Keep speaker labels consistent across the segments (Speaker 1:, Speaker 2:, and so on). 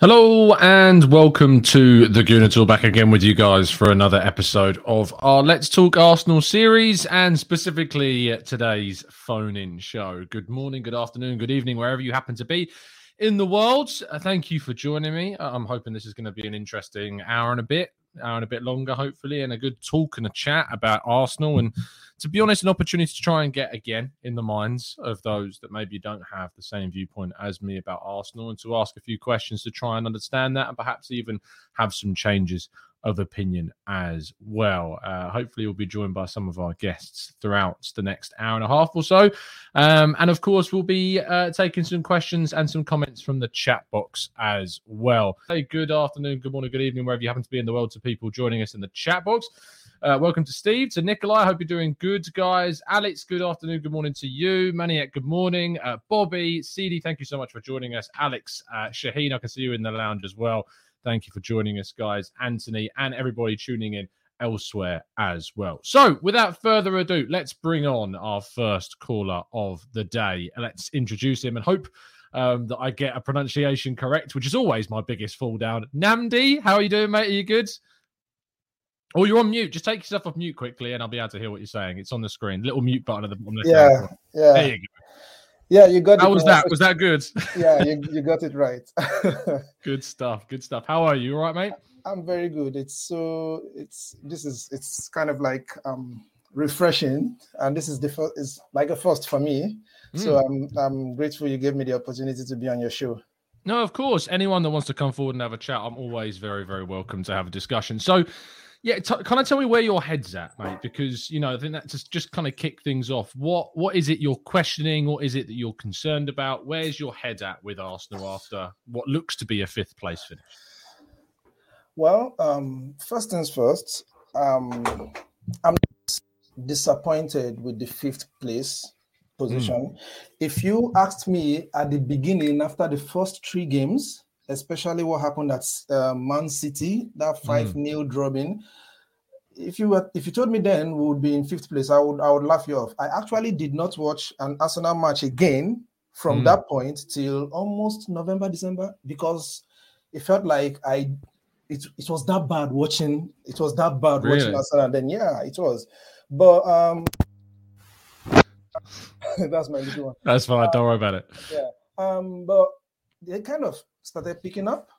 Speaker 1: Hello and welcome to the Gooner Talk back again with you guys for another episode of our Let's Talk Arsenal series and specifically today's phone in show. Good morning, good afternoon, good evening, wherever you happen to be in the world. Uh, thank you for joining me. Uh, I'm hoping this is going to be an interesting hour and a bit, hour and a bit longer, hopefully, and a good talk and a chat about Arsenal. And to be honest, an opportunity to try and get again in the minds of those that maybe don't have the same viewpoint as me about Arsenal and to ask a few questions to try and understand that and perhaps even have some changes of opinion as well. Uh, hopefully, we'll be joined by some of our guests throughout the next hour and a half or so. Um, and of course, we'll be uh, taking some questions and some comments from the chat box as well. Hey, good afternoon, good morning, good evening, wherever you happen to be in the world, to people joining us in the chat box. Uh, welcome to Steve, to Nikolai. Hope you're doing good, guys. Alex, good afternoon, good morning to you. Maniac, good morning. Uh, Bobby, CD, thank you so much for joining us. Alex, uh, Shaheen, I can see you in the lounge as well. Thank you for joining us, guys. Anthony, and everybody tuning in elsewhere as well. So, without further ado, let's bring on our first caller of the day. Let's introduce him and hope um, that I get a pronunciation correct, which is always my biggest fall down. Nnamdi, how are you doing, mate? Are you good? Oh, you're on mute. Just take yourself off mute quickly, and I'll be able to hear what you're saying. It's on the screen. Little mute button at the, bottom the
Speaker 2: Yeah, yeah,
Speaker 1: There you go.
Speaker 2: Yeah. You got
Speaker 1: How
Speaker 2: it.
Speaker 1: was
Speaker 2: right.
Speaker 1: that? Was that good?
Speaker 2: yeah, you, you got it right.
Speaker 1: good stuff. Good stuff. How are you? All right, mate?
Speaker 2: I'm very good. It's so it's this is it's kind of like um refreshing, and this is the first is like a first for me. So I'm I'm grateful you gave me the opportunity to be on your show.
Speaker 1: No, of course. Anyone that wants to come forward and have a chat, I'm always very, very welcome to have a discussion. So, yeah, t- kind of tell me where your head's at, mate, because you know I think that just just kind of kick things off. What what is it you're questioning? What is it that you're concerned about? Where's your head at with Arsenal after what looks to be a fifth place finish?
Speaker 2: Well, um, first things first, um, I'm disappointed with the fifth place position. If you asked me at the beginning, after the first three games, especially what happened at uh, Man City, that five nil drubbing, if you were, if you told me then we would be in fifth place, I would I would laugh you off. I actually did not watch an Arsenal match again from
Speaker 1: Mm.
Speaker 2: that point till almost November, December, because it felt like I it, it was that bad watching it was that bad
Speaker 1: Really?
Speaker 2: watching Arsenal. And then yeah, it was. But um that's my little one.
Speaker 1: That's fine. Don't worry about it.
Speaker 2: Yeah. Um, but they kind of started picking up,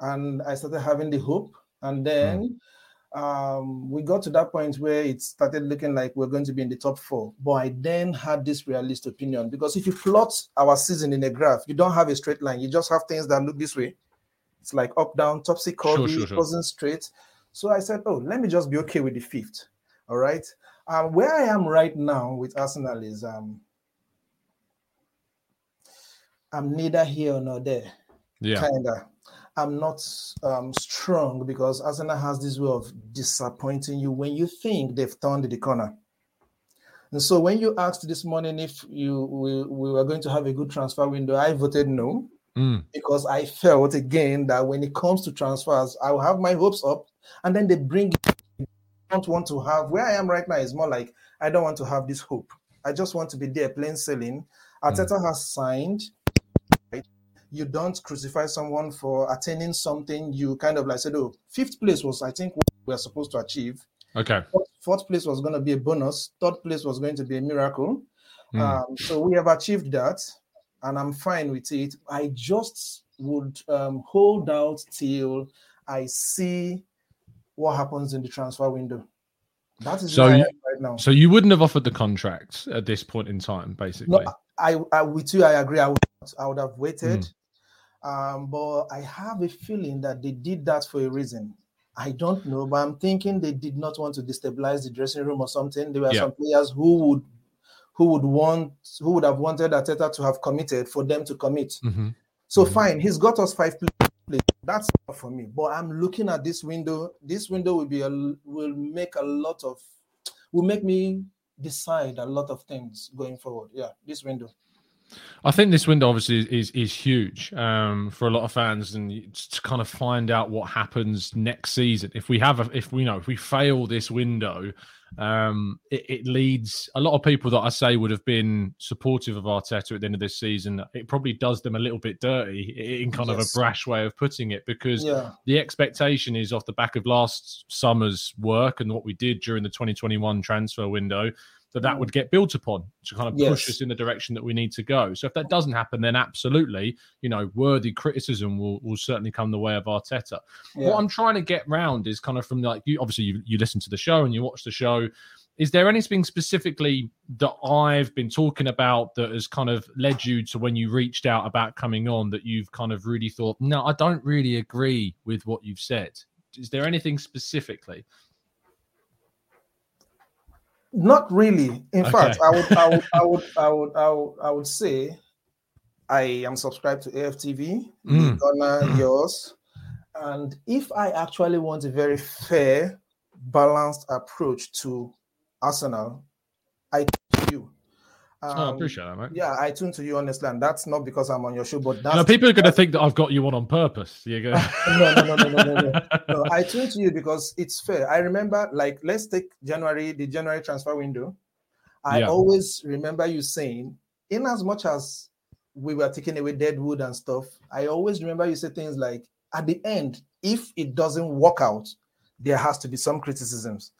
Speaker 2: and I started having the hope. And then um, we got to that point where it started looking like we're going to be in the top four. But I then had this realist opinion because if you plot our season in a graph, you don't have a straight line. You just have things that look this way. It's like up, down, topsy turvy,
Speaker 1: sure, sure.
Speaker 2: wasn't straight. So I said, oh, let me just be okay with the fifth. All right. Um, where I am right now with Arsenal is um, I'm neither here nor there.
Speaker 1: Yeah.
Speaker 2: Kinda. I'm not um, strong because Arsenal has this way of disappointing you when you think they've turned the corner. And so when you asked this morning if you we, we were going to have a good transfer window, I voted no
Speaker 1: Mm.
Speaker 2: because I felt again that when it comes to transfers, I will have my hopes up, and then they bring. I don't want to have where I am right now is more like I don't want to have this hope. I just want to be there plain sailing. Arteta has signed. You don't crucify someone for attaining something. You kind of like said, "Oh, fifth place was I think what we are supposed to achieve.
Speaker 1: Okay.
Speaker 2: Fourth, fourth place was going to be a bonus. Third place was going to be a miracle.
Speaker 1: Mm.
Speaker 2: Um, so we have achieved that, and I'm fine with it. I just would um, hold out till I see what happens in the transfer window. That is
Speaker 1: So you-
Speaker 2: right now.
Speaker 1: So you wouldn't have offered the contract at this point in time, basically.
Speaker 2: No, I, I with you, I agree. I would, I would have waited,
Speaker 1: Mm.
Speaker 2: Um, but I have a feeling that they did that for a reason. I don't know, but I'm thinking they did not want to destabilize the dressing room or something. There were
Speaker 1: Yeah.
Speaker 2: some players who would, who would want, who would have wanted Arteta to have committed for them to commit.
Speaker 1: Mhm.
Speaker 2: So
Speaker 1: Mhm.
Speaker 2: fine, he's got us five plays. That's for me. But I'm looking at this window. This window will be a will make a lot of will make me decide a lot of things going forward. Yeah, this window.
Speaker 1: I think this window obviously is is, is huge um, for a lot of fans, and to kind of find out what happens next season. If we have, a, if we know, if we fail this window, um, it, it leads a lot of people that I say would have been supportive of Arteta at the end of this season. It probably does them a little bit dirty in kind
Speaker 2: Yes.
Speaker 1: of a brash way of putting it, because
Speaker 2: Yeah.
Speaker 1: the expectation is off the back of last summer's work and what we did during the 2021 transfer window that that would get built upon to kind of push
Speaker 2: Yes.
Speaker 1: us in the direction that we need to go. So if that doesn't happen, then absolutely, you know, worthy criticism will, will certainly come the way of Arteta.
Speaker 2: Yeah.
Speaker 1: What I'm trying to get round is kind of from like you obviously you, you listen to the show and you watch the show. Is there anything specifically that I've been talking about that has kind of led you to when you reached out about coming on that you've kind of really thought, no, I don't really agree with what you've said? Is there anything specifically?
Speaker 2: Not really. In
Speaker 1: Okay.
Speaker 2: fact, I would, I would, I would, I would, I would, I would say, I am subscribed to AFTV,
Speaker 1: Mm.
Speaker 2: Ghana, yours, and if I actually want a very fair, balanced approach to Arsenal, I tune you.
Speaker 1: oh, I
Speaker 2: Um,
Speaker 1: appreciate that, mate.
Speaker 2: Yeah, I tune to you honestly, and that's not because I'm on your show, but
Speaker 1: You
Speaker 2: that's
Speaker 1: know, people are going to think that I've got you on on purpose. You're going
Speaker 2: no, no, no, no, no, no, no. no, I tune to you because it's fair. I remember, like, let's take January, the January transfer window. I
Speaker 1: Yeah.
Speaker 2: always remember you saying, in as much as we were taking away deadwood and stuff, I always remember you say things like, at the end, if it doesn't work out, there has to be some criticisms.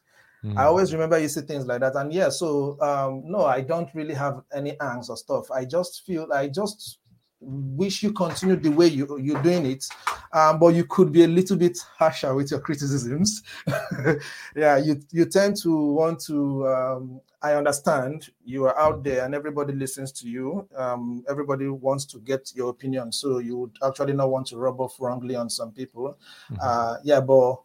Speaker 1: Mm.
Speaker 2: I always remember you say things like that. And yeah, so um, no, I don't really have any angst or stuff. I just feel I just wish you continue the way you you're doing it. Um, but you could be a little bit harsher with your criticisms. yeah, you you tend to want to um, I understand you are out there and everybody listens to you. Um, everybody wants to get your opinion. So you would actually not want to rub off wrongly on some people.
Speaker 1: Mm-hmm.
Speaker 2: Uh, yeah, but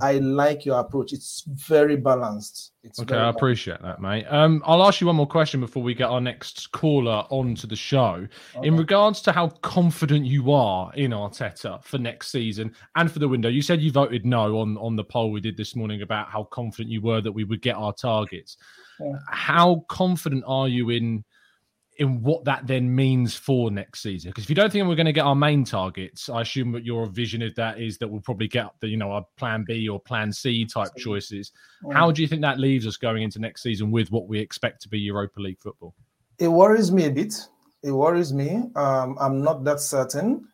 Speaker 2: I like your approach. It's very balanced. It's
Speaker 1: Okay, I
Speaker 2: balanced.
Speaker 1: appreciate that, mate. Um, I'll ask you one more question before we get our next caller onto the show. In regards to how confident you are in Arteta for next season and for the window, you said you voted no on on the poll we did this morning about how confident you were that we would get our targets.
Speaker 2: Yeah.
Speaker 1: How confident are you in in what that then means for next season? Because if you don't think we're going to get our main targets, I assume that your vision of that is that we'll probably get the you know our plan B or plan C type choices. How do you think that leaves us going into next season with what we expect to be Europa League football?
Speaker 2: It worries me a bit. It worries me. Um, I'm not that certain.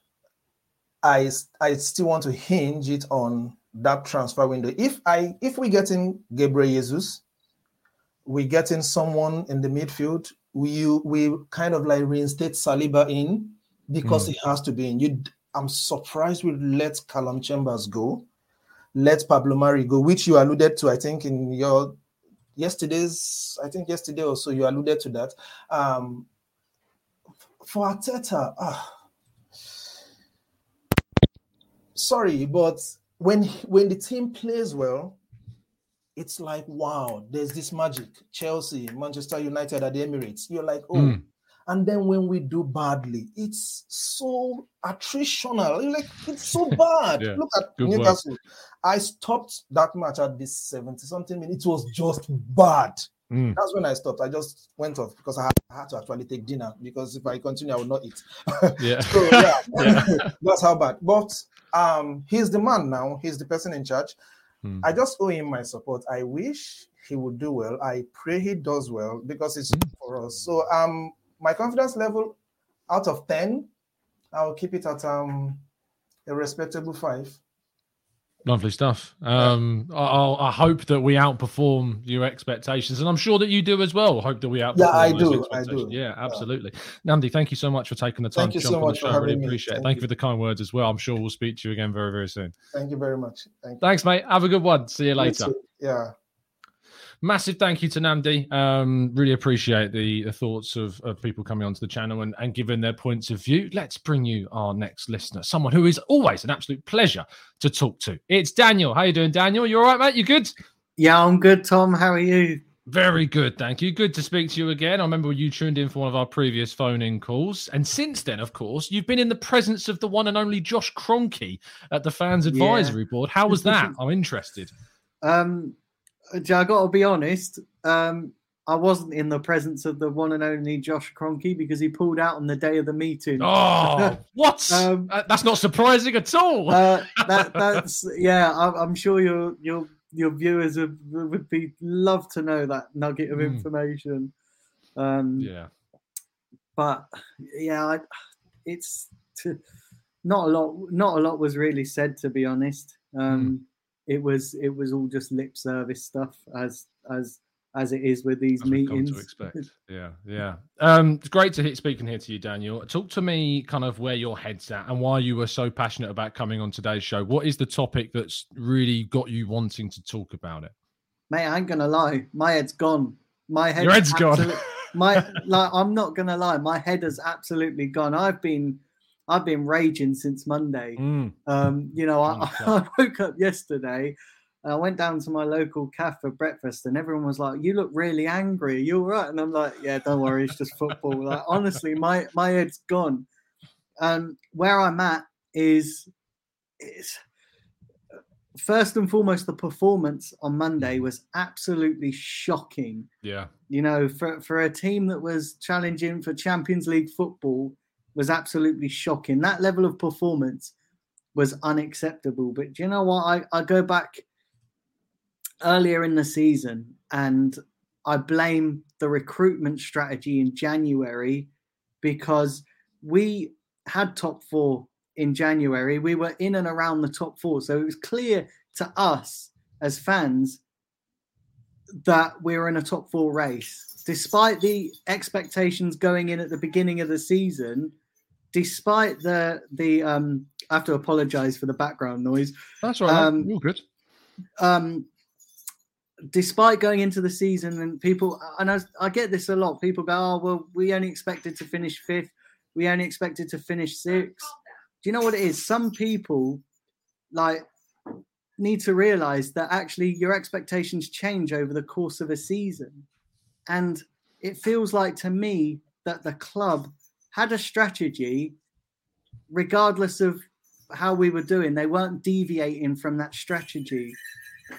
Speaker 2: I I still want to hinge it on that transfer window. If I if we get in Gabriel Jesus, we get in someone in the midfield. We we kind of like reinstate Saliba in because he has to be in. You, I'm surprised we let Callum Chambers go, let Pablo Mari go, which you alluded to. I think in your yesterday's, I think yesterday or so, you alluded to that. Um, for Arteta, ah, sorry, but when when the team plays well, it's like wow, there's this magic. Chelsea, Manchester United at the Emirates, you're like, oh.
Speaker 1: Mm.
Speaker 2: And then when we do badly, it's so attritional. Like it's so bad.
Speaker 1: Yeah,
Speaker 2: Look at
Speaker 1: good.
Speaker 2: Newcastle. I stopped that match at this 70 something minutes. It was just bad. Mm. That's when I stopped. I just went off because I had, I had, to actually take dinner because if I continue, I will not eat.
Speaker 1: Yeah.
Speaker 2: so, yeah, yeah. that's how bad. But um, he's the man now. He's the person in charge. Mm. I just owe him my support. I wish he would do well. I pray he does well because it's mm. for us. So um, my confidence level out of ten, I'll keep it at um a respectable five.
Speaker 1: Lovely stuff. Um, I, I, hope that we outperform your expectations, and I'm sure that you do as well. Hope that we outperform.
Speaker 2: Yeah, I do. I do.
Speaker 1: Yeah, absolutely. Yeah. Nnamdi, thank you so much for taking the time
Speaker 2: thank
Speaker 1: to jump
Speaker 2: so
Speaker 1: on the show. I really appreciate
Speaker 2: me.
Speaker 1: it. Thank, thank you for the kind words as well. I'm sure we'll speak to you again very, very soon.
Speaker 2: Thank you very much. Thank
Speaker 1: Thanks, mate. Have a good one. See you later.
Speaker 2: Yeah
Speaker 1: massive thank you to Nnamdi. Um, really appreciate the, the thoughts of, of people coming onto the channel and, and giving their points of view. Let's bring you our next listener, someone who is always an absolute pleasure to talk to. It's Daniel. How you doing, Daniel? You all right, mate? You good?
Speaker 3: Yeah, I'm good, Tom. How are you?
Speaker 1: Very good, thank you. Good to speak to you again. I remember you tuned in for one of our previous phone-in calls, and since then, of course, you've been in the presence of the one and only Josh Kroenke at the Fans Advisory yeah. Board. How was that? I'm interested.
Speaker 3: Um, I got to be honest. Um, I wasn't in the presence of the one and only Josh Kroenke because he pulled out on the day of the meeting.
Speaker 1: Oh, what? um, uh, that's not surprising at all.
Speaker 3: uh, that, that's yeah. I, am sure your your your viewers would, would be love to know that nugget of mm. information. Um,
Speaker 1: yeah,
Speaker 3: but yeah, I, it's not a lot. Not a lot was really said, to be honest. Um, mm it was it was all just lip service stuff as as as it is with these as meetings.
Speaker 1: to expect. yeah, yeah. Um, it's great to hit speaking here to you, Daniel. Talk to me, kind of where your head's at, and why you were so passionate about coming on today's show. What is the topic that's really got you wanting to talk about it?
Speaker 3: Mate, I ain't gonna lie, my head's gone. My head,
Speaker 1: your head's gone.
Speaker 3: my like, I'm not gonna lie, my head has absolutely gone. I've been I've been raging since Monday. Mm. Um, you know, I, I, woke up yesterday. and I went down to my local cafe for breakfast, and everyone was like, "You look really angry. You all right?" And I'm like, "Yeah, don't worry, it's just football." like honestly, my my head's gone. Um, where I'm at is, is first and foremost, the performance on Monday was absolutely shocking.
Speaker 1: Yeah,
Speaker 3: you know, for for a team that was challenging for Champions League football was absolutely shocking. That level of performance was unacceptable. But do you know what? I, I go back earlier in the season and I blame the recruitment strategy in January because we had top four in January. We were in and around the top four. So it was clear to us as fans that we were in a top four race. Despite the expectations going in at the beginning of the season, despite the the um, I have to apologize for the background noise.
Speaker 1: That's right. Um, You're good.
Speaker 3: Um, despite going into the season and people, and I, I get this a lot. People go, "Oh, well, we only expected to finish fifth. We only expected to finish sixth. Do you know what it is? Some people like need to realize that actually your expectations change over the course of a season, and it feels like to me that the club had a strategy, regardless of how we were doing. They weren't deviating from that strategy.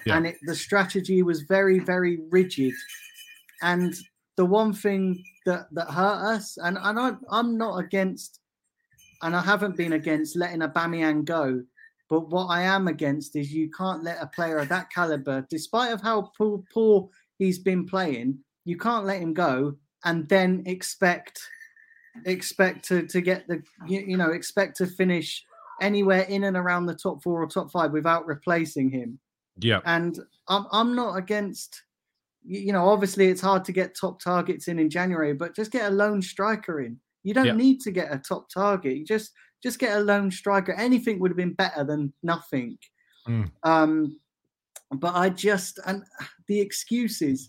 Speaker 3: Yeah. And it, the strategy was very, very rigid. And the one thing that, that hurt us, and, and I, I'm not against, and I haven't been against letting Aubameyang go, but what I am against is you can't let a player of that caliber, despite of how poor, poor he's been playing, you can't let him go and then expect expect to to get the you, you know expect to finish anywhere in and around the top four or top five without replacing him.
Speaker 1: Yeah,
Speaker 3: and I'm I'm not against. You know, obviously it's hard to get top targets in in January, but just get a lone striker in. You don't need to get a top target. You just just get a lone striker. Anything would have been better than nothing. Mm. Um, but I just and the excuses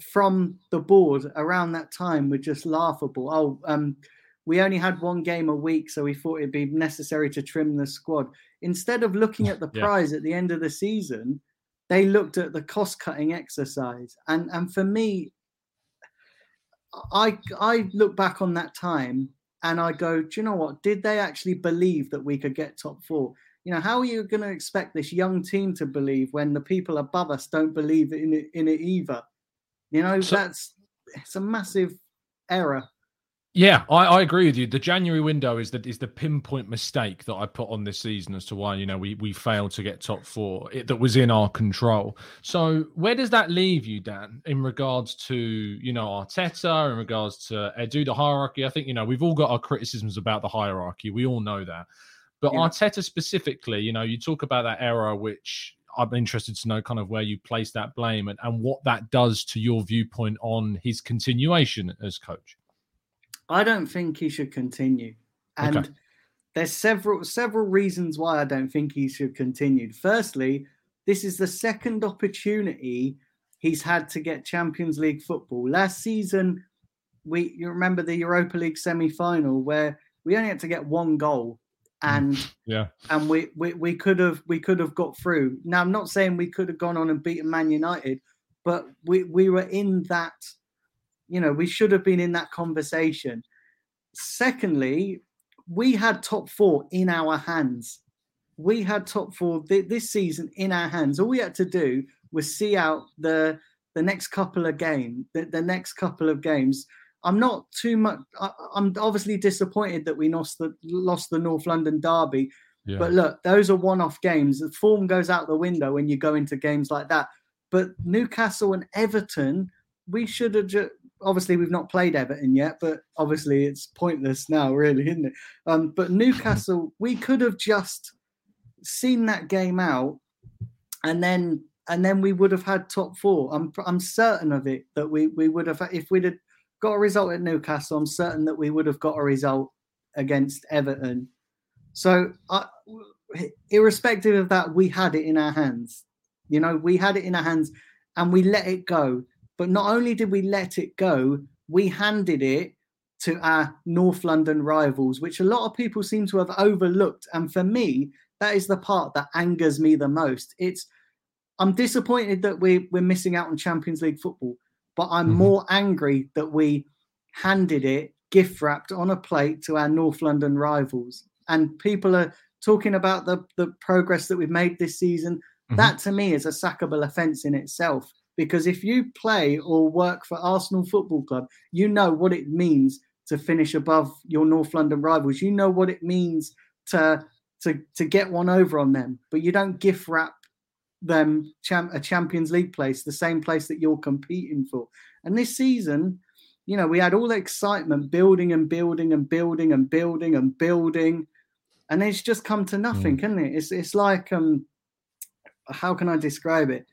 Speaker 3: from the board around that time were just laughable. Oh, um, we only had one game a week, so we thought it'd be necessary to trim the squad. Instead of looking at the yeah. prize at the end of the season, they looked at the cost cutting exercise. And and for me, I I look back on that time and I go, do you know what? Did they actually believe that we could get top four? You know, how are you going to expect this young team to believe when the people above us don't believe in it, in it either? You know,
Speaker 1: So-
Speaker 3: that's it's a massive error.
Speaker 1: Yeah, I, I agree with you. The January window is the is the pinpoint mistake that I put on this season as to why you know we we failed to get top four it, that was in our control. So where does that leave you, Dan, in regards to you know Arteta, in regards to Edu, the hierarchy? I think you know we've all got our criticisms about the hierarchy. We all know that, but
Speaker 3: Yeah.
Speaker 1: Arteta specifically, you know, you talk about that error, which I'm interested to know kind of where you place that blame and, and what that does to your viewpoint on his continuation as coach.
Speaker 3: I don't think he should continue. And
Speaker 1: Okay.
Speaker 3: there's several several reasons why I don't think he should continue. Firstly, this is the second opportunity he's had to get Champions League football. Last season, we you remember the Europa League semi-final where we only had to get one goal Mm. and
Speaker 1: Yeah.
Speaker 3: and we, we we could have we could have got through. Now I'm not saying we could have gone on and beaten Man United, but we we were in that you know, we should have been in that conversation. Secondly, we had top 4 in our hands. We had top 4 th- this season in our hands. All we had to do was see out the the next couple of games, the, the next couple of games. I'm not too much. I, I'm obviously disappointed that we lost the lost the North London derby,
Speaker 1: Yeah.
Speaker 3: but look, those are one-off games. The form goes out the window when you go into games like that. But Newcastle and Everton, we should have. Ju- obviously, we've not played Everton yet, but obviously it's pointless now, really, isn't it? Um, but Newcastle, we could have just seen that game out, and then and then we would have had top four. I'm I'm certain of it that we we would have if we'd have got a result at Newcastle. I'm certain that we would have got a result against Everton. So, I, irrespective of that, we had it in our hands. You know, we had it in our hands and we let it go. But not only did we let it go, we handed it to our North London rivals, which a lot of people seem to have overlooked. And for me, that is the part that angers me the most. It's I'm disappointed that we we're missing out on Champions League football, but I'm
Speaker 1: Mhm.
Speaker 3: more angry that we handed it gift wrapped on a plate to our North London rivals. And people are talking about the the progress that we've made this season.
Speaker 1: Mhm.
Speaker 3: That to me is a sackable offence in itself. Because if you play or work for Arsenal Football Club, you know what it means to finish above your North London rivals. You know what it means to to to get one over on them, but you don't gift wrap them champ, a Champions League place, the same place that you're competing for. And this season, you know, we had all the excitement building and building and building and building and building, and it's just come to nothing, can it? It's it's like um, how can I describe it?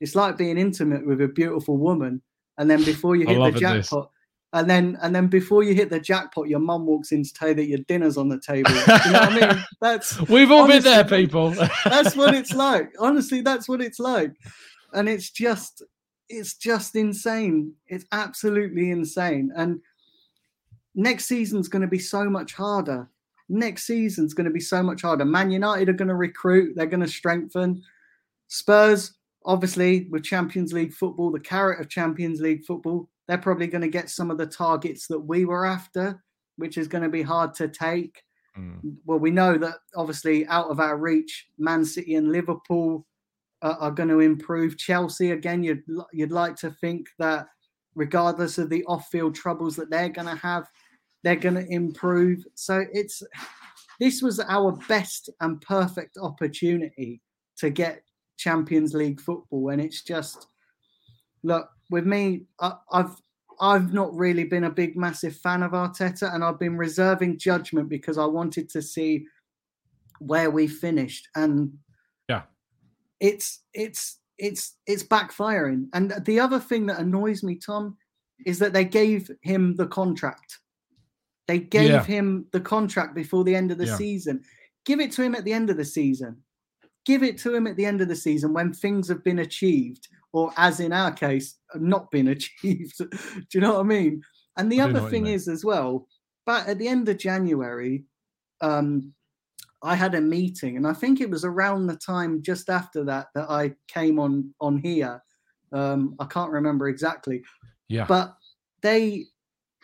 Speaker 3: It's like being intimate with a beautiful woman, and then before you hit the jackpot, and then and then before you hit the jackpot, your mum walks in to tell you that your dinner's on the table. you know what I mean? That's
Speaker 1: We've all been there, people.
Speaker 3: that's what it's like. Honestly, that's what it's like. And it's just it's just insane. It's absolutely insane. And next season's going to be so much harder. Next season's going to be so much harder. Man United are going to recruit, they're going to strengthen. Spurs, obviously, with Champions League football, the carrot of Champions League football, they're probably going to get some of the targets that we were after, which is going to be hard to take
Speaker 1: Mm.
Speaker 3: well, we know that obviously out of our reach, Man City and Liverpool are, are going to improve. Chelsea, again, you'd you'd like to think that regardless of the off-field troubles that they're going to have, they're going to improve. So it's this was our best and perfect opportunity to get Champions League football, and it's just look with me. I, I've I've not really been a big, massive fan of Arteta, and I've been reserving judgment because I wanted to see where we finished. And
Speaker 1: Yeah.
Speaker 3: it's it's it's it's backfiring. And the other thing that annoys me, Tom, is that they gave him the contract. They gave
Speaker 1: Yeah.
Speaker 3: him the contract before the end of the
Speaker 1: Yeah.
Speaker 3: season. Give it to him at the end of the season. Give it to him at the end of the season when things have been achieved, or as in our case, not been achieved. Do you know what I mean? And the
Speaker 1: I
Speaker 3: other thing is as well, but at the end of January, um, I had a meeting, and I think it was around the time just after that that I came on on here. Um, I can't remember exactly,
Speaker 1: Yeah.
Speaker 3: but they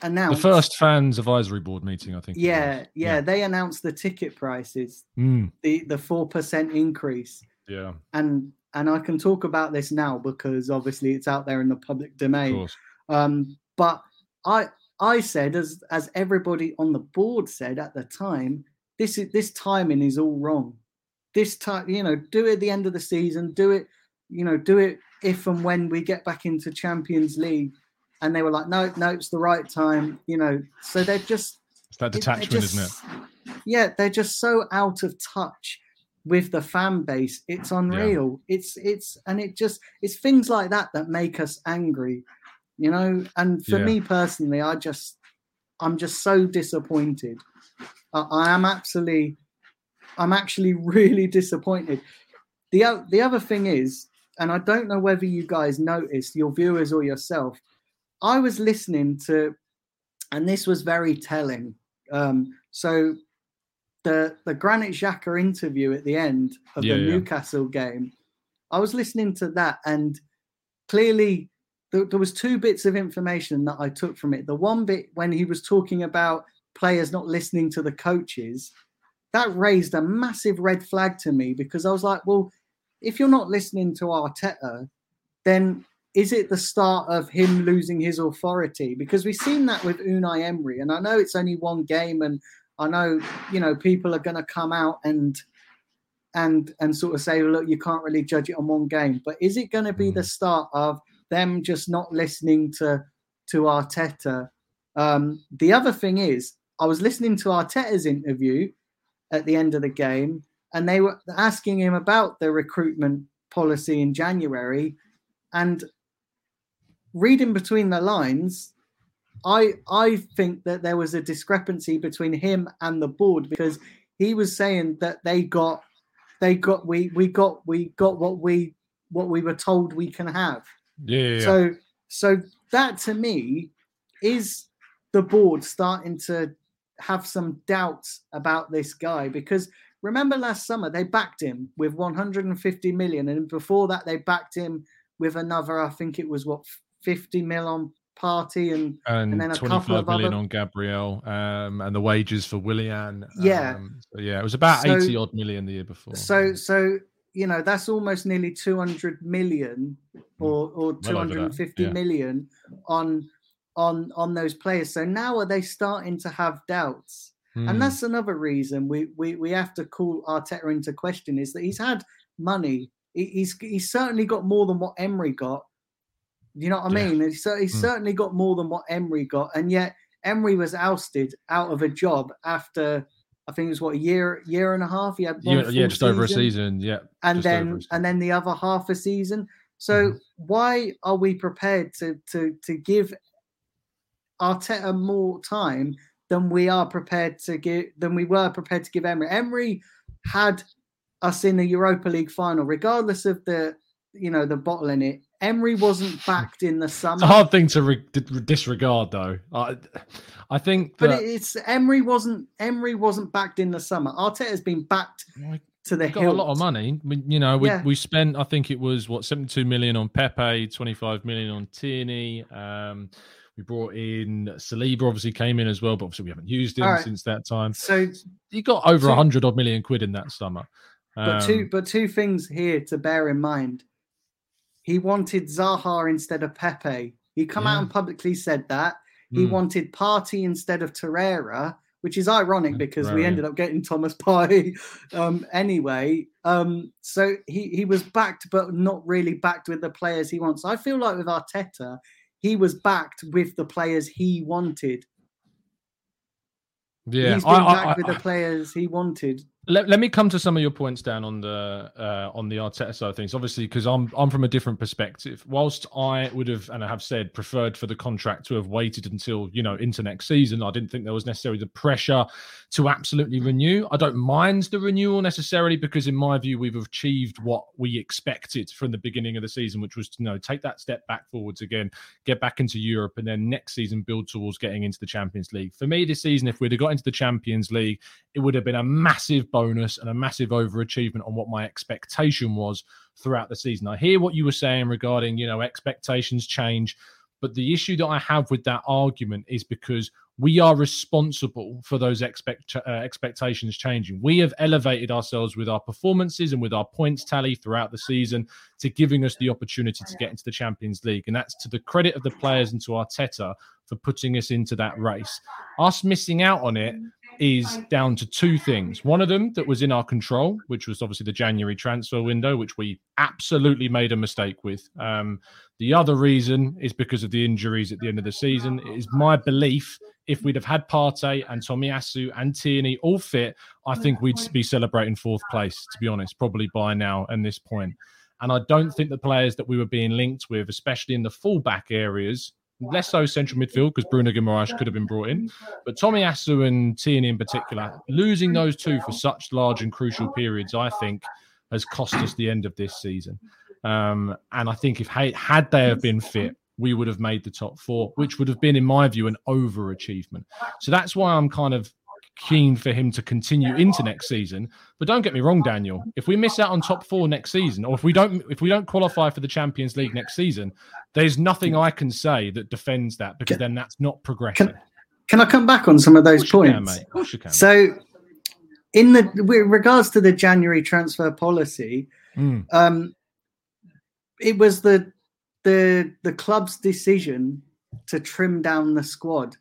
Speaker 3: announced the
Speaker 1: first fans advisory board meeting, I think. it
Speaker 3: Yeah, yeah, they announced the ticket prices,
Speaker 1: Mm,
Speaker 3: the the four percent increase,
Speaker 1: yeah.
Speaker 3: and and I can talk about this now because obviously it's out there in the public domain. Um, but I I said as as everybody on the board said at the time, this is this timing is all wrong. This time, you know, do it at the end of the season, do it, you know, do it if and when we get back into Champions League. And they were like, no, no, it's the right time, you know. So they're just
Speaker 1: It's that detachment, isn't it?
Speaker 3: just- Yeah, they're just so out of touch with the fan base. It's unreal. It's it's and it just it's things like that that make us angry, you know. And for
Speaker 1: Yeah.
Speaker 3: me personally, I just I'm just so disappointed. I, I am actually I'm actually really disappointed. The the other thing is, and I don't know whether you guys noticed, your viewers or yourself, I was listening to, and this was very telling. Um, so the the Granit Xhaka interview at the end of
Speaker 1: Yeah,
Speaker 3: the
Speaker 1: yeah.
Speaker 3: Newcastle game, I was listening to that, and clearly there, there was two bits of information that I took from it. The one bit when he was talking about players not listening to the coaches, that raised a massive red flag to me because I was like, well, if you're not listening to Arteta, then is it the start of him losing his authority? Because we've seen that with Unai Emery, and I know it's only one game, and I know you know people are going to come out and and and sort of say, look, you can't really judge it on one game, but is it going to be the start of them just not listening to to Arteta? Um, the other thing is, I was listening to Arteta's interview at the end of the game, and they were asking him about the recruitment policy in January, and reading between the lines, I I think that there was a discrepancy between him and the board because he was saying that they got they got we we got we got what we what we were told we can have.
Speaker 1: Yeah, yeah, yeah.
Speaker 3: So so that to me is the board starting to have some doubts about this guy because remember last summer they backed him with 150 million and before that they backed him with another I think it was what 50 mil on Partey and
Speaker 1: and,
Speaker 3: and then a couple of
Speaker 1: million
Speaker 3: other-
Speaker 1: on Gabriel, um, and the wages for Willian.
Speaker 3: Yeah.
Speaker 1: Um, so yeah, it was about
Speaker 3: So-
Speaker 1: 80 odd million the year before.
Speaker 3: So, so you know, that's almost nearly 200 million or, or
Speaker 1: Hmm. Well
Speaker 3: 250
Speaker 1: yeah.
Speaker 3: million on on on those players. So now are they starting to have doubts?
Speaker 1: Hmm.
Speaker 3: And that's another reason we, we we have to call Arteta into question is that he's had money. He, he's he's certainly got more than what Emery got. You know what I mean? He's, cer- he's
Speaker 1: Mm.
Speaker 3: certainly got more than what Emery got, and yet Emery was ousted out of a job after I think it was what a year year and a half. He had
Speaker 1: yeah, yeah, just over a season. Yeah,
Speaker 3: and then and then the other half a season. So
Speaker 1: Mhm.
Speaker 3: why are we prepared to to to give Arteta more time than we are prepared to give than we were prepared to give Emery? Emery had us in the Europa League final, regardless of the you know the bottle in it. Emery wasn't backed in the summer.
Speaker 1: It's a hard thing to re- disregard, though. I, I think
Speaker 3: but it's Emery wasn't Emery wasn't backed in the summer. Arteta has been backed
Speaker 1: we
Speaker 3: to the
Speaker 1: got a lot of money. We, you know, we,
Speaker 3: Yeah.
Speaker 1: we spent. I think it was what seventy-two million on Pepe, twenty-five million on Tierney. Um, we brought in Saliba. Obviously, came in as well, but obviously we haven't used him
Speaker 3: right.
Speaker 1: since that time.
Speaker 3: So
Speaker 1: You got over a
Speaker 3: Two-
Speaker 1: hundred odd million quid in that summer.
Speaker 3: But two,
Speaker 1: Um,
Speaker 3: but two things here to bear in mind. He wanted Zaha instead of Pepe. He come out and publicly said that. He
Speaker 1: Hmm.
Speaker 3: wanted Partey instead of Torreira, which is ironic
Speaker 1: Yeah,
Speaker 3: because we ended up getting Thomas Partey um, anyway. Um, so he he was backed, but not really backed with the players he wants. I feel like with Arteta, he was backed with the players he wanted.
Speaker 1: yeah,
Speaker 3: He's been
Speaker 1: I- I-
Speaker 3: backed with
Speaker 1: I-
Speaker 3: the players he wanted.
Speaker 1: Let, let me come to some of your points down on the uh, on the Arteta side of things. Obviously, because I'm I'm from a different perspective. Whilst I would have and I have said preferred for the contract to have waited until you know into next season, I didn't think there was necessarily the pressure to absolutely renew. I don't mind the renewal necessarily because in my view we've achieved what we expected from the beginning of the season, which was to you know take that step back forwards again, get back into Europe, and then next season build towards getting into the Champions League. For me, this season, if we'd have got into the Champions League, it would have been a massive bonus and a massive overachievement on what my expectation was throughout the season. I hear what you were saying regarding, you know, expectations change, but the issue that I have with that argument is because we are responsible for those expect, uh, expectations changing. We have elevated ourselves with our performances and with our points tally throughout the season to giving us the opportunity to get into the Champions League. And that's to the credit of the players and to Arteta for putting us into that race. Us missing out on it is down to two things. One of them that was in our control, which was obviously the January transfer window, which we absolutely made a mistake with. Um, the other reason is because of the injuries at the end of the season. It is my belief if we'd have had Partey and Tomiyasu and Tierney all fit, I think we'd be celebrating fourth place, to be honest, probably by now and this point. And I don't think the players that we were being linked with, especially in the fullback areas, less so central midfield because Bruno Guimaraes could have been brought in, but Tomiyasu and Tierney in particular, losing those two for such large and crucial periods, I think, has cost us the end of this season. Um, and I think if had they have been fit, we would have made the top four, which would have been, in my view, an overachievement. So that's why I'm kind of keen for him to continue into next season. But don't get me wrong, Daniel. If we miss out on top four next season, or if we don't if we don't qualify for the Champions League next season, there's nothing I can say that defends that because then that's not progression.
Speaker 3: Can, can I come back on some of those of points?
Speaker 1: Can, of course you can,
Speaker 3: so, in the with regards to the January transfer policy,
Speaker 1: mm.
Speaker 3: um, it was the the the club's decision to trim down the squad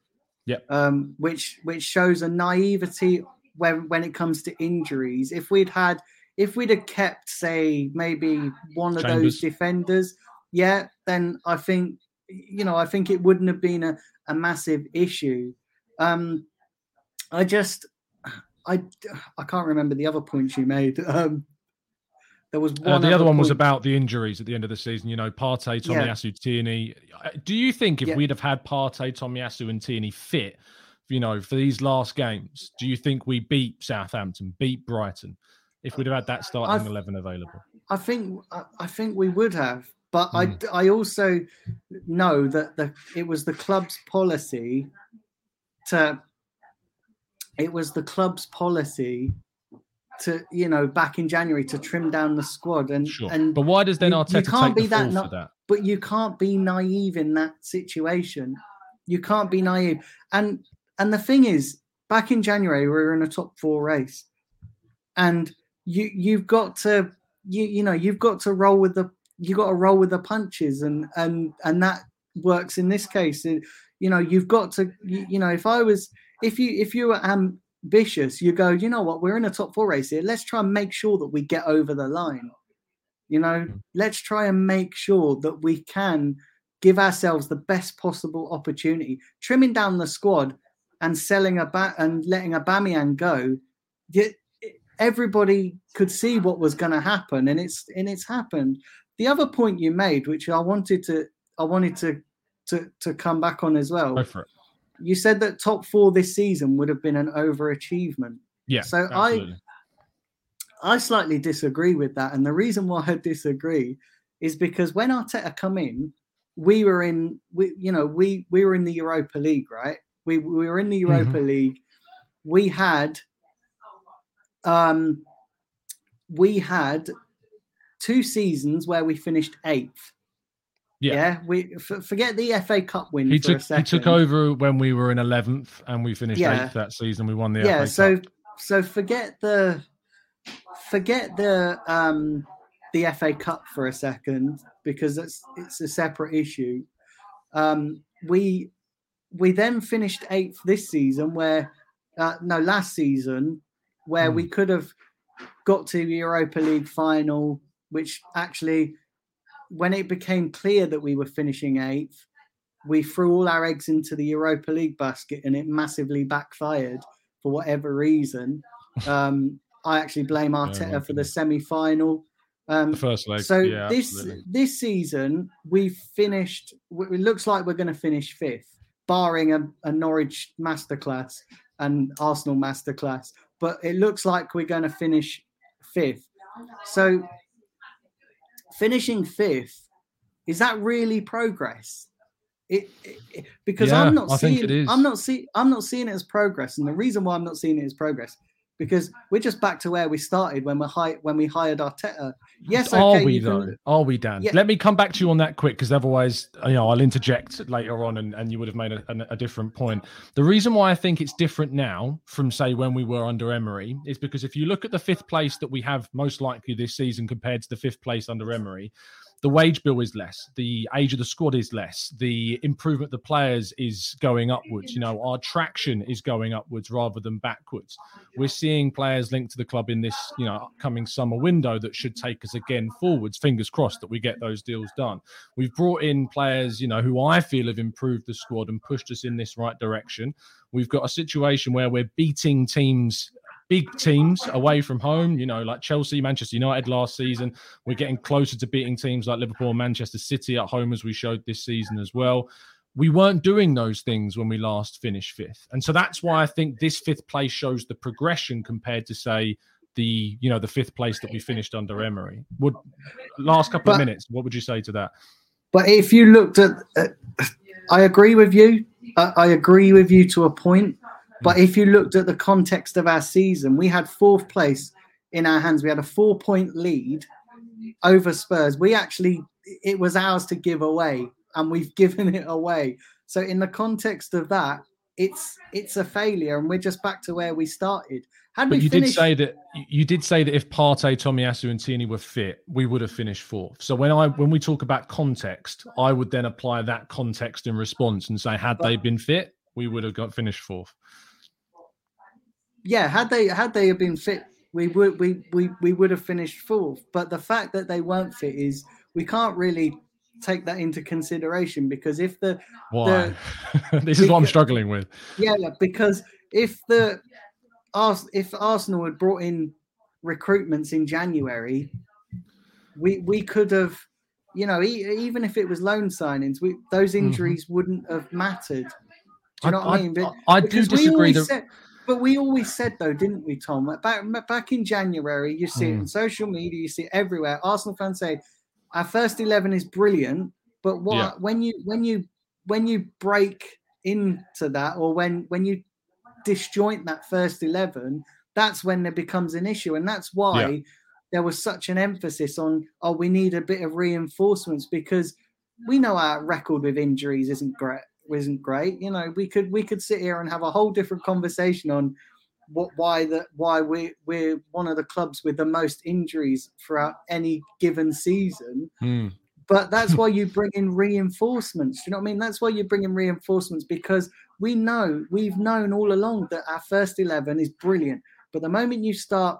Speaker 1: yeah.
Speaker 3: Um, which which shows a naivety when when it comes to injuries. If we'd had if we'd have kept, say, maybe one of Chambers. those defenders, yeah, then I think you know, I think it wouldn't have been a, a massive issue. Um, I just I I can't remember the other points you made. Um, there was
Speaker 1: uh, the other one point. was about the injuries at the end of the season. You know, Partey, Tomiyasu, yeah. Tierney. Do you think if yeah. we'd have had Partey, Tomiyasu, and Tierney fit, you know, for these last games, do you think we beat Southampton, beat Brighton, if we'd have had that starting I've, eleven available?
Speaker 3: I think I think we would have, but mm. I I also know that the it was the club's policy to it was the club's policy to you know back in January to trim down the squad and
Speaker 1: sure.
Speaker 3: and
Speaker 1: but why does then Arteta you can't be that, na- that,
Speaker 3: But you can't be naive in that situation. You can't be naive. And and the thing is, back in January we were in a top four race, and you you've got to you you know you've got to roll with the you got to roll with the punches and and and that works in this case. You know you've got to you, you know if I was if you if you were um ambitious, you go, you know what, we're in a top four race here. Let's try and make sure that we get over the line. You know, mm. let's try and make sure that we can give ourselves the best possible opportunity. Trimming down the squad and selling a bat and letting a Aubameyang go, everybody could see what was going to happen, and it's and it's happened. The other point you made, which I wanted to I wanted to to to come back on as well, you said that top four this season would have been an overachievement.
Speaker 1: Yeah.
Speaker 3: So absolutely. I I slightly disagree with that. And the reason why I disagree is because when Arteta come in, we were in we you know, we we were in the Europa League, right? We we were in the Europa mm-hmm. League. We had um we had two seasons where we finished eighth
Speaker 1: yeah,
Speaker 3: yeah we f- forget the FA Cup win.
Speaker 1: He took he took over when we were in eleventh, and we finished yeah. eighth that season. We won the
Speaker 3: yeah.
Speaker 1: FA
Speaker 3: so
Speaker 1: Cup.
Speaker 3: so forget the forget the um the FA Cup for a second because it's it's a separate issue. Um, we we then finished eighth this season, where uh, no last season, where mm. we could have got to the Europa League final, which actually when it became clear that we were finishing eighth, we threw all our eggs into the Europa League basket and it massively backfired for whatever reason. Um, I actually blame Arteta yeah, for the semi final. Um,
Speaker 1: the first leg.
Speaker 3: So
Speaker 1: yeah,
Speaker 3: this
Speaker 1: absolutely.
Speaker 3: this season we finished. It looks like we're going to finish fifth, barring a, a Norwich masterclass and Arsenal masterclass. But it looks like we're going to finish fifth. So finishing fifth, is that really progress? It, it, because yeah, I'm not I seeing I'm not see I'm not seeing it as progress, and the reason why I'm not seeing it as progress because we're just back to where we started when we hi- when we hired Arteta. Yes,
Speaker 1: Are we
Speaker 3: can-
Speaker 1: though? Are we, Dan?
Speaker 3: Yeah.
Speaker 1: Let me come back to you on that quick because otherwise, you know, I'll interject later on, and, and you would have made a, a different point. The reason why I think it's different now from say when we were under Emery is because if you look at the fifth place that we have most likely this season compared to the fifth place under Emery, the wage bill is less, the age of the squad is less, the improvement of the players is going upwards. You know, our traction is going upwards rather than backwards. We're seeing players linked to the club in this, you know, upcoming summer window that should take us again forwards. Fingers crossed that we get those deals done. We've brought in players, you know, who I feel have improved the squad and pushed us in this right direction. We've got a situation where we're beating teams big teams away from home, you know, like Chelsea, Manchester United last season. We're getting closer to beating teams like Liverpool and Manchester City at home, as we showed this season as well. We weren't doing those things when we last finished fifth. And so that's why I think this fifth place shows the progression compared to, say, the you know the fifth place that we finished under Emery. Would last couple of minutes, what would you say to that?
Speaker 3: But if you looked at, uh, I agree with you. I, I agree with you to a point. But if you looked at the context of our season, we had fourth place in our hands. We had a four point lead over Spurs. We actually, it was ours to give away, and we've given it away. So in the context of that, it's it's a failure, and we're just back to where we started. Had
Speaker 1: But you
Speaker 3: finished,
Speaker 1: did say that you did say that if Partey, Tomiyasu, and Tierney were fit, we would have finished fourth. So when I when we talk about context, I would then apply that context in response and say, had they been fit, we would have got finished fourth.
Speaker 3: Yeah, had they had they have been fit, we would we we we would have finished fourth. But the fact that they weren't fit is we can't really take that into consideration because if the
Speaker 1: Why? this is what I'm struggling with.
Speaker 3: yeah because if the if Arsenal had brought in recruitments in January, we we could have you know even if it was loan signings, we those mm-hmm. injuries wouldn't have mattered. Do you know what I, mean? But-
Speaker 1: I do
Speaker 3: because we
Speaker 1: disagree. That,
Speaker 3: said- but we always said though, didn't we, Tom? Back back in January, you see it
Speaker 1: Mm.
Speaker 3: on social media, you see it everywhere. Arsenal fans say our first eleven is brilliant, but what
Speaker 1: Yeah.
Speaker 3: when you when you when you break into that, or when when you disjoint that first eleven, that's when there becomes an issue, and that's why there was such an emphasis on oh, we need a bit of reinforcements because we know our record with injuries isn't great isn't great. You know, we could we could sit here and have a whole different conversation on what why the why we we're one of the clubs with the most injuries throughout any given season.
Speaker 1: Mm.
Speaker 3: But that's why you bring in reinforcements. You know what I mean? That's why you bring in reinforcements because we know we've known all along that our first eleven is brilliant. But the moment you start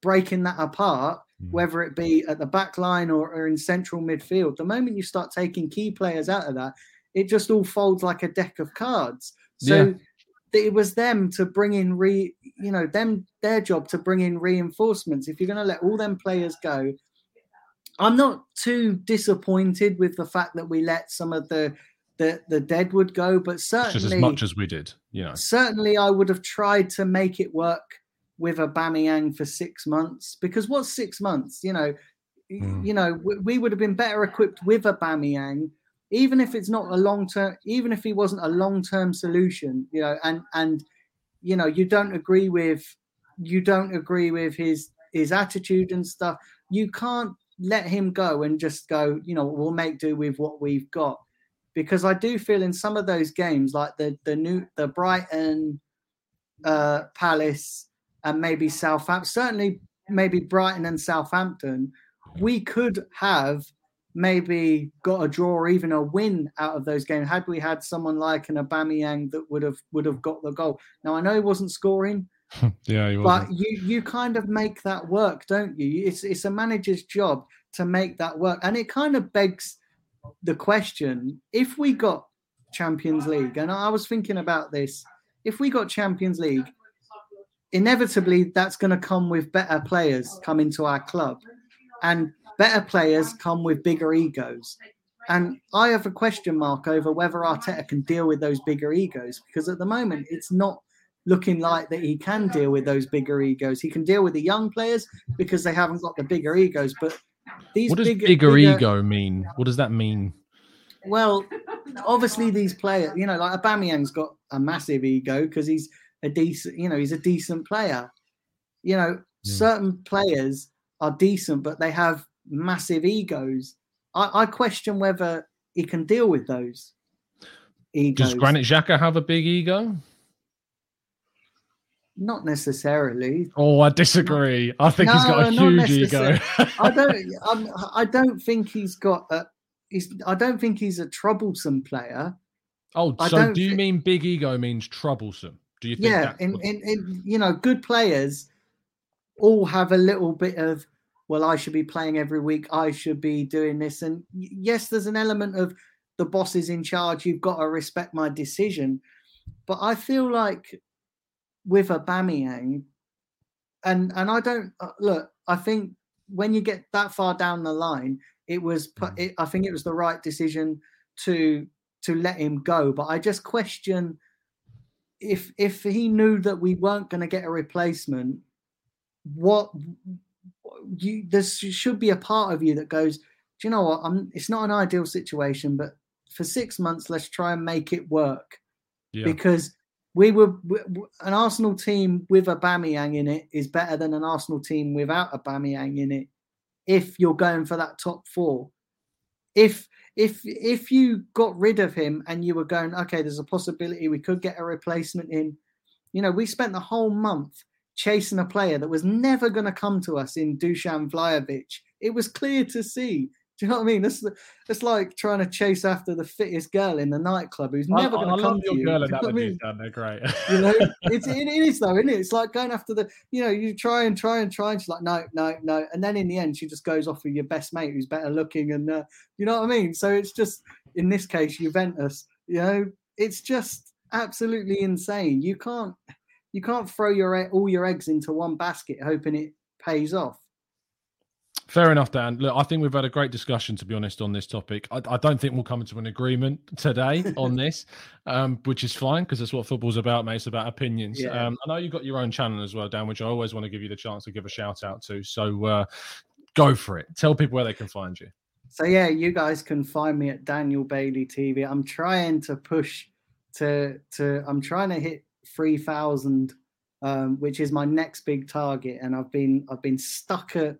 Speaker 3: breaking that apart,
Speaker 1: Mm.
Speaker 3: whether it be at the back line or, or in central midfield, the moment you start taking key players out of that, it just all folds like a deck of cards. So
Speaker 1: Yeah.
Speaker 3: it was them to bring in re, you know, them their job to bring in reinforcements. If you're going to let all them players go, I'm not too disappointed with the fact that we let some of the the the deadwood go, but certainly
Speaker 1: just as much as we did, you know.
Speaker 3: certainly I would have tried to make it work with Aubameyang for six months because what's six months? You know,
Speaker 1: Mm.
Speaker 3: you know, we, we would have been better equipped with Aubameyang, even if it's not a long term, even if he wasn't a long term solution. You know, and and you know, you don't agree with you don't agree with his his attitude and stuff. You can't let him go and just go. You know, we'll make do with what we've got because I do feel in some of those games, like the the new the Brighton, uh, Palace, and maybe Southampton, certainly maybe Brighton and Southampton, we could have maybe got a draw or even a win out of those games had we had someone like an Aubameyang that would have would have got the goal. Now I know he wasn't scoring,
Speaker 1: Yeah, he
Speaker 3: but you you kind of make that work, don't you? It's it's a manager's job to make that work, and it kind of begs the question: if we got Champions League, and I was thinking about this, if we got Champions League, inevitably that's going to come with better players coming to our club, and better players come with bigger egos. And I have a question mark over whether Arteta can deal with those bigger egos because at the moment it's not looking like that he can deal with those bigger egos. He can deal with the young players because they haven't got the bigger egos. But these
Speaker 1: What does
Speaker 3: bigger,
Speaker 1: bigger,
Speaker 3: bigger-
Speaker 1: ego mean? What does that mean?
Speaker 3: Well, obviously these players, you know, like Aubameyang's got a massive ego because he's a decent, you know, he's a decent player. You know, hmm. certain players are decent, but they have massive egos. I, I question whether he can deal with those egos.
Speaker 1: Does Granit Xhaka have a big ego?
Speaker 3: Not necessarily.
Speaker 1: Oh, I disagree. I think he's got a
Speaker 3: No, not
Speaker 1: huge ego.
Speaker 3: I don't. I'm, I don't think he's got a. He's, I don't think he's a troublesome player.
Speaker 1: oh,
Speaker 3: I
Speaker 1: so
Speaker 3: don't
Speaker 1: you
Speaker 3: thi-
Speaker 1: mean big ego means troublesome? Do you think
Speaker 3: Yeah, in, in, in you know, good players all have a little bit of. Well, I should be playing every week. I should be doing this, and yes, there's an element of the boss is in charge. You've got to respect my decision, but I feel like with Aubameyang, and and I don't uh, look. I think when you get that far down the line, it was. pu- It, I think it was the right decision to to let him go. But I just question if if he knew that we weren't going to get a replacement. What you there should be a part of you that goes. Do you know what? I'm. It's not an ideal situation, but for six months, let's try and make it work
Speaker 1: yeah.
Speaker 3: because we were an Arsenal team with Aubameyang in it is better than an Arsenal team without Aubameyang in it. If you're going for that top four, if if if you got rid of him and you were going, okay, there's a possibility we could get a replacement in. You know, we spent the whole month chasing a player that was never going to come to us in Dusan Vlahovic. It was clear to see. Do you know what I mean? It's it's like trying to chase after the fittest girl in the nightclub who's never going to come to you.
Speaker 1: girl
Speaker 3: you know I mean?
Speaker 1: Dan. They're great.
Speaker 3: You know, it's it, it is though, isn't it? It's like going after the, you know, you try and try and try, and she's like, no, no, no, and then in the end, she just goes off with your best mate who's better looking, and uh, you know what I mean. So it's just in this case, Juventus, you know, it's just absolutely insane. You can't, you can't throw your all your eggs into one basket hoping it pays off.
Speaker 1: Fair enough, Dan. Look, I think we've had a great discussion, to be honest, on this topic. I, I don't think we'll come to an agreement today on this, um, which is fine because that's what football's about, mate. It's about opinions.
Speaker 3: Yeah.
Speaker 1: Um, I know you've got your own channel as well, Dan, which I always want to give you the chance to give a shout out to. So uh, go for it. Tell people where they can find you.
Speaker 3: So yeah, you guys can find me at Daniel Bailey TV. I'm trying to push to to I'm trying to hit three thousand, um, which is my next big target, and I've been I've been stuck at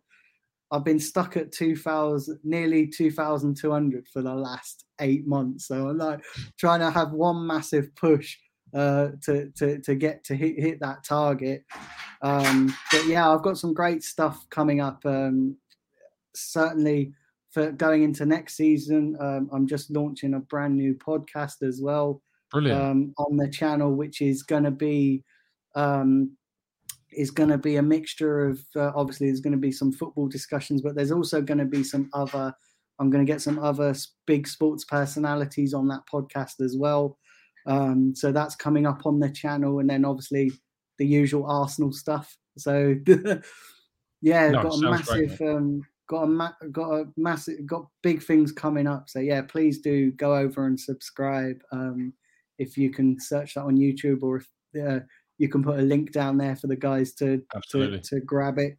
Speaker 3: I've been stuck at two thousand nearly two thousand two hundred for the last eight months. So I'm like trying to have one massive push uh, to to to get to hit hit that target. Um, but yeah, I've got some great stuff coming up. Um, certainly for going into next season. Um, I'm just launching a brand new podcast as well
Speaker 1: Brilliant.
Speaker 3: um, on the channel, which is going to be um, is going to be a mixture of uh, obviously there's going to be some football discussions, but there's also going to be some other. I'm going to get some other big sports personalities on that podcast as well. Um, so that's coming up on the channel, and then obviously the usual Arsenal stuff. So yeah,
Speaker 1: No,
Speaker 3: got a
Speaker 1: sounds great,
Speaker 3: massive, um, got a ma- got a massive, got big things coming up. So yeah, please do go over and subscribe. Um, if you can search that on YouTube, or if uh, you can put a link down there for the guys to to,
Speaker 1: Absolutely.
Speaker 3: to grab it.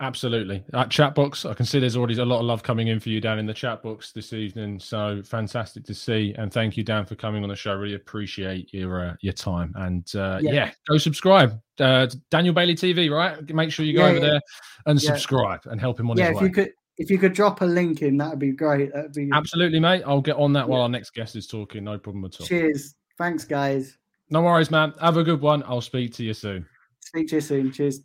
Speaker 1: Absolutely. That chat box, I can see there's already a lot of love coming in for you down in the chat box this evening. So fantastic to see. And thank you, Dan, for coming on the show. Really appreciate your uh, your time. And uh, yeah.
Speaker 3: Yeah.
Speaker 1: go subscribe. Uh, Daniel Bailey TV, right? Make sure you go
Speaker 3: Yeah,
Speaker 1: over
Speaker 3: yeah.
Speaker 1: there and subscribe and help him on
Speaker 3: yeah,
Speaker 1: his
Speaker 3: if
Speaker 1: way.
Speaker 3: you could if you could drop a link in, that'd be great. That'd be
Speaker 1: Absolutely, mate. I'll get on that while our next guest is talking. No problem at all.
Speaker 3: cheers. Thanks, guys.
Speaker 1: No worries, man. Have a good one. I'll speak to you soon.
Speaker 3: Speak to you soon. Cheers.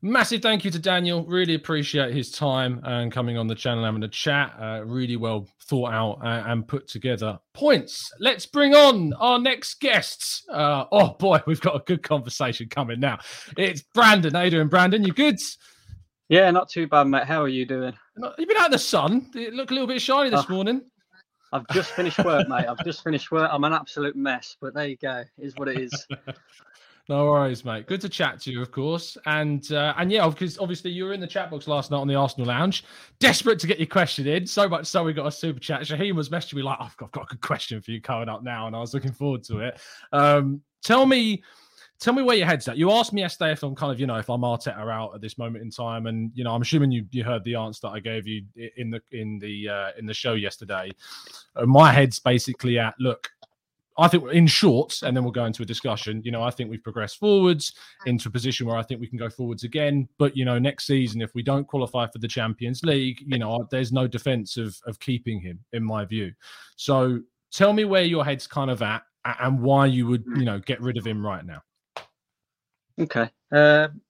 Speaker 1: Massive thank you to Daniel. Really appreciate his time and coming on the channel, having a chat. Uh, really well thought out uh, and put together points. Let's bring on our next guests. Uh, oh boy, we've got a good conversation coming now. It's Brandon. How you doing, Brandon? You good?
Speaker 4: Yeah, not too bad, mate. How are you doing?
Speaker 1: You've been out in the sun. You look a little bit shiny this
Speaker 4: Oh.
Speaker 1: morning.
Speaker 4: I've just finished work, mate. I've just finished work. I'm an absolute mess, but there you go. Is what it is.
Speaker 1: No worries, mate. Good to chat to you, of course. And uh, and yeah, because obviously you were in the chat box last night on the Arsenal Lounge, desperate to get your question in. So much so we got a super chat. Shaheen was messaging me like, I've got, I've got a good question for you coming up now, and I was looking forward to it. Um, tell me, tell me where your head's at. You asked me yesterday if I'm kind of, you know, if I'm Arteta out at this moment in time, and you know, I'm assuming you you heard the answer that I gave you in the in the uh, in the show yesterday. Uh, my head's basically at look. I think in short, and then we'll go into a discussion. You know, I think we've progressed forwards into a position where I think we can go forwards again. But you know, next season, if we don't qualify for the Champions League, you know, there's no defense of of keeping him, in my view. So tell me where your head's kind of at and why you would, you know, get rid of him right now.
Speaker 4: Okay. Um,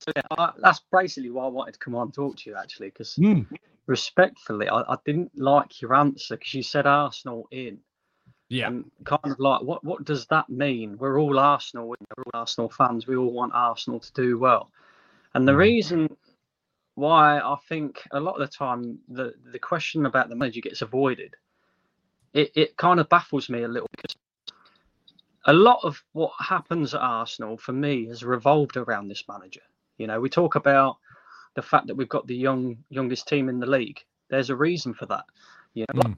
Speaker 4: so yeah, I, that's basically why I wanted to come on and talk to you actually, because
Speaker 1: Mm.
Speaker 4: respectfully, I, I didn't like your answer because you said Arsenal in.
Speaker 1: Yeah.
Speaker 4: And kind of like, what what does that mean? We're all Arsenal. We're all Arsenal fans. We all want Arsenal to do well. And the reason why I think a lot of the time the the question about the manager gets avoided, it, it kind of baffles me a little because a lot of what happens at Arsenal for me has revolved around this manager. You know, we talk about the fact that we've got the young youngest team in the league. There's a reason for that. You know,
Speaker 1: Mm.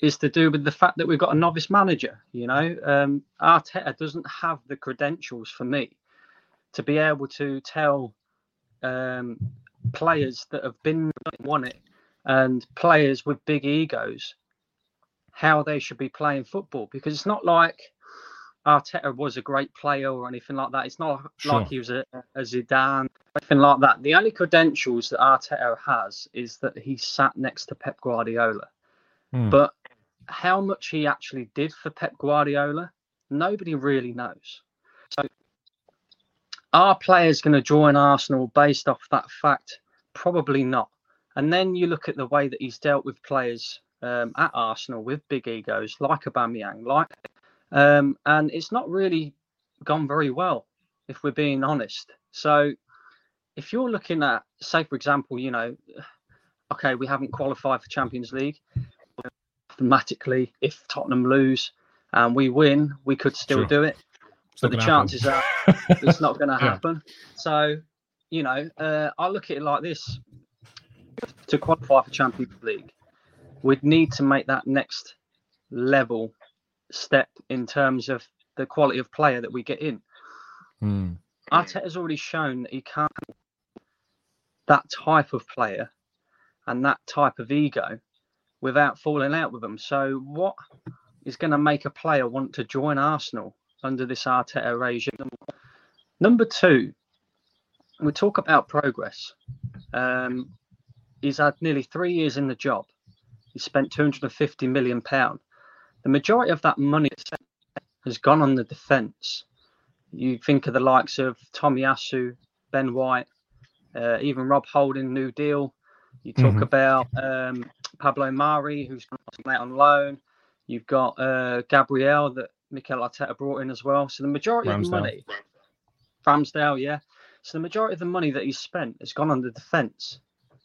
Speaker 4: is to do with the fact that we've got a novice manager. You know, um, Arteta doesn't have the credentials for me to be able to tell um, players that have been won it and players with big egos how they should be playing football because it's not like Arteta was a great player or anything like that. It's not
Speaker 1: Sure.
Speaker 4: like he was a, a Zidane, anything like that. The only credentials that Arteta has is that he sat next to Pep Guardiola.
Speaker 1: Hmm.
Speaker 4: But how much he actually did for Pep Guardiola, nobody really knows. So, are players going to join Arsenal based off that fact? Probably not. And then you look at the way that he's dealt with players um, at Arsenal with big egos, like Aubameyang, like, um, and it's not really gone very well, if we're being honest. So, if you're looking at, say, for example, you know, okay, we haven't qualified for Champions League. Mathematically, if Tottenham lose and we win, we could still
Speaker 1: Sure.
Speaker 4: do it.
Speaker 1: It's
Speaker 4: But the
Speaker 1: gonna happen.
Speaker 4: chances are it's not going to
Speaker 1: Yeah.
Speaker 4: happen. So, you know, uh, I look at it like this: to qualify for Champions League, we'd need to make that next level step in terms of the quality of player that we get in.
Speaker 1: Mm.
Speaker 4: Arteta's already shown that he can't that type of player and that type of ego without falling out with them. So, what is going to make a player want to join Arsenal under this Arteta regime? Number two, we talk about progress. Um, he's had nearly three years in the job. He spent 250 million pound. The majority of that money has gone on the defence. You think of the likes of Tomiyasu, Ben White, uh, even Rob Holding, New Deal. You talk
Speaker 1: Mhm.
Speaker 4: about um, Pablo Mari, who's gone out on loan. You've got uh, Gabriel that Mikel Arteta brought in as well. So the majority of the money, Ramsdale, yeah. So the majority of the money that he's spent has gone on the defence.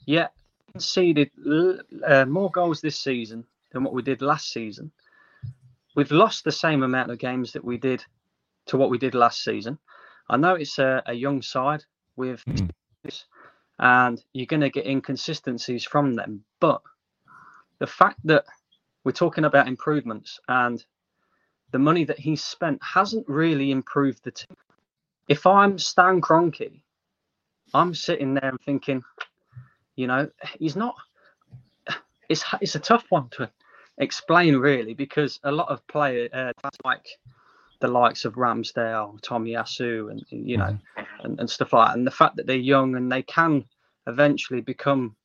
Speaker 4: Yet conceded uh, more goals this season than what we did last season. We've lost the same amount of games that we did to what we did last season. I know it's a, a young side with,
Speaker 1: Mhm.
Speaker 4: and you're going to get inconsistencies from them. But the fact that we're talking about improvements and the money that he's spent hasn't really improved the team. If I'm Stan Kroenke, I'm sitting there and thinking, you know, he's not. It's it's a tough one to explain really because a lot of players uh, like the likes of Ramsdale, Tomiyasu, and you know, and, and stuff like that, and the fact that they're young and they can eventually become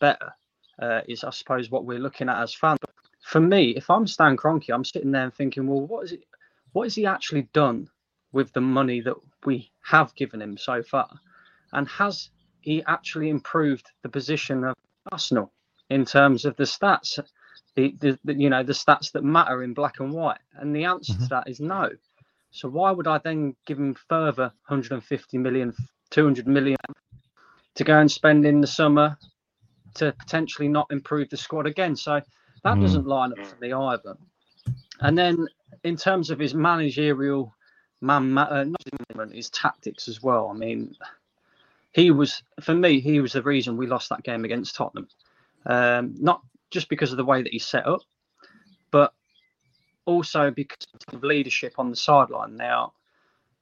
Speaker 4: better uh, is, I suppose, what we're looking at as fans. But For me, if I'm Stan Kroenke, I'm sitting there and thinking, well, what is it? What has he actually done with the money that we have given him so far, and has he actually improved the position of Arsenal in terms of the stats? The, the, the you know the stats that matter in black and white, and the answer to that is no. So why would I then give him further 150 million, 200 million to go and spend in the summer to potentially not improve the squad again? So that
Speaker 1: Mm.
Speaker 4: doesn't line up for me either. And then in terms of his managerial man, uh, not his tactics as well. I mean, he was for me, he was the reason we lost that game against Tottenham. Um, not just because of the way that he's set up, but also because of leadership on the sideline. Now,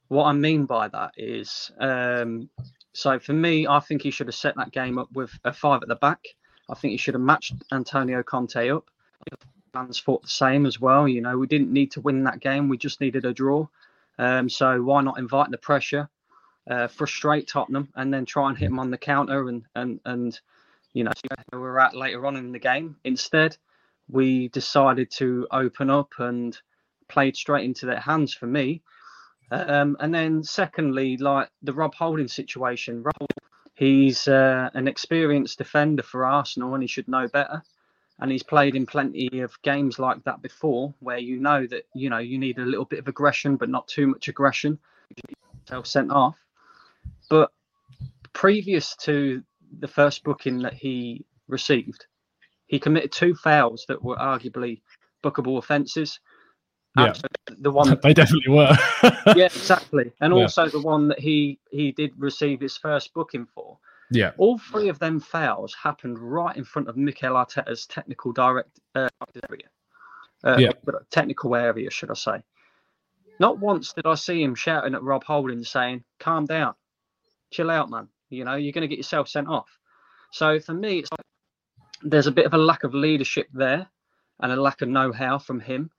Speaker 4: what I mean by that is, um, so for me, I think he should have set that game up with a five at the back. I think he should have matched Antonio Conte up. fans thought the same as well. You know, we didn't need to win that game; we just needed a draw. Um, so why not invite the pressure, uh, frustrate Tottenham, and then try and hit them on the counter and and and you know we're at later on in the game. Instead, we decided to open up and played straight into their hands for me. Um, and then secondly, like the Rob Holding situation, Rob, he's uh, an experienced defender for Arsenal and he should know better. And he's played in plenty of games like that before, where you know that you know you need a little bit of aggression, but not too much aggression. Self sent off. But previous to the first booking that he received, he committed two fouls that were arguably bookable offences.
Speaker 1: Yeah.
Speaker 4: The one
Speaker 1: they definitely were.
Speaker 4: yeah, exactly. And
Speaker 1: Yeah.
Speaker 4: also the one that he he did receive his first booking for.
Speaker 1: yeah.
Speaker 4: All three of them fouls happened right in front of Mikel Arteta's technical direct uh, area. Uh,
Speaker 1: Yeah.
Speaker 4: Technical area, should I say? Not once did I see him shouting at Rob Holding, saying, "Calm down, chill out, man. You know you're going to get yourself sent off." So for me, it's like there's a bit of a lack of leadership there, and a lack of know-how from him.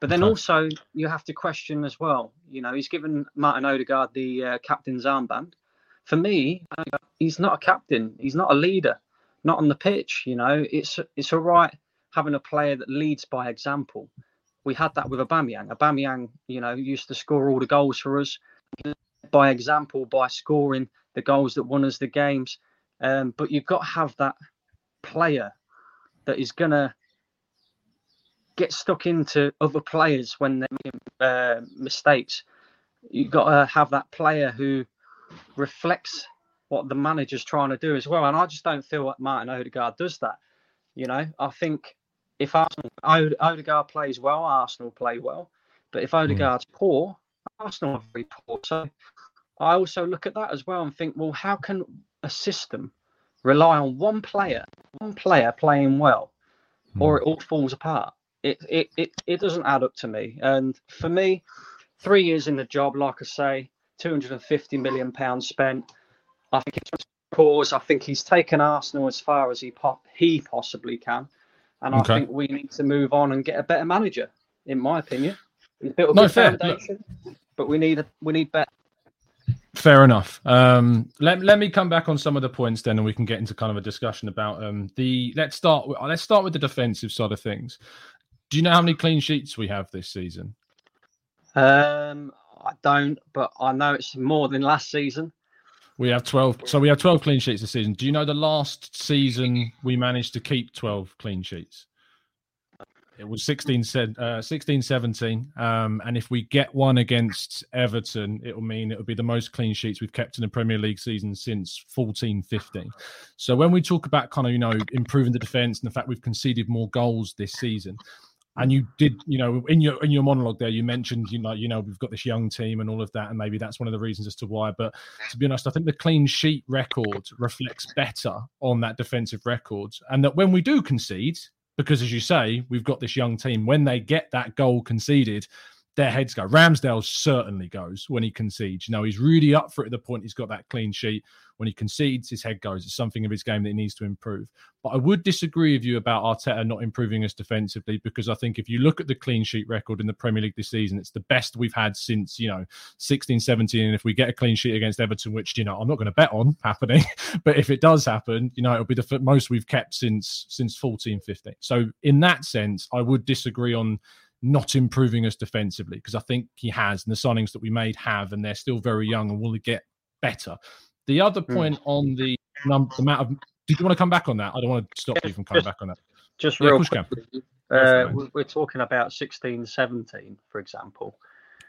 Speaker 4: But then also you have to question as well. You know, he's given Martin Odegaard the uh, captain's armband. For me, he's not a captain. He's not a leader. Not on the pitch. You know, it's it's all right having a player that leads by example. We had that with Aubameyang. Aubameyang, you know, used to score all the goals for us by example by scoring the goals that won us the games. Um, but you've got to have that player that is gonna get stuck into other players when they make uh, mistakes. You've got to have that player who reflects what the manager's trying to do as well. And I just don't feel like Martin Odegaard does that. You know, I think if Arsenal Odegaard plays well, Arsenal play well. But if Odegaard's poor, Arsenal are very poor. So I also look at that as well and think, well, how can a system rely on one player, one player playing well, hmm. or it all falls apart? It, it it it doesn't add up to me. And for me, three years in the job, like I say, 250 million pounds spent. I think it's cause. I think he's taken Arsenal as far as he po- he possibly can, and
Speaker 1: Okay.
Speaker 4: I think we need to move on and get a better manager. In my opinion, he's built a
Speaker 1: No,
Speaker 4: good
Speaker 1: fair.
Speaker 4: Foundation, but we need a, we need better.
Speaker 1: Fair enough. Um, let, let me come back on some of the points then, and we can get into kind of a discussion about um, the. Let's start. With, let's start with the defensive side of things. Do you know how many clean sheets we have this season?
Speaker 4: Um, I don't, but I know it's more than last season.
Speaker 1: We have twelve. So we have twelve clean sheets this season. Do you know the last season we managed to keep twelve clean sheets? It was 16, said, uh, 16 17. Um, and if we get one against Everton, it'll mean it'll be the most clean sheets we've kept in the Premier League season since 14 15. So when we talk about kind of, you know, improving the defense and the fact we've conceded more goals this season, and you did, you know, in your in your monologue there, you mentioned, you know, you know, we've got this young team and all of that, and maybe that's one of the reasons as to why. But to be honest, I think the clean sheet record reflects better on that defensive record, and that when we do concede, because as you say, we've got this young team. When they get that goal conceded, their heads go. Ramsdale certainly goes when he concedes. You know, he's really up for it at the point he's got that clean sheet. When he concedes, his head goes. It's something of his game that he needs to improve. But I would disagree with you about Arteta not improving us defensively because I think if you look at the clean sheet record in the Premier League this season, it's the best we've had since, you know, 16, 17. And if we get a clean sheet against Everton, which, you know, I'm not going to bet on happening, but if it does happen, you know, it'll be the most we've kept since since 14, 15. So in that sense, I would disagree on not improving us defensively because I think he has, and the signings that we made have, and they're still very young and will get better. The other
Speaker 4: Hmm.
Speaker 1: point on the num- the amount of did you want to come back on that? I don't want to stop you from coming
Speaker 4: just-
Speaker 1: back on that.
Speaker 4: Just
Speaker 1: Yeah,
Speaker 4: real
Speaker 1: push Cam.
Speaker 4: quickly,
Speaker 1: for it,
Speaker 4: uh, we- we're talking about 16, 17, for example.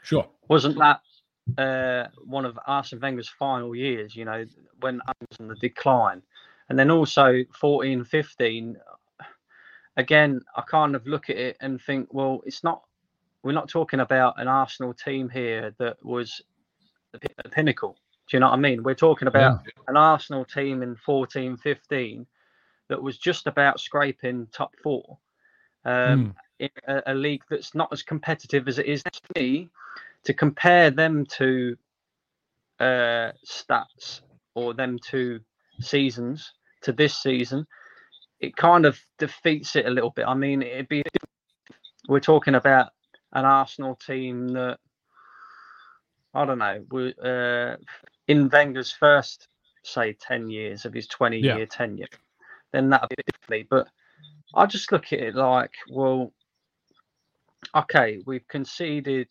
Speaker 1: Sure.
Speaker 4: Wasn't that uh, one of Arsene Wenger's final years? You know, when I was on the decline, and then also 14, 15. Again, I kind of look at it and think, well, it's not. We're not talking about an Arsenal team here that was the the pinnacle. Do you know what I mean? We're talking about an Arsenal team in 14, 15 that was just about scraping top four. Um, in a, a league that's not as competitive as it is to me, to compare them to uh, stats or them to seasons to this season, it kind of defeats it a little bit. I mean, it'd be we're talking about an Arsenal team that I don't know. we uh, in Wenger's first, say, ten years of his twenty-year
Speaker 1: Yeah.
Speaker 4: tenure, then that'd be differently. But I just look at it like, well, okay, we've conceded.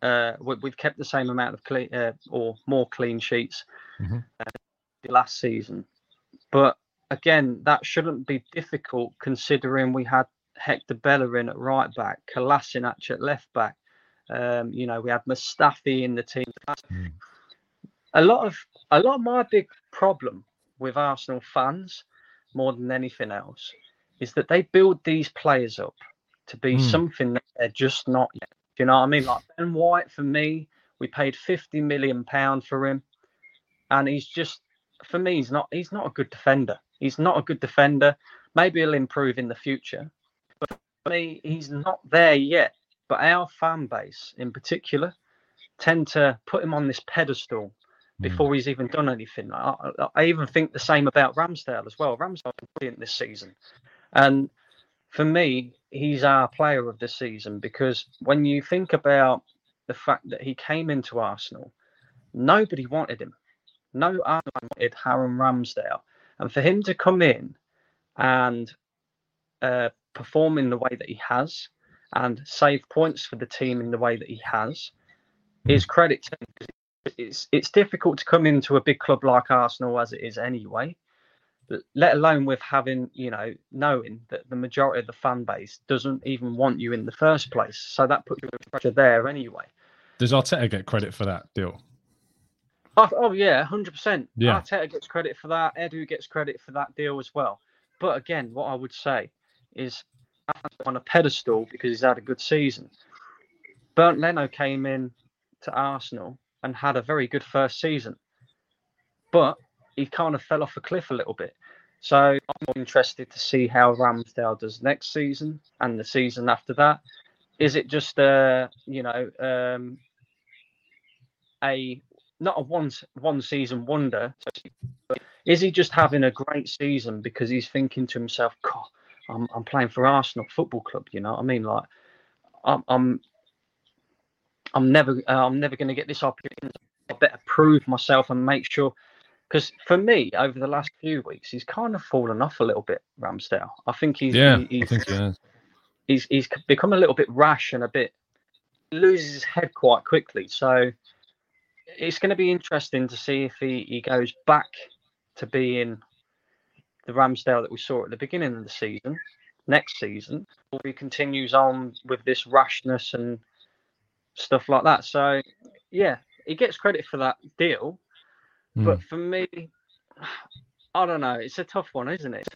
Speaker 4: Uh, we, we've kept the same amount of clean uh, or more clean sheets
Speaker 1: Mhm.
Speaker 4: uh, last season, but again, that shouldn't be difficult considering we had Hector Bellerin at right back, Kolasinac at left back. Um, you know, we had Mustafi in the team.
Speaker 1: Mm.
Speaker 4: A lot of a lot of my big problem with Arsenal fans, more than anything else, is that they build these players up to be
Speaker 1: Mm.
Speaker 4: something that they're just not yet. Do you know what I mean? Like Ben White for me, we paid fifty million pound for him, and he's just for me, he's not he's not a good defender. He's not a good defender. Maybe he'll improve in the future, but for me, he's not there yet. But our fan base, in particular, tend to put him on this pedestal before he's even done anything. I, I- even think the same about Ramsdale as well. Ramsdale brilliant this season, and for me, he's our player of the season because when you think about the fact that he came into Arsenal, nobody wanted him. No Arsenal wanted Harry Ramsdale, and for him to come in and uh, perform in the way that he has and save points for the team in the way that he has is credit to him. It's it's difficult to come into a big club like Arsenal as it is anyway, but let alone with having you know knowing that the majority of the fan base doesn't even want you in the first place. So that puts you under pressure there anyway.
Speaker 1: Does Arteta get credit for that deal?
Speaker 4: Oh, oh yeah, hundred percent.
Speaker 1: Yeah.
Speaker 4: Arteta gets credit for that. Edu gets credit for that deal as well. But again, what I would say is on a pedestal because he's had a good season. Bernd Leno came in to Arsenal and had a very good first season, but he kind of fell off a cliff a little bit. So I'm interested to see how Ramsdale does next season and the season after that. Is it just a you know um, a not a one one season wonder. Is he just having a great season because he's thinking to himself, "God, I'm I'm playing for Arsenal Football Club." You know I mean? Like, I'm I'm I'm never uh, I'm never going to get this opportunity. I better prove myself and make sure. Because for me, over the last few weeks, he's kind of fallen off a little bit, Ramsdale. I think he's
Speaker 1: Yeah,
Speaker 4: he-
Speaker 1: I
Speaker 4: he's,
Speaker 1: think he has.
Speaker 4: he's he's become a little bit rash and a bit loses his head quite quickly. So it's going to be interesting to see if he, he goes back to being the Ramsdale that we saw at the beginning of the season next season, or he continues on with this rashness and stuff like that. So yeah, he gets credit for that deal,
Speaker 1: Hmm.
Speaker 4: but for me, I don't know. It's a tough one, isn't it?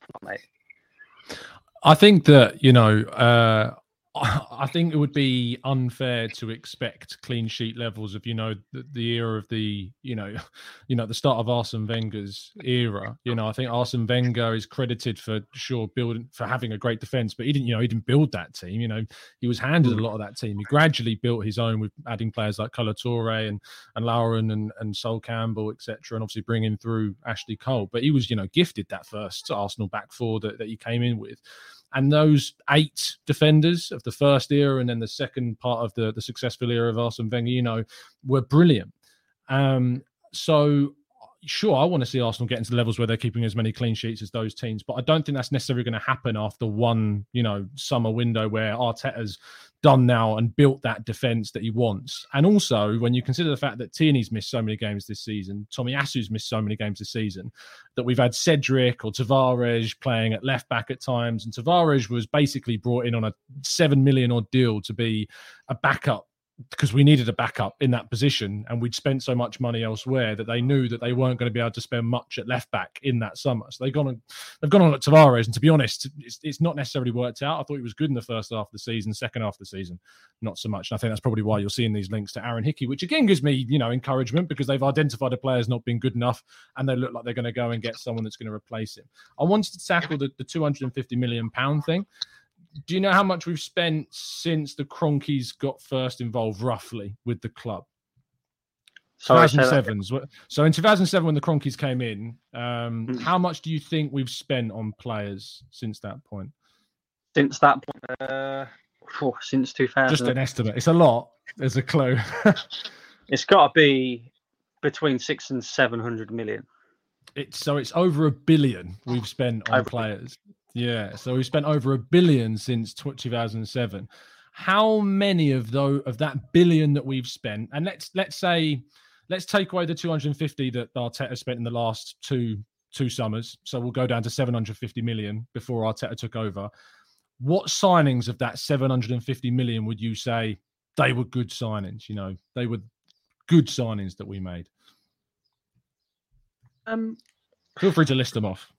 Speaker 1: I think that you know, uh, I think it would be unfair to expect clean sheet levels of you know the, the era of the you know, you know the start of Arsene Wenger's era. You know, I think Arsene Wenger is credited for sure building for having a great defense, but he didn't you know he didn't build that team. You know, he was handed a mm. lot of that team. He gradually built his own with adding players like Kolo Toure and and Lauren and and Sol Campbell, etc., and obviously bringing through Ashley Cole. But he was you know gifted that first Arsenal back four that, that he came in with and those eight defenders of the first era and then the second part of the, the successful era of Arsene Wenger, you know, were brilliant. Um, so sure, I want to see Arsenal get into the levels where they're keeping as many clean sheets as those teams, but I don't think that's necessarily going to happen after one, you know, summer window where Arteta's done now and built that defense that he wants. And also, when you consider the fact that Tierney's missed so many games this season, Tomiyasu's missed so many games this season, that we've had Cedric or Tavares playing at left back at times, and Tavares was basically brought in on a seven million odd deal to be a backup because we needed a backup in that position and we'd spent so much money elsewhere that they knew that they weren't going to be able to spend much at left back in that summer. So they've gone on, they've gone on at Tavares, and to be honest, it's, it's not necessarily worked out. I thought he was good in the first half of the season, second half of the season, not so much. And I think that's probably why you're seeing these links to Aaron Hickey, which again gives me, you know, encouragement because they've identified a player as not being good enough and they look like they're going to go and get someone that's going to replace him. I wanted to tackle the, the 250 million pound thing do you know how much we've spent since the Kroenkes got first involved, roughly, with the club?
Speaker 4: Sorry, say that
Speaker 1: So in 2007, when the Kroenkes came in, um,
Speaker 4: Mm.
Speaker 1: how much do you think we've spent on players since that point?
Speaker 4: since that point, uh, phew, since 2000,
Speaker 1: Just an estimate. It's a lot. There's a clue.
Speaker 4: it's got to be between six and seven hundred million.
Speaker 1: it's so it's over a billion we've spent on
Speaker 4: Over-
Speaker 1: players. Yeah, so we've spent over a billion since 2007. How many of though of that billion that we've spent, and let's let's say let's take away the 250 that Arteta spent in the last two two summers. So we'll go down to 750 million before Arteta took over. What signings of that 750 million would you say they were good signings? You know, they were good signings that we made.
Speaker 4: Um,
Speaker 1: Feel free to list them off.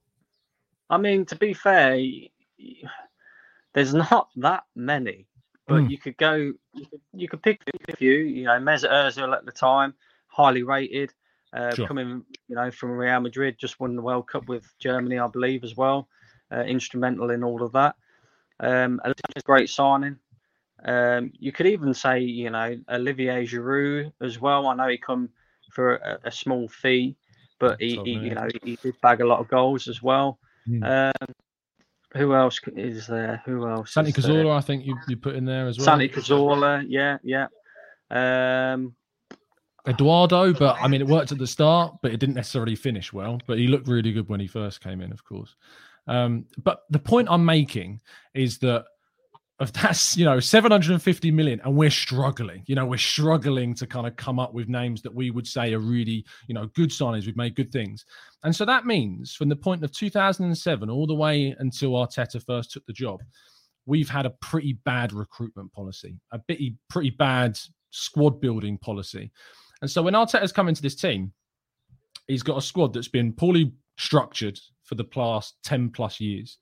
Speaker 4: I mean, to be fair, there's not that many, but
Speaker 1: Mm.
Speaker 4: you could go, you could, you could pick a few. You know, Mesut Ozil at the time, highly rated, uh,
Speaker 1: Sure.
Speaker 4: coming, you know, from Real Madrid, just won the World Cup with Germany, I believe, as well. Uh, instrumental in all of that. Um, a great signing. Um, you could even say, you know, Olivier Giroud as well. I know he come for a, a small fee, but he, he you know, he did bag a lot of goals as well.
Speaker 1: Mm.
Speaker 4: Um, who else is there? Who else?
Speaker 1: Santi? Cazorla, I think you, you put in there as well.
Speaker 4: Santi Cazorla, yeah, yeah. Um,
Speaker 1: Eduardo, but I mean, it worked at the start, but it didn't necessarily finish well. But he looked really good when he first came in, of course. Um, but the point I'm making is that of that's you know 750 million, and we're struggling. You know, we're struggling to kind of come up with names that we would say are really you know good signings. We've made good things, and so that means from the point of 2007 all the way until Arteta first took the job, we've had a pretty bad recruitment policy, a bitty, pretty bad squad building policy. And so when Arteta's come into this team, he's got a squad that's been poorly structured for the past 10 plus years.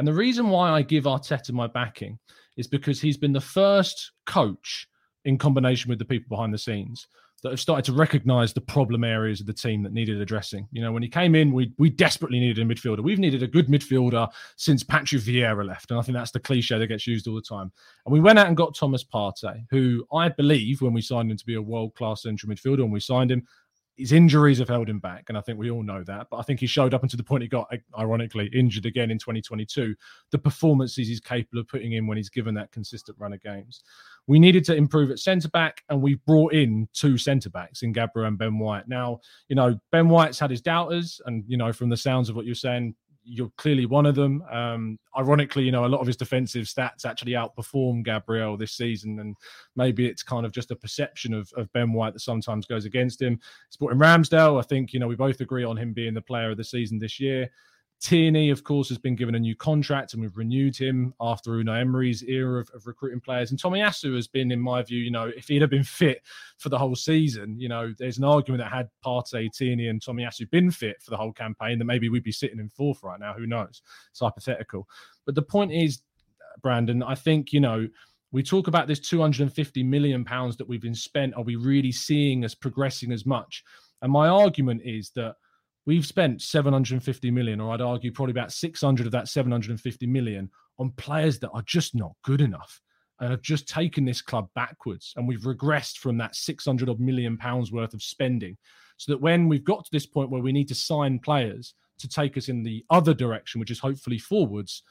Speaker 1: And the reason why I give Arteta my backing is because he's been the first coach in combination with the people behind the scenes that have started to recognize the problem areas of the team that needed addressing. You know, when he came in, we we desperately needed a midfielder. We've needed a good midfielder since Patrick Vieira left. And I think that's the cliche that gets used all the time. And we went out and got Thomas Partey, who I believe when we signed him to be a world class central midfielder, and we signed him, his injuries have held him back. And I think we all know that. But I think he showed up until the point he got, ironically, injured again in 2022. The performances he's capable of putting in when he's given that consistent run of games. We needed to improve at centre back, and we brought in two centre backs in Gabriel and Ben White. Now, you know, Ben White's had his doubters, and, you know, from the sounds of what you're saying, you're clearly one of them. Um, ironically, you know, a lot of his defensive stats actually outperform Gabriel this season, and maybe it's kind of just a perception of, of Ben White that sometimes goes against him. Sporting Ramsdale, I think, you know, we both agree on him being the player of the season this year. Tierney, of course, has been given a new contract and we've renewed him after Unai Emery's era of, of recruiting players. And Tomiyasu has been, in my view, you know, if he'd have been fit for the whole season, you know, there's an argument that had Partey, Tierney, and Tomiyasu been fit for the whole campaign, that maybe we'd be sitting in fourth right now. Who knows? It's hypothetical. But the point is, Brandon, I think, you know, we talk about this 250 million pounds that we've been spent. Are we really seeing us progressing as much? And my argument is that we've spent 750 million, or I'd argue probably about 600 of that 750 million on players that are just not good enough and have just taken this club backwards. And we've regressed from that 600 odd million pounds worth of spending. So that when we've got to this point where we need to sign players to take us in the other direction, which is hopefully forwards,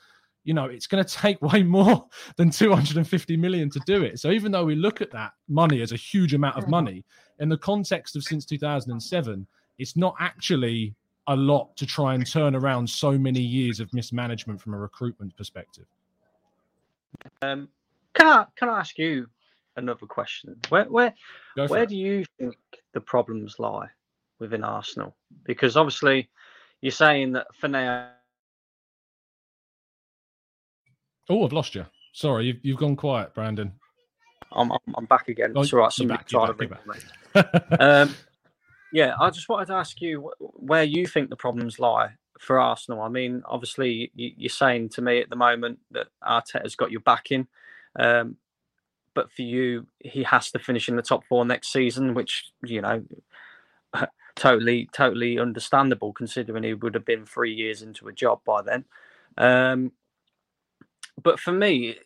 Speaker 1: you know, it's going to take way more than 250 million to do it. So even though we look at that money as a huge amount of money, in the context of since 2007, it's not actually a lot to try and turn around so many years of mismanagement from a recruitment perspective.
Speaker 4: um, can I can I ask you another question? Where where where
Speaker 1: it.
Speaker 4: do you think the problems lie within Arsenal? Because obviously, you're saying that for now,
Speaker 1: Oh, I've lost you. Sorry, you've, you've gone quiet, Brandon.
Speaker 4: I'm I'm, I'm back again.
Speaker 1: Oh,
Speaker 4: it's all right.
Speaker 1: you're
Speaker 4: Somebody
Speaker 1: back, you're
Speaker 4: to
Speaker 1: back,
Speaker 4: me. um, yeah, I just wanted to ask you where you think the problems lie for Arsenal. I mean, obviously, you, you're saying to me at the moment that Arteta's got your backing, um, but for you, he has to finish in the top four next season, which you know, totally, totally understandable considering he would have been three years into a job by then. Um, but for me,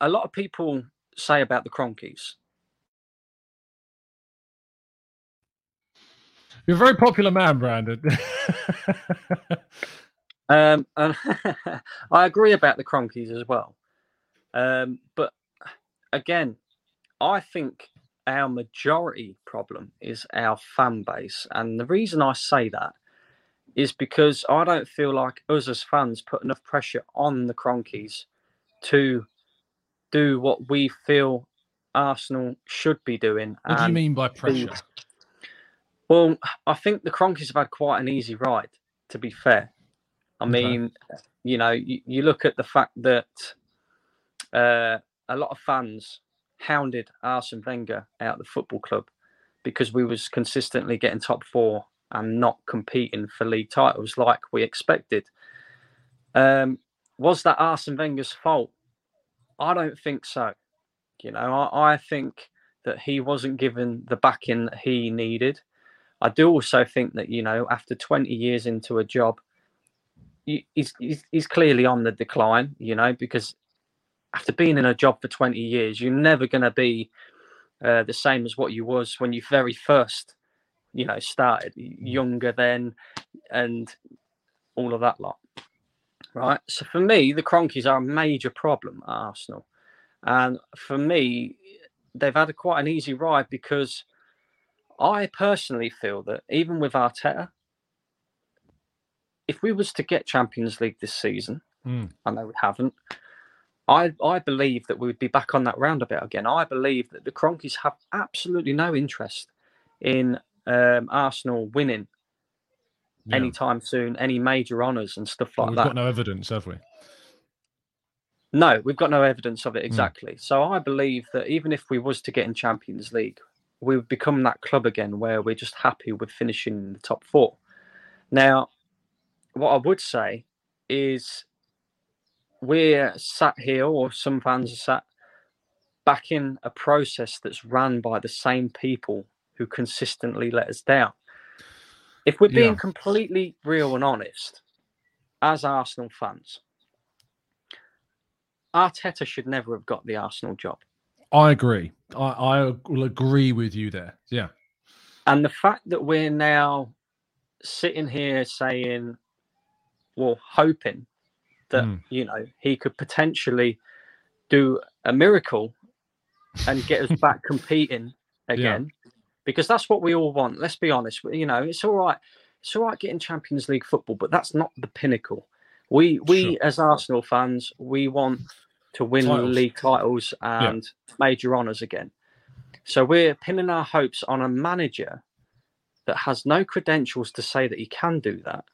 Speaker 4: a lot of people say about the Kroenkes.
Speaker 1: You're a very popular man, Brandon.
Speaker 4: Um, and I agree about the Kroenkes as well. Um, but again, I think our majority problem is our fan base. And the reason I say that is because I don't feel like us as fans put enough pressure on the Kroenkes to do what we feel Arsenal should be doing.
Speaker 1: What do you mean by pressure?
Speaker 4: Well, I think the Kroenkes have had quite an easy ride, to be fair. I
Speaker 1: Okay.
Speaker 4: mean, you know, you, you look at the fact that uh, a lot of fans hounded Arsene Wenger out of the football club because we was consistently getting top four and not competing for league titles like we expected. Um, was that Arsene Wenger's fault? I don't think so. You know, I, I think that he wasn't given the backing that he needed. I do also think that you know, after 20 years into a job, he's he's, he's clearly on the decline. You know, because after being in a job for 20 years, you're never going to be uh, the same as what you was when you very first, you know, started younger then, and all of that lot. Right. So for me, the Kroenkes are a major problem at Arsenal, and for me, they've had a, quite an easy ride because I personally feel that even with Arteta, if we was to get Champions League this season. I know we haven't. I I believe that we would be back on that roundabout again. I believe that the Kroenkes have absolutely no interest in um, Arsenal winning
Speaker 1: Yeah.
Speaker 4: anytime soon, any major honours and stuff
Speaker 1: Well,
Speaker 4: like
Speaker 1: we've
Speaker 4: that.
Speaker 1: got no evidence, have we?
Speaker 4: No, we've got no evidence of it
Speaker 1: Hmm.
Speaker 4: exactly. So I believe that even if we was to get in Champions League, we would become that club again where we're just happy with finishing in the top four. Now, what I would say is we're sat here, or some fans are sat back in a process that's run by the same people who consistently let us down. If we're being
Speaker 1: Yeah.
Speaker 4: completely real and honest, as Arsenal fans, Arteta should never have got the Arsenal job.
Speaker 1: I agree. I, I will agree with you there. Yeah.
Speaker 4: And the fact that we're now sitting here saying, well, hoping that,
Speaker 1: Mm.
Speaker 4: you know, he could potentially do a miracle and get us back competing again, because that's what we all want. Let's be honest. You know, it's all right. It's all right getting Champions League football, but that's not the pinnacle. We, we
Speaker 1: Sure.
Speaker 4: as Arsenal fans, we want to win
Speaker 1: Titles.
Speaker 4: league titles and major honours again. So we're pinning our hopes on a manager that has no credentials to say that he can do that.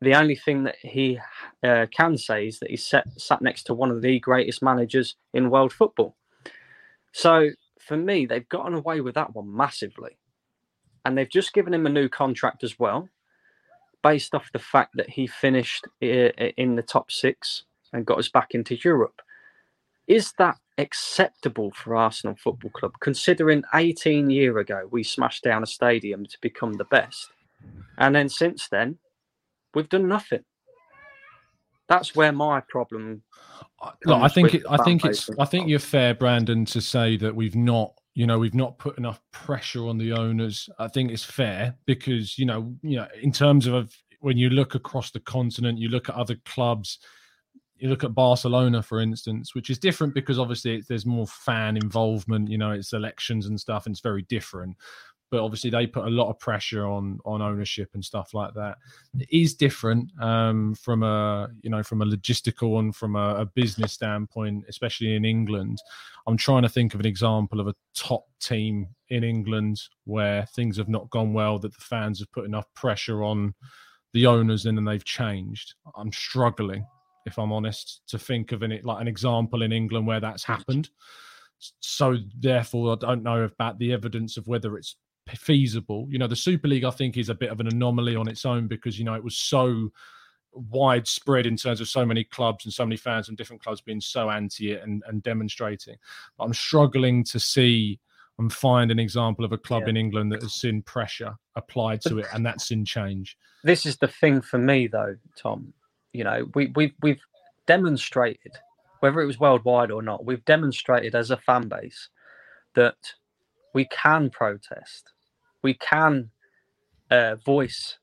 Speaker 4: The only thing that he uh, can say is that he's sat, sat next to one of the greatest managers in world football. So for me, they've gotten away with that one massively. And they've just given him a new contract as well, based off the fact that he finished in the top six and got us back into Europe. Is that acceptable for Arsenal Football Club, considering 18 year ago we smashed down a stadium to become the best, and then since then we've done nothing. That's where my problem.
Speaker 1: Look, I think it, I think it's I think you're fair, Brandon, to say that we've not you know we've not put enough pressure on the owners. I think it's fair because you know you know in terms of when you look across the continent, you look at other clubs. You look at Barcelona, for instance, which is different because obviously there's more fan involvement. You know, it's elections and stuff, and it's very different. But obviously, they put a lot of pressure on on ownership and stuff like that. It is different um, from a you know from a logistical and from a, a business standpoint, especially in England. I'm trying to think of an example of a top team in England where things have not gone well, that the fans have put enough pressure on the owners and then they've changed. I'm struggling, if I'm honest, to think of an like an example in England where that's happened. So therefore, I don't know about the evidence of whether it's feasible. You know, the Super League I think is a bit of an anomaly on its own because you know it was so widespread in terms of so many clubs and so many fans from different clubs being so anti it and, and demonstrating. But I'm struggling to see and find an example of a club
Speaker 4: Yeah.
Speaker 1: in England that has seen pressure applied to it and that's seen change.
Speaker 4: This is the thing for me, though, Tom. You know, we we we've demonstrated, whether it was worldwide or not, we've demonstrated as a fan base that we can protest, we can uh, voice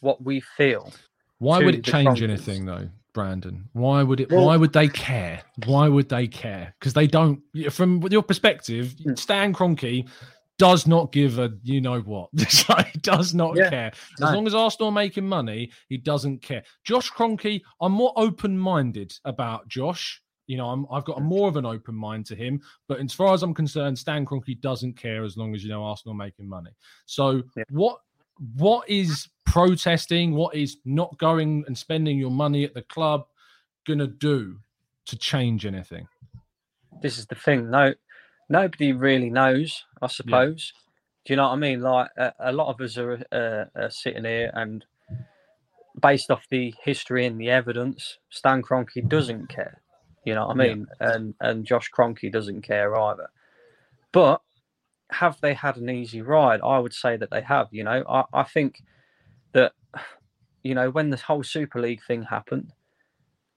Speaker 4: what we feel.
Speaker 1: Why would it change anything though? Brandon? Why would it? why would they care? Why would they care? Because they don't. From your perspective,
Speaker 4: Hmm.
Speaker 1: Stan Kroenke does not give a you know what. he does not
Speaker 4: Yeah,
Speaker 1: care. As
Speaker 4: no.
Speaker 1: long as Arsenal are making money, he doesn't care. Josh Kroenke, I'm more open minded about Josh. You know, I'm, I've got a more of an open mind to him. But as far as I'm concerned, Stan Kroenke doesn't care as long as you know Arsenal are making money. So
Speaker 4: Yeah.
Speaker 1: what what is protesting? What is not going and spending your money at the club gonna do to change anything?
Speaker 4: this is the thing. No, nobody really knows. I suppose. Do you know what I mean? Like a, a lot of us are, uh, are sitting here, and based off the history and the evidence, Stan Kroenke doesn't care. You know what I
Speaker 1: Yeah.
Speaker 4: mean? And and Josh Kroenke doesn't care either. But have they had an easy ride? I would say that they have. You know, I, I think that you know when the whole Super League thing happened,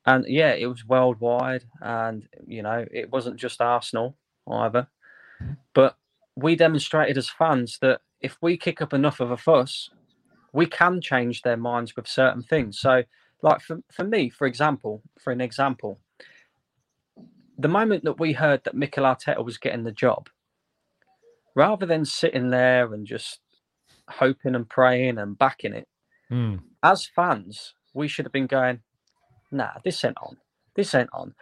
Speaker 4: and yeah, it was worldwide, and you know it wasn't just Arsenal either. But we demonstrated as fans that if we kick up enough of a fuss, we can change their minds with certain things. So, like for, for me, for example, for an example, the moment that we heard that Mikel Arteta was getting the job, rather than sitting there and just hoping and praying and backing it,
Speaker 1: Hmm.
Speaker 4: as fans, we should have been going, nah, this ain't on. This ain't on.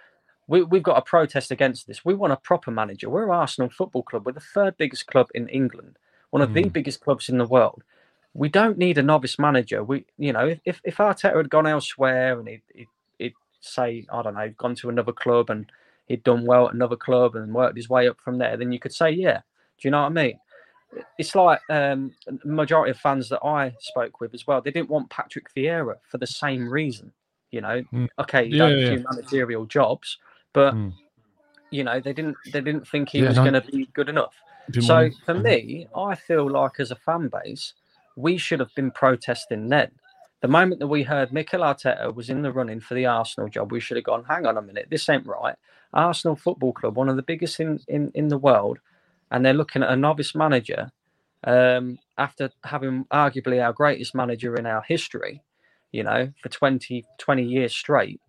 Speaker 4: We, we've got a protest against this. We want a proper manager. We're Arsenal Football Club. We're the third biggest club in England, one of the
Speaker 1: Mm.
Speaker 4: biggest clubs in the world. We don't need a novice manager. We, you know, if, if, Arteta had gone elsewhere and he'd, he'd, he'd say, I don't know, gone to another club and he'd done well at another club and worked his way up from there, then you could say, yeah. Do you know what I mean? It's like um, the majority of fans that I spoke with as well. They didn't want Patrick Vieira for the same reason. You know,
Speaker 1: Mm.
Speaker 4: okay, you
Speaker 1: Yeah,
Speaker 4: don't
Speaker 1: yeah,
Speaker 4: do managerial jobs, but
Speaker 1: Mm.
Speaker 4: you know they didn't they didn't think he
Speaker 1: Yeah,
Speaker 4: was
Speaker 1: no.
Speaker 4: going to be good enough. So
Speaker 1: want
Speaker 4: for me, I feel like as a fan base, we should have been protesting then. The moment that we heard Mikel Arteta was in the running for the Arsenal job, we should have gone, hang on a minute, this ain't right. Arsenal Football Club, one of the biggest in, in, in the world, and they're looking at a novice manager um, after having arguably our greatest manager in our history, you know, for 20, 20 years straight.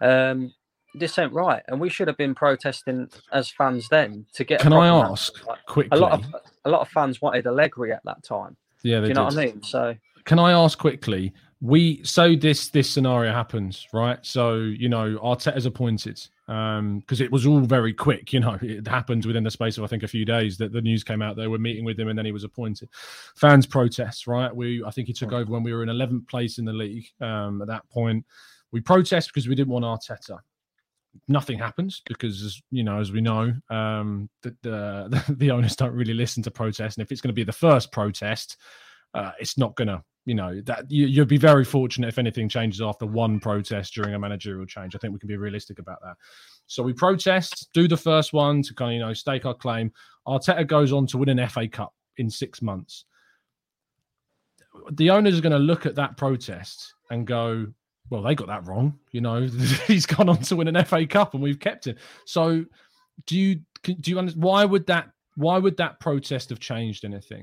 Speaker 4: Um, this ain't right. And we should have been protesting as fans then to get
Speaker 1: Can I ask
Speaker 4: Like,
Speaker 1: quickly?
Speaker 4: a lot of a lot of fans wanted Allegri at that time.
Speaker 1: yeah,
Speaker 4: Do you know
Speaker 1: did.
Speaker 4: what I mean? So
Speaker 1: can I ask quickly? We so this this scenario happens, right? So you know Arteta's appointed um because it was all very quick. You know, it happened within the space of I think a few days that the news came out. They were meeting with him, and then he was appointed. Fans protests, right? We I think he took over when we were in 11th place in the league. Um, at that point, we protest because we didn't want Arteta. Nothing happens because, as you know, as we know, um, the, the the owners don't really listen to protests, and if it's going to be the first protest, uh, it's not going to you know that you, you'd be very fortunate if anything changes after one protest during a managerial change. I think we can be realistic about that. So we protest, do the first one to kind of you know stake our claim. Arteta goes on to win an FA Cup in six months. The owners are going to look at that protest and go, "Well, they got that wrong." You know, he's gone on to win an FA Cup and we've kept him. So, do you do you understand why would that why would that protest have changed anything?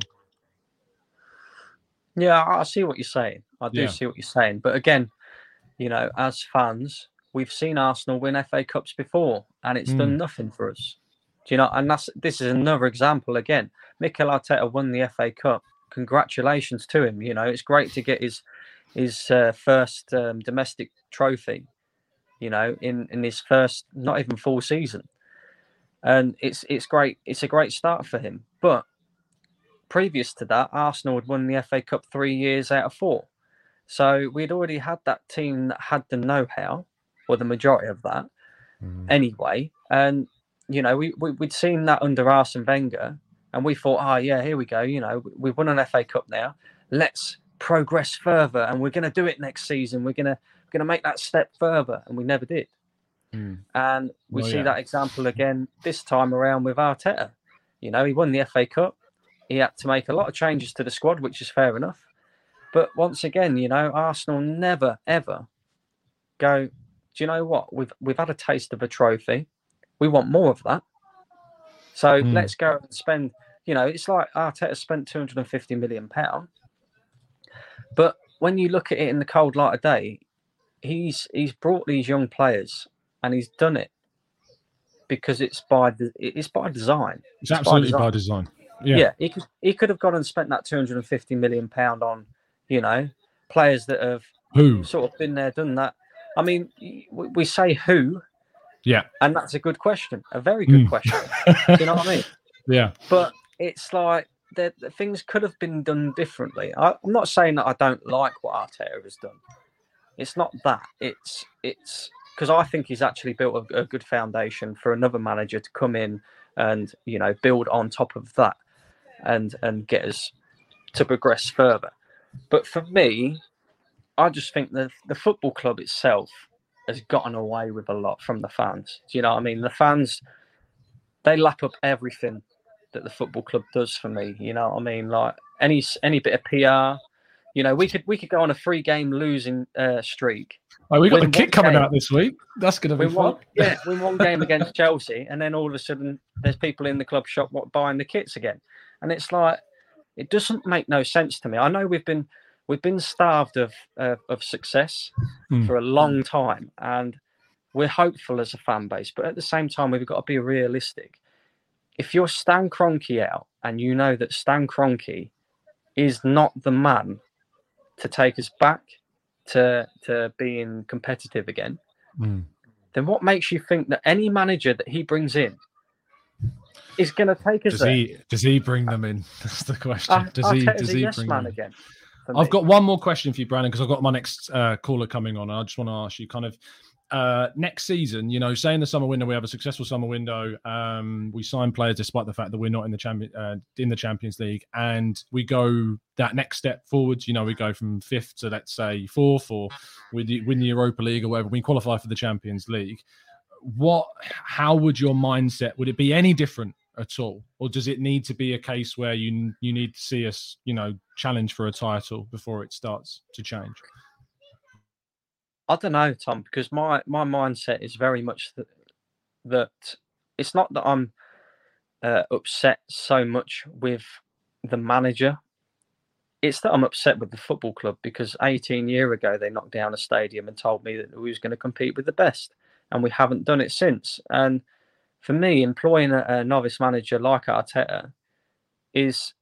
Speaker 4: yeah, I see what you're saying. I do
Speaker 1: Yeah.
Speaker 4: see what you're saying. But again, you know, as fans, we've seen Arsenal win FA Cups before, and it's done
Speaker 1: Mm.
Speaker 4: nothing for us. Do you know? And that's this is another example again. Mikel Arteta won the FA Cup. Congratulations to him. You know, it's great to get his his uh, first um, domestic trophy. You know, in in his first not even full season, and it's it's great. It's a great start for him. But previous to that, Arsenal had won the FA Cup three years out of four. So we'd already had that team that had the know-how, or the majority of that, anyway. And you know, we, we we'd seen that under Arsene Wenger, and we thought, oh yeah, here we go. You know, we- we've won an FA Cup now. Let's progress further, and we're going to do it next season. We're gonna going to make that step further, and we never did.
Speaker 1: Mm.
Speaker 4: And we
Speaker 1: Well,
Speaker 4: see
Speaker 1: yeah.
Speaker 4: that example again this time around with Arteta. You know, he won the FA Cup. He had to make a lot of changes to the squad, which is fair enough. But once again, you know, Arsenal never ever go. Do you know what? We've we've had a taste of a trophy. We want more of that. So
Speaker 1: Mm.
Speaker 4: let's go and spend. You know, it's like Arteta spent two hundred and fifty million pound. But when you look at it in the cold light of day, he's he's brought these young players and he's done it because it's by the it's by design.
Speaker 1: It's absolutely by design. Yeah.
Speaker 4: yeah, he could he could have gone and spent that two hundred and fifty million pound on, you know, players that have
Speaker 1: Who?
Speaker 4: sort of been there, done that. I mean, we, we say who,
Speaker 1: Yeah.
Speaker 4: and that's a good question, a very good
Speaker 1: Mm.
Speaker 4: question. you know what I mean?
Speaker 1: Yeah.
Speaker 4: But it's like that that things could have been done differently. I, I'm not saying that I don't like what Arteta has done. It's not that. It's it's because I think he's actually built a, a good foundation for another manager to come in and you know build on top of that and and get us to progress further. But for me, I just think the the football club itself has gotten away with a lot from the fans. Do you know what I mean? The fans they lap up everything that the football club does for me. You know what I mean? Like any any bit of PR. You know, we could we could go on a three game losing uh, streak.
Speaker 1: Oh, we got
Speaker 4: Win
Speaker 1: the kit
Speaker 4: one
Speaker 1: coming
Speaker 4: game.
Speaker 1: out this week. That's going to be
Speaker 4: Win
Speaker 1: fun.
Speaker 4: one, yeah, win one game against Chelsea, and then all of a sudden there's people in the club shop buying the kits again, and it's like it doesn't make no sense to me. I know we've been we've been starved of uh, of success
Speaker 1: Hmm.
Speaker 4: for a long time, and we're hopeful as a fan base, but at the same time we've got to be realistic. If you're Stan Kroenke out, and you know that Stan Kroenke is not the man to take us back to to being competitive again,
Speaker 1: Mm.
Speaker 4: then what makes you think that any manager that he brings in is going to take us
Speaker 1: Does
Speaker 4: there?
Speaker 1: he? Does he bring them in? That's the question. Does he?
Speaker 4: Arteta's
Speaker 1: Does he
Speaker 4: yes
Speaker 1: bring
Speaker 4: man
Speaker 1: them in?
Speaker 4: again.
Speaker 1: I've got one more question for you, Brandon, because I've got my next uh, caller coming on. I just want to ask you kind of uh, next season, you know, say in the summer window, we have a successful summer window. Um, we sign players despite the fact that we're not in the champion uh, in the Champions League, and we go that next step forwards. You know, we go from fifth to let's say fourth, or we win the Europa League or whatever. We qualify for the Champions League. What? How would your mindset? Would it be any different at all, or does it need to be a case where you you need to see us, you know, challenge for a title before it starts to change?
Speaker 4: I don't know, Tom, because my my mindset is very much that that it's not that I'm uh, upset so much with the manager. It's that I'm upset with the football club because 18 year ago they knocked down a stadium and told me that we was going to compete with the best, and we haven't done it since. And for me, employing a, a novice manager like Arteta is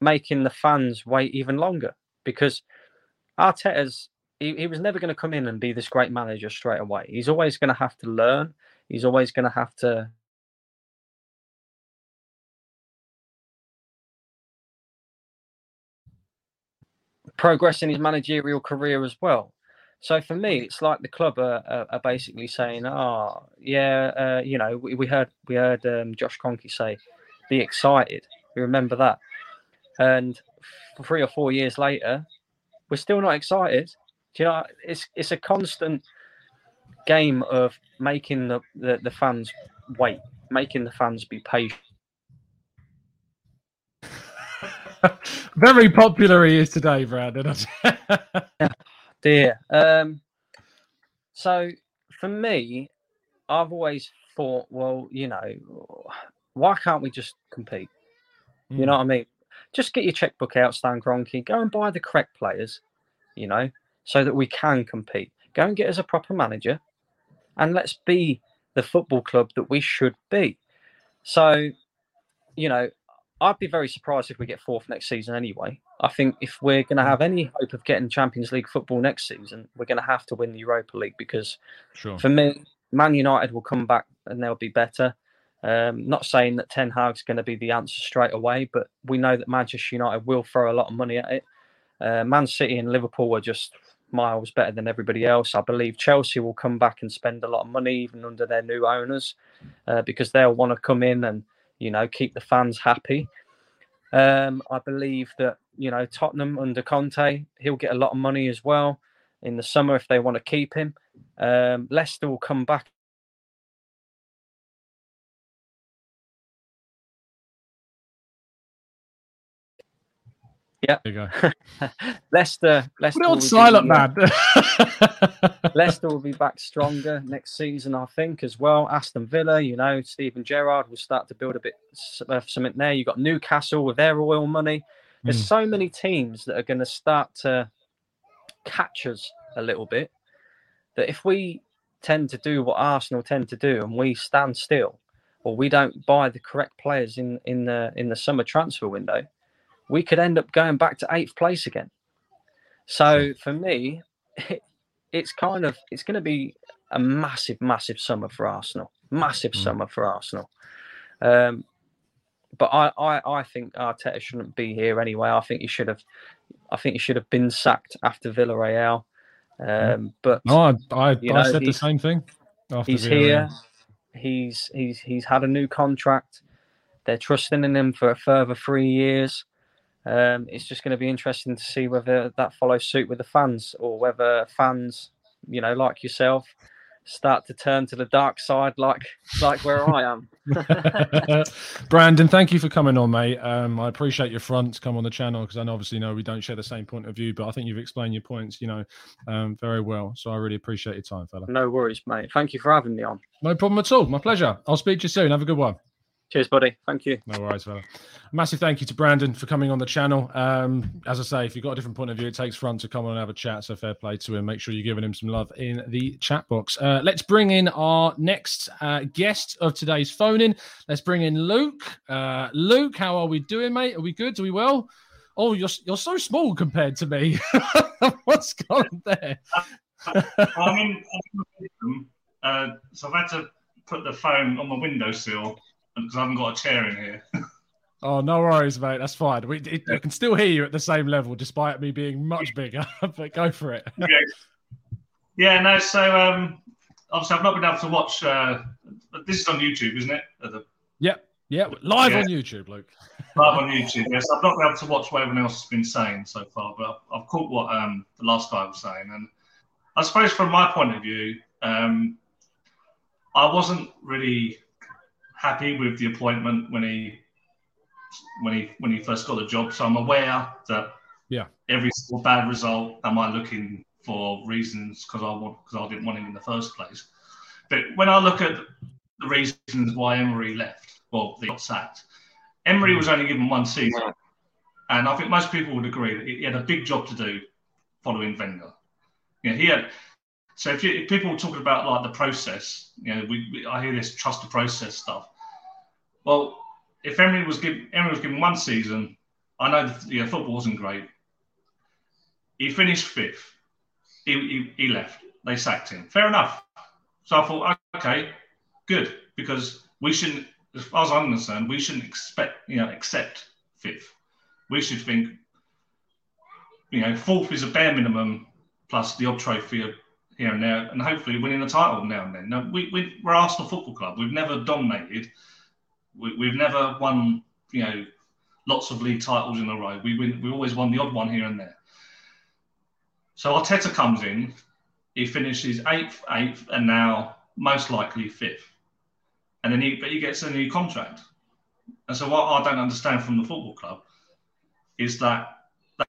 Speaker 4: making the fans wait even longer because Arteta's he, he was never going to come in and be this great manager straight away. He's always going to have to learn. He's always going to have to progress in his managerial career as well. So for me, it's like the club are, are, are basically saying, "Oh, yeah, uh, you know, we, we heard we heard um, Josh Kroenke say, be excited." We remember that, and three or four years later, we're still not excited. You know, it's it's a constant game of making the, the, the fans wait, making the fans be patient.
Speaker 1: Very popular he is today, Brandon.
Speaker 4: Dear. Um, so for me, I've always thought, well, you know, why can't we just compete? You know what I mean? Just get your checkbook out, Stan Kroenke. Go and buy the correct players, you know, so that we can compete. Go and get us a proper manager, and let's be the football club that we should be. So, you know, I'd be very surprised if we get fourth next season anyway. I think if we're going to have any hope of getting Champions League football next season, we're going to have to win the Europa League because
Speaker 1: sure.
Speaker 4: for me, Man United will come back and they'll be better. Um, not saying that Ten Hag's going to be the answer straight away, but we know that Manchester United will throw a lot of money at it. Uh, Man City and Liverpool are just miles better than everybody else. I believe Chelsea will come back and spend a lot of money even under their new owners uh, because they'll want to come in and you know keep the fans happy. Um, I believe that you know Tottenham under Conte, he'll get a lot of money as well in the summer if they want to keep him. Um, Leicester will come back Yeah.
Speaker 1: There you go.
Speaker 4: Leicester. Leicester
Speaker 1: Put it on
Speaker 4: will be,
Speaker 1: silent,
Speaker 4: uh,
Speaker 1: man.
Speaker 4: Leicester will be back stronger next season, I think, as well. Aston Villa, you know, Steven Gerrard will start to build a bit of something there. You've got Newcastle with their oil money. There's
Speaker 1: Mm.
Speaker 4: so many teams that are going to start to catch us a little bit that if we tend to do what Arsenal tend to do and we stand still or we don't buy the correct players in in the in the summer transfer window, we could end up going back to eighth place again. So for me, it's kind of it's going to be a massive, massive summer for Arsenal. Massive mm. summer for Arsenal. Um, but I, I, I think Arteta shouldn't be here anyway. I think he should have, I think he should have been sacked after Villarreal. Um, but
Speaker 1: no, I, I, I know, said the same thing.
Speaker 4: he's Villarreal. here. He's he's he's had a new contract. They're trusting in him for a further three years. Um, it's just going to be interesting to see whether that follows suit with the fans or whether fans, you know, like yourself, start to turn to the dark side like like where I am.
Speaker 1: Brandon, thank you for coming on, mate. Um, I appreciate your front to come on the channel because I obviously know we don't share the same point of view, but I think you've explained your points, you know, um, very well. So I really appreciate your time, fella.
Speaker 4: No worries, mate. Thank you for having me on.
Speaker 1: No problem at all. My pleasure. I'll speak to you soon. Have a good one.
Speaker 4: Cheers, buddy. Thank you.
Speaker 1: No worries, fella. Massive thank you to Brandon for coming on the channel. Um, as I say, if you've got a different point of view, it takes front to come on and have a chat. So fair play to him. Make sure you're giving him some love in the chat box. Uh, let's bring in our next uh, guest of today's phone in. Let's bring in Luke. Uh, Luke, how are we doing, mate? Are we good? Are we well? Oh, you're you're so small compared to me. What's going on there?
Speaker 5: I'm in, uh, so I've had to put the phone on my windowsill because I haven't got a chair in here.
Speaker 1: Oh, no worries, mate. That's fine. We it, I can still hear you at the same level, despite me being much bigger. but go for it.
Speaker 5: yeah. yeah, no. So um, obviously, I've not been able to watch. Uh, this is on YouTube, isn't it? The...
Speaker 1: Yep. Yeah, live yeah. on YouTube, Luke.
Speaker 5: live on YouTube. Yes, I've not been able to watch what everyone else has been saying so far, but I've, I've caught what um, the last guy was saying, and I suppose from my point of view, um, I wasn't really happy with the appointment when he when he when he first got the job. So I'm aware that
Speaker 1: yeah,
Speaker 5: every single bad result am I looking for reasons because I want because I didn't want him in the first place. But when I look at the reasons why Emery left, well, they got sacked. Emery was only given one season, and I think most people would agree that he had a big job to do following Wenger. You know, he had. So if, you, if people are talking about like the process, you know, we, we, I hear this trust the process stuff. Well, if Emery was given Emery was given one season, I know the football wasn't great. He finished fifth. He, he, he left. They sacked him. Fair enough. So I thought, okay, good, because we shouldn't, as far as I'm concerned, we shouldn't expect, you know, accept fifth. We should think, you know, fourth is a bare minimum plus the odd trophy here and there, and hopefully winning a title now and then. Now, we, we, we're Arsenal Football Club. We've never dominated we, have never won, you know, lots of league titles in a row. We win, we always won the odd one here and there. So Arteta comes in, he finishes eighth, eighth, and now most likely fifth. And then he, but he gets a new contract. And so what I don't understand from the football club is that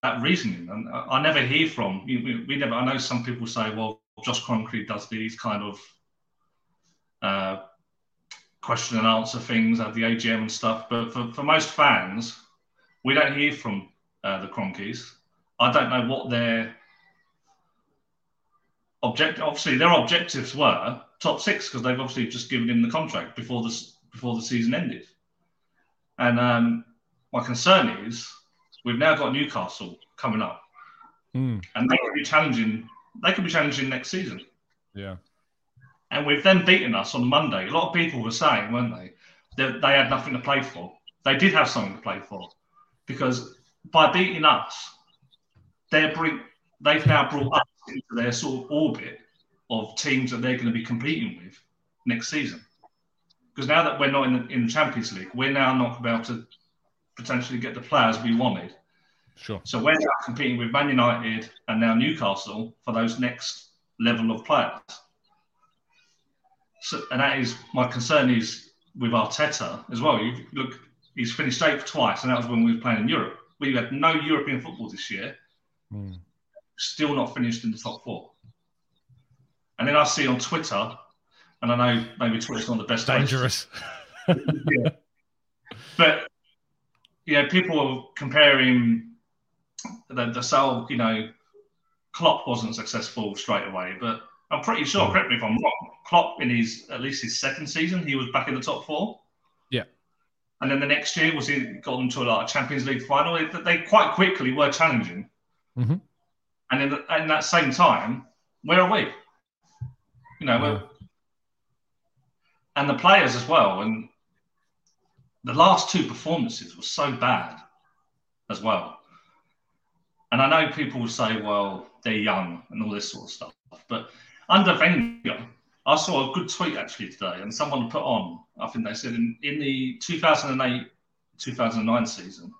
Speaker 5: that reasoning. And I never hear from we, we never. I know some people say, well, Josh Kroenke does these kind of uh, question and answer things at the AGM and stuff. But for, for most fans, we don't hear from uh, the Kroenkes. I don't know what their object. Obviously, their objectives were top six because they've obviously just given him the contract before this before the season ended. And um, my concern is we've now got Newcastle coming up,
Speaker 1: mm.
Speaker 5: and they could be challenging. They could be challenging next season.
Speaker 1: Yeah.
Speaker 5: And with them beating us on Monday, a lot of people were saying, weren't they, that they had nothing to play for. They did have something to play for because by beating us, they're bring, they've now brought us into their sort of orbit of teams that they're going to be competing with next season. Because now that we're not in the, in the Champions League, we're now not about to potentially get the players we wanted.
Speaker 1: Sure.
Speaker 5: So we're now competing with Man United and now Newcastle for those next level of players. So, and that is my concern is with Arteta as well. You look, he's finished eighth twice, and that was when we were playing in Europe. We had no European football this year.
Speaker 1: Mm.
Speaker 5: Still not finished in the top four. And then I see on Twitter, and I know maybe Twitter's not the best.
Speaker 1: Dangerous.
Speaker 5: yeah. But you know, people are comparing the, the sole, you know, Klopp wasn't successful straight away, but I'm pretty
Speaker 1: Hmm.
Speaker 5: sure. Correct me if I'm wrong. Klopp in his at least his second season, he was back in the top four.
Speaker 1: Yeah.
Speaker 5: And then the next year was he got into to a Champions League final. They, they quite quickly were challenging.
Speaker 1: Mhm.
Speaker 5: And in, the, in that same time, where are we? You know, we're, and the players as well. And the last two performances were so bad as well. And I know people will say, well, they're young and all this sort of stuff. But under Wenger, I saw a good tweet actually today, and someone put on, I think they said in, in the 2008 2009 season,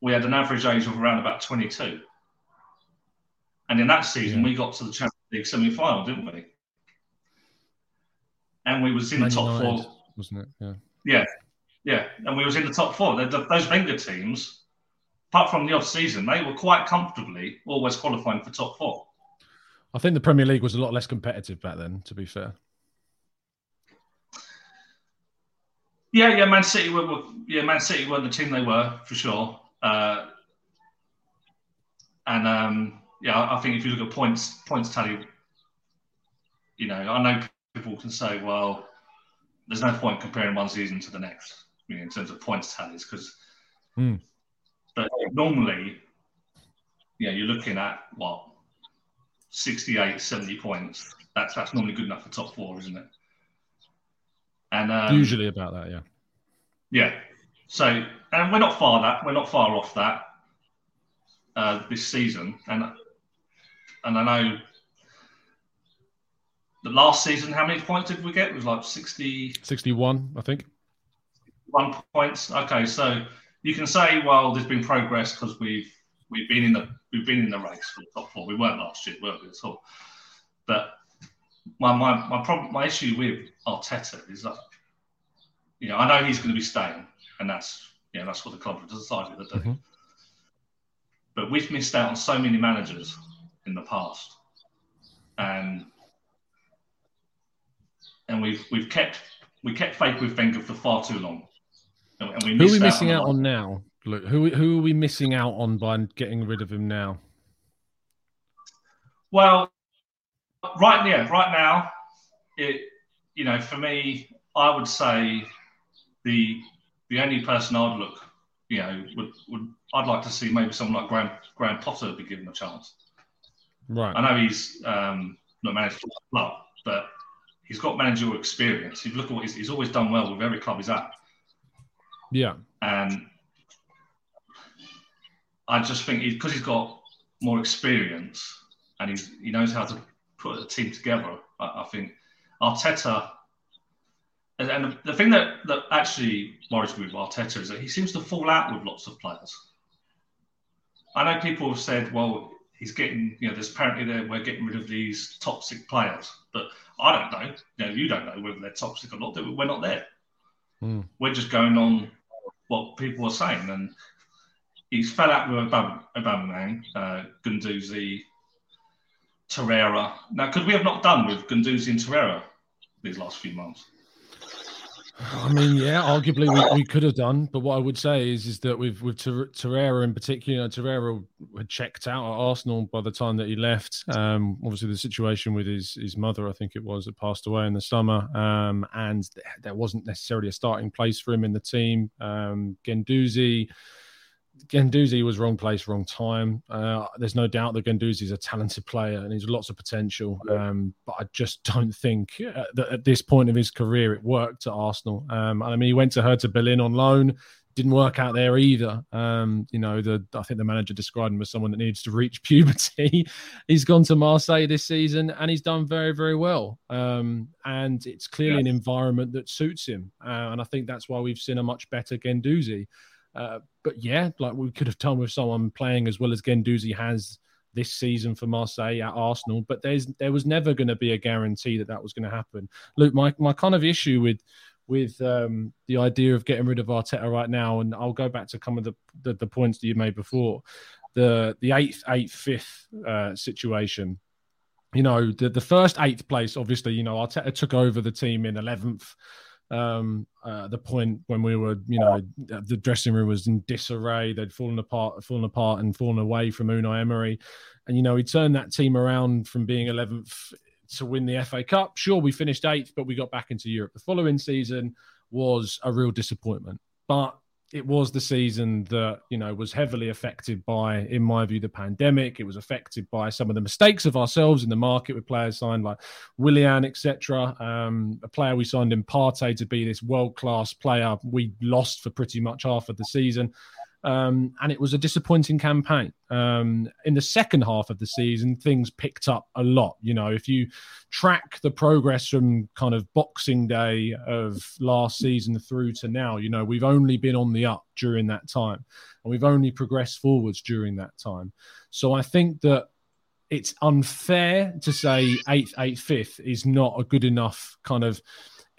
Speaker 5: we had an average age of around about 22. And in that season,
Speaker 1: Yeah.
Speaker 5: we got to the Champions League semi final, didn't we? And we was in the top four.
Speaker 1: wasn't it? Yeah.
Speaker 5: Yeah, yeah, and we was in the top four. The, the, those Wenger teams, apart from the off season, they were quite comfortably always qualifying for top four.
Speaker 1: I think the Premier League was a lot less competitive back then. To be fair,
Speaker 5: Yeah, yeah, Man City were, were yeah, Man City were the team they were for sure. Uh, and um, yeah, I think if you look at points points tally, you know, I know people can say, well, there's no point comparing one season to the next you know, in terms of points tallies because,
Speaker 1: Hmm.
Speaker 5: but normally, yeah, you're looking at what 68, 70 points. That's that's normally good enough for top four, isn't it? And um,
Speaker 1: usually about that. Yeah.
Speaker 5: yeah. So, and we're not far that we're not far off that uh, this season, and and I know the last season, how many points did we get? It was like 60...
Speaker 1: 61, I think.
Speaker 5: One points. Okay, so you can say, well, there's been progress because we've we've been in the we've been in the race for the top four. We weren't last year, weren't we at all? But my my my problem, my issue with Arteta is that you know I know he's going to be staying, and that's yeah that's what the club has decided to do.
Speaker 1: Mhm.
Speaker 5: But we've missed out on so many managers in the past, and and we've we've kept we kept faith with Wenger for far too long, and, we
Speaker 1: Who are we missing
Speaker 5: a
Speaker 1: out on now? Look, who who are we missing out on by getting rid of him now?
Speaker 5: Well, right yeah, right now, it you know for me, I would say the the only person I'd look, you know, would, would I'd like to see maybe someone like Graham Graham Potter be given a chance.
Speaker 1: Right.
Speaker 5: I know he's um, not managed for the club, but he's got managerial experience. If you look at what he's, he's always done well with every club he's at,
Speaker 1: Yeah.
Speaker 5: and I just think because he's got more experience and he's, he knows how to put a team together, I, I think Arteta. And, and the thing that, that actually worries me with Arteta is that he seems to fall out with lots of players. I know people have said, well, he's getting, you know, there's apparently there we're getting rid of these toxic players, but I don't know. You know, you don't know whether they're toxic or not. We're not there.
Speaker 1: Hmm.
Speaker 5: We're just going on what people are saying, and he's fell out with Aubameyang, uh, Guendouzi, Torreira. Now, could we have not done with Guendouzi and Torreira these last few months?
Speaker 1: I mean, yeah, arguably we, we could have done, but what I would say is is that with with Torreira in particular, Torreira had checked out at Arsenal by the time that he left. Um, obviously, the situation with his his mother, I think it was, that passed away in the summer, um, and th- there wasn't necessarily a starting place for him in the team. Um, Guendouzi. Guendouzi was wrong place, wrong time. Uh, there's no doubt that Guendouzi is a talented player and he's lots of potential. Um, but I just don't think uh, that at this point of his career it worked at Arsenal. Um, I mean, he went to her Hertha Berlin on loan, didn't work out there either. Um, you know, the I think the manager described him as someone that needs to reach puberty. he's gone to Marseille this season and he's done very, very well. Um, and it's clearly an environment that suits him. Uh, and I think that's why we've seen a much better Guendouzi. Uh, but yeah, like we could have done with someone playing as well as Guendouzi has this season for Marseille at Arsenal. But there's there was never going to be a guarantee that that was going to happen. Luke, my my kind of issue with with um, the idea of getting rid of Arteta right now, and I'll go back to some of the the, the points that you made before, the the eighth, eighth, fifth uh, situation. You know, the the first eighth place, obviously, you know, Arteta took over the team in eleventh Um, uh, the point when we were, you know, the dressing room was in disarray. They'd fallen apart, fallen apart, and fallen away from Unai Emery. And you know, he turned that team around from being 11th to win the FA Cup. Sure, we finished eighth, but we got back into Europe. The following season was a real disappointment. But it was the season that you know was heavily affected by, in my view, the pandemic. It was affected by some of the mistakes of ourselves in the market with players signed like Willian, etc. Um, a player we signed in Partey to be this world class player. We lost for pretty much half of the season. Um, and it was a disappointing campaign. Um, in the second half of the season, things picked up a lot. You know, if you track the progress from kind of Boxing Day of last season through to now, you know, we've only been on the up during that time and we've only progressed forwards during that time. So I think that it's unfair to say eighth, eighth, fifth is not a good enough kind of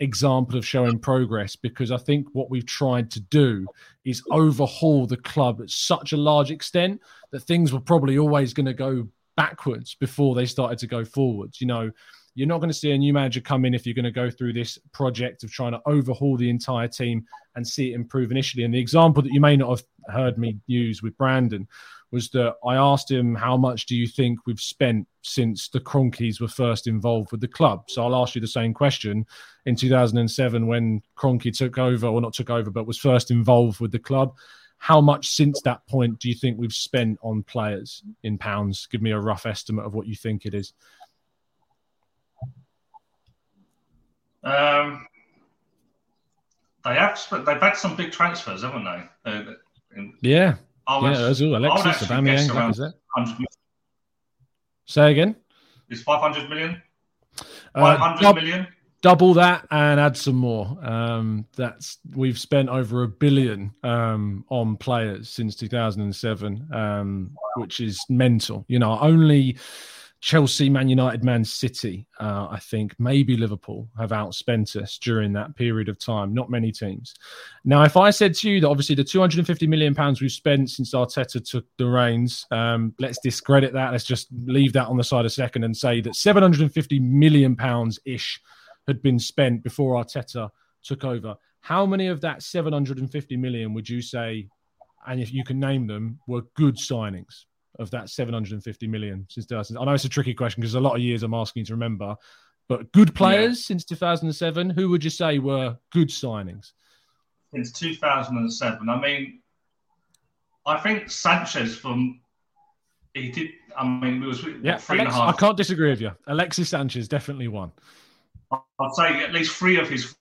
Speaker 1: example of showing progress because I think what we've tried to do is overhaul the club at such a large extent that things were probably always going to go backwards before they started to go forwards. You know, you're not going to see a new manager come in if you're going to go through this project of trying to overhaul the entire team and see it improve initially. And the example that you may not have heard me use with Brandon was that I asked him, How much do you think we've spent since the Kroenkes were first involved with the club? So I'll ask you the same question. In 2007, when Kroenke took over, or not took over, but was first involved with the club, how much since that point do you think we've spent on players in pounds? Give me a rough estimate of what you think it is.
Speaker 5: Um, they have, they've had some big transfers, haven't they? Uh,
Speaker 1: in, yeah, Oh, yeah, Ozil, Alexis, Aubameyang, Say again.
Speaker 5: Is 500 million? Uh, 500 uh, million?
Speaker 1: Double that and add some more. Um, that's we've spent over a billion um, on players since 2007, um, which is mental. You know, only Chelsea, Man United, Man City, uh, I think maybe Liverpool have outspent us during that period of time. Not many teams. Now, if I said to you that obviously the 250 million pounds we've spent since Arteta took the reins, um, let's discredit that. Let's just leave that on the side a second and say that 750 million pounds ish had been spent before Arteta took over. How many of that 750 million would you say, and if you can name them, were good signings? Of that 750 million since 2000. I know it's a tricky question because a lot of years I'm asking you to remember, but good players yeah. since 2007. Who would you say were good signings?
Speaker 5: Since 2007, I mean, I think Sanchez from he did. I mean, it was
Speaker 1: yeah. Three Alex, I can't disagree with you. Alexis Sanchez definitely won.
Speaker 5: I'd say at least three of his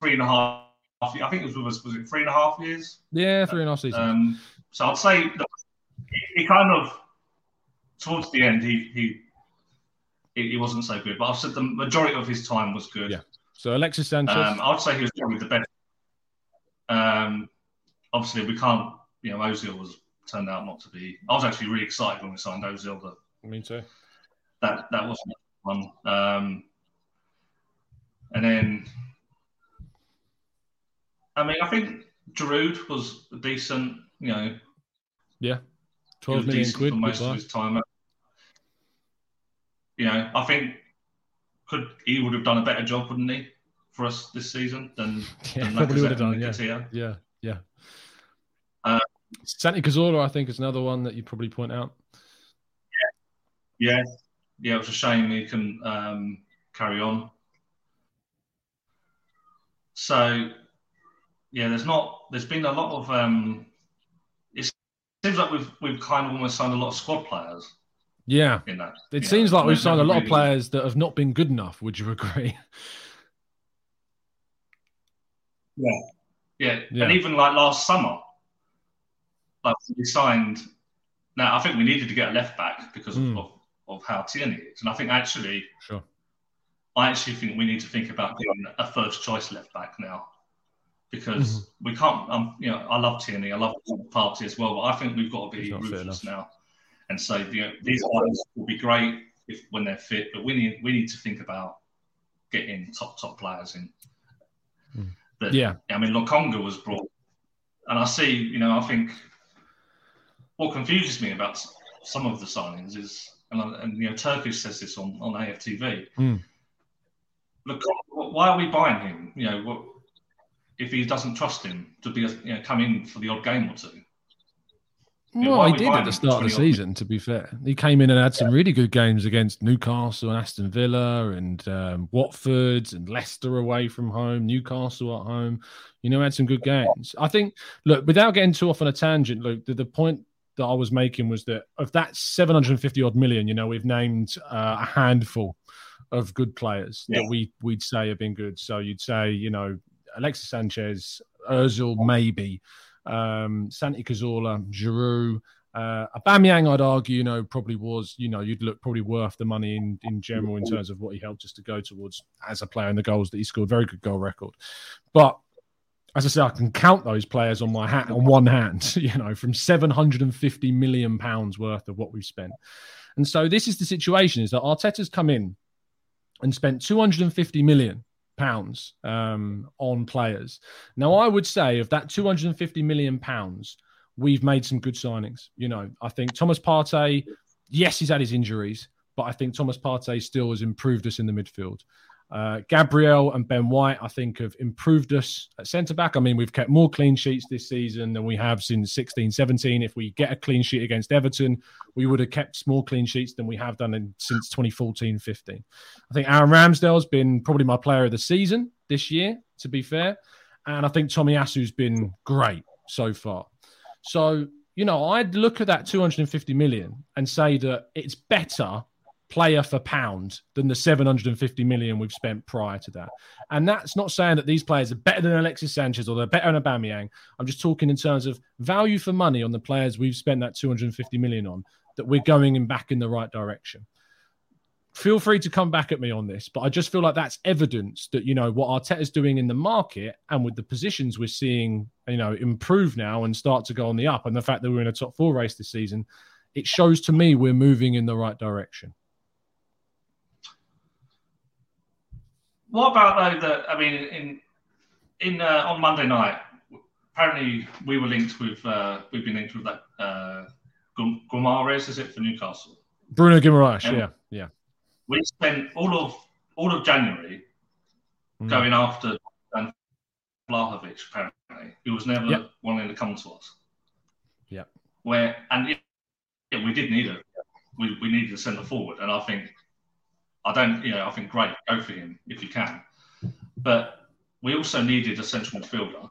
Speaker 5: three and a half. I think it was was, was it three and a half years?
Speaker 1: Yeah, three and a half seasons.
Speaker 5: Um, so I'd say he kind of towards the end he he he wasn't so good, but I've said the majority of his time was good.
Speaker 1: Yeah. So Alexis Sanchez,
Speaker 5: um, I would say he was probably the best. Um, obviously we can't, you know, Ozil was turned out not to be. I was actually really excited when we signed Ozil. That
Speaker 1: me too.
Speaker 5: That that wasn't one. Um, and then, I mean, I think Giroud was decent. You know.
Speaker 1: Yeah. 12 million quid
Speaker 5: for most of his time. You know, I think could he would have done a better job, wouldn't he, for us this season than,
Speaker 1: yeah, than probably would have done. Yeah, yeah, yeah. Uh, Santi Cazorla, I think, is another one that you probably point out.
Speaker 5: Yeah, yeah, yeah. It was a shame he can um, carry on. So, yeah, there's not. There's been a lot of um, seems like we've we've kind of almost signed a lot of squad players.
Speaker 1: Yeah, in that, it seems know, like we've signed a lot really of players that have not been good enough. Would you agree?
Speaker 5: Yeah, yeah, yeah. and even like last summer, like we signed. Now I think we needed to get a left back because mm. of, of how Tierney is, and I think actually,
Speaker 1: sure,
Speaker 5: I actually think we need to think about getting a first choice left back now because mm-hmm. we can't. Um, you know, I love Tierney, I love the party as well, but I think we've got to be ruthless now and say, you know, these guys will be great if when they're fit, but we need we need to think about getting top top players in.
Speaker 1: Mm. That, yeah, I
Speaker 5: mean, Lokonga was brought, and I see, you know, I think what confuses me about some of the signings is, and, and you know, Turkish says this on on AFTV. Mm. Look, why are we buying him? You know, what, if he doesn't trust him to be, a, you know, come in for the odd game or two.
Speaker 1: Well,
Speaker 5: why
Speaker 1: he did at the start of the
Speaker 5: 20 odd
Speaker 1: season. To be fair, he came in and had some really good games against Newcastle and Aston Villa and um, Watford and Leicester away from home, Newcastle at home. You know, had some good games. I think. Look, without getting too off on a tangent, look, the, the point that I was making was that of that 750 odd million, you know, we've named uh, a handful of good players
Speaker 5: Yeah.
Speaker 1: that we we'd say have been good. So you'd say, you know, Alexis Sanchez, Özil, maybe, um, Santi Cazorla, Giroud, uh, Aubameyang, I'd argue, you know, probably was, you know, you'd look probably worth the money in in general in terms of what he helped us to go towards as a player and the goals that he scored. Very good goal record, but as I say, I can count those players on my hand on one hand, you know, from 750 million pounds worth of what we've spent. And so this is the situation: is that Arteta's come in and spent 250 million pounds um, on players. Now, I would say of that 250 million pounds, we've made some good signings. You know, I think Thomas Partey, yes, he's had his injuries, but I think Thomas Partey still has improved us in the midfield. Uh, Gabriel and Ben White, I think, have improved us at centre back. I mean, we've kept more clean sheets this season than we have since 16 17. If we get a clean sheet against Everton, we would have kept more clean sheets than we have done in, since 2014 15. I think Aaron Ramsdale's been probably my player of the season this year, to be fair. And I think Tomiyasu's been great so far. So, you know, I'd look at that 250 million and say that it's better player for pound than the 750 million we've spent prior to that. And that's not saying that these players are better than Alexis Sanchez or they're better than Aubameyang. I'm just talking in terms of value for money on the players we've spent that 250 million on, that we're going in back in the right direction. Feel free to come back at me on this, but I just feel like that's evidence that you know what Arteta's doing in the market and with the positions we're seeing, you know, improve now and start to go on the up, and the fact that we're in a top four race this season, it shows to me we're moving in the right direction.
Speaker 5: What about though that I mean in in uh, on Monday night? Apparently, we were linked with uh, we've been linked with that uh, is it for Newcastle?
Speaker 1: Bruno Guimaraes, yeah, yeah.
Speaker 5: We spent all of all of January
Speaker 1: Mm.
Speaker 5: going after Dan Vlahovic. Apparently, he was never
Speaker 1: Yep.
Speaker 5: wanting to come to us.
Speaker 1: Yeah.
Speaker 5: Where and it, yeah, we did need it. We we needed a centre forward, and I think I don't, you know, I think great, go for him if you can. But we also needed a central midfielder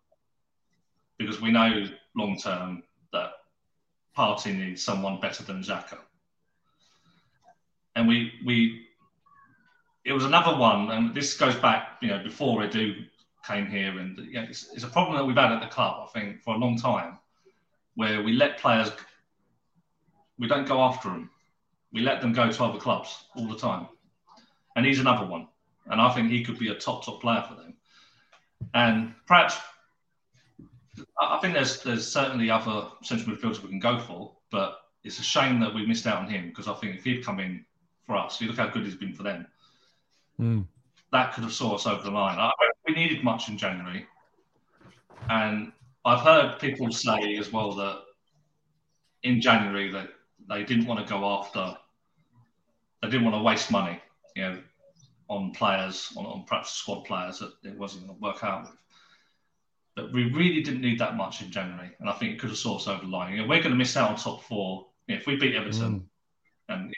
Speaker 5: because we know long term that Partey needs someone better than Xhaka. And we we it was another one, and this goes back, you know, before Edu came here, and you know, it's, it's a problem that we've had at the club, I think, for a long time, where we let players, we don't go after them, we let them go to other clubs all the time, and he's another one, and I think he could be a top top player for them, and perhaps. I think there's there's certainly other central midfielders we can go for, but it's a shame that we missed out on him because I think if he'd come in for us, you look how good he's been for them
Speaker 1: Mm.
Speaker 5: that could have saw us over the line. I, we needed much in January, and I've heard people say as well that in January that they didn't want to go after, they didn't want to waste money, you know, on players, on, on perhaps squad players that it wasn't going to work out with. But we really didn't need that much in January, and I think it could have us over the line. You know, we're going to miss out on top four you know, if we beat Everton and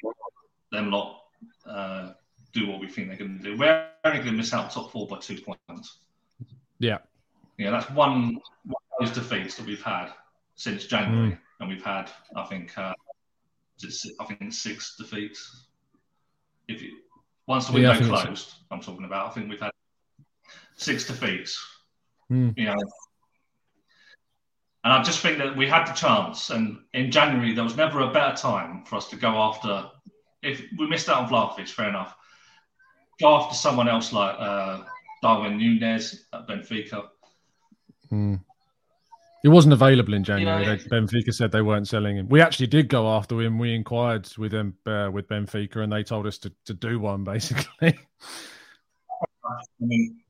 Speaker 5: them lot. Uh, do what we think they're going to do. We're only going to miss out top four by two points.
Speaker 1: Yeah.
Speaker 5: Yeah, that's one, one of those defeats that we've had since January, and we've had, I think, uh, is it si- I think six defeats. If you once the window
Speaker 1: it's-
Speaker 5: closed, I'm talking about. I think we've had six defeats.
Speaker 1: Mm.
Speaker 5: You know, and I just think that we had the chance, and in January there was never a better time for us to go after. If we missed out on Vlahovic, fair enough. Go after someone else like uh, Darwin Nunez at Benfica.
Speaker 1: Mm. He wasn't available in January.
Speaker 5: know,
Speaker 1: They- Benfica said they weren't selling him. We actually did go after him. We inquired with them uh, with Benfica, and they told us to, to do one basically.
Speaker 5: I mean,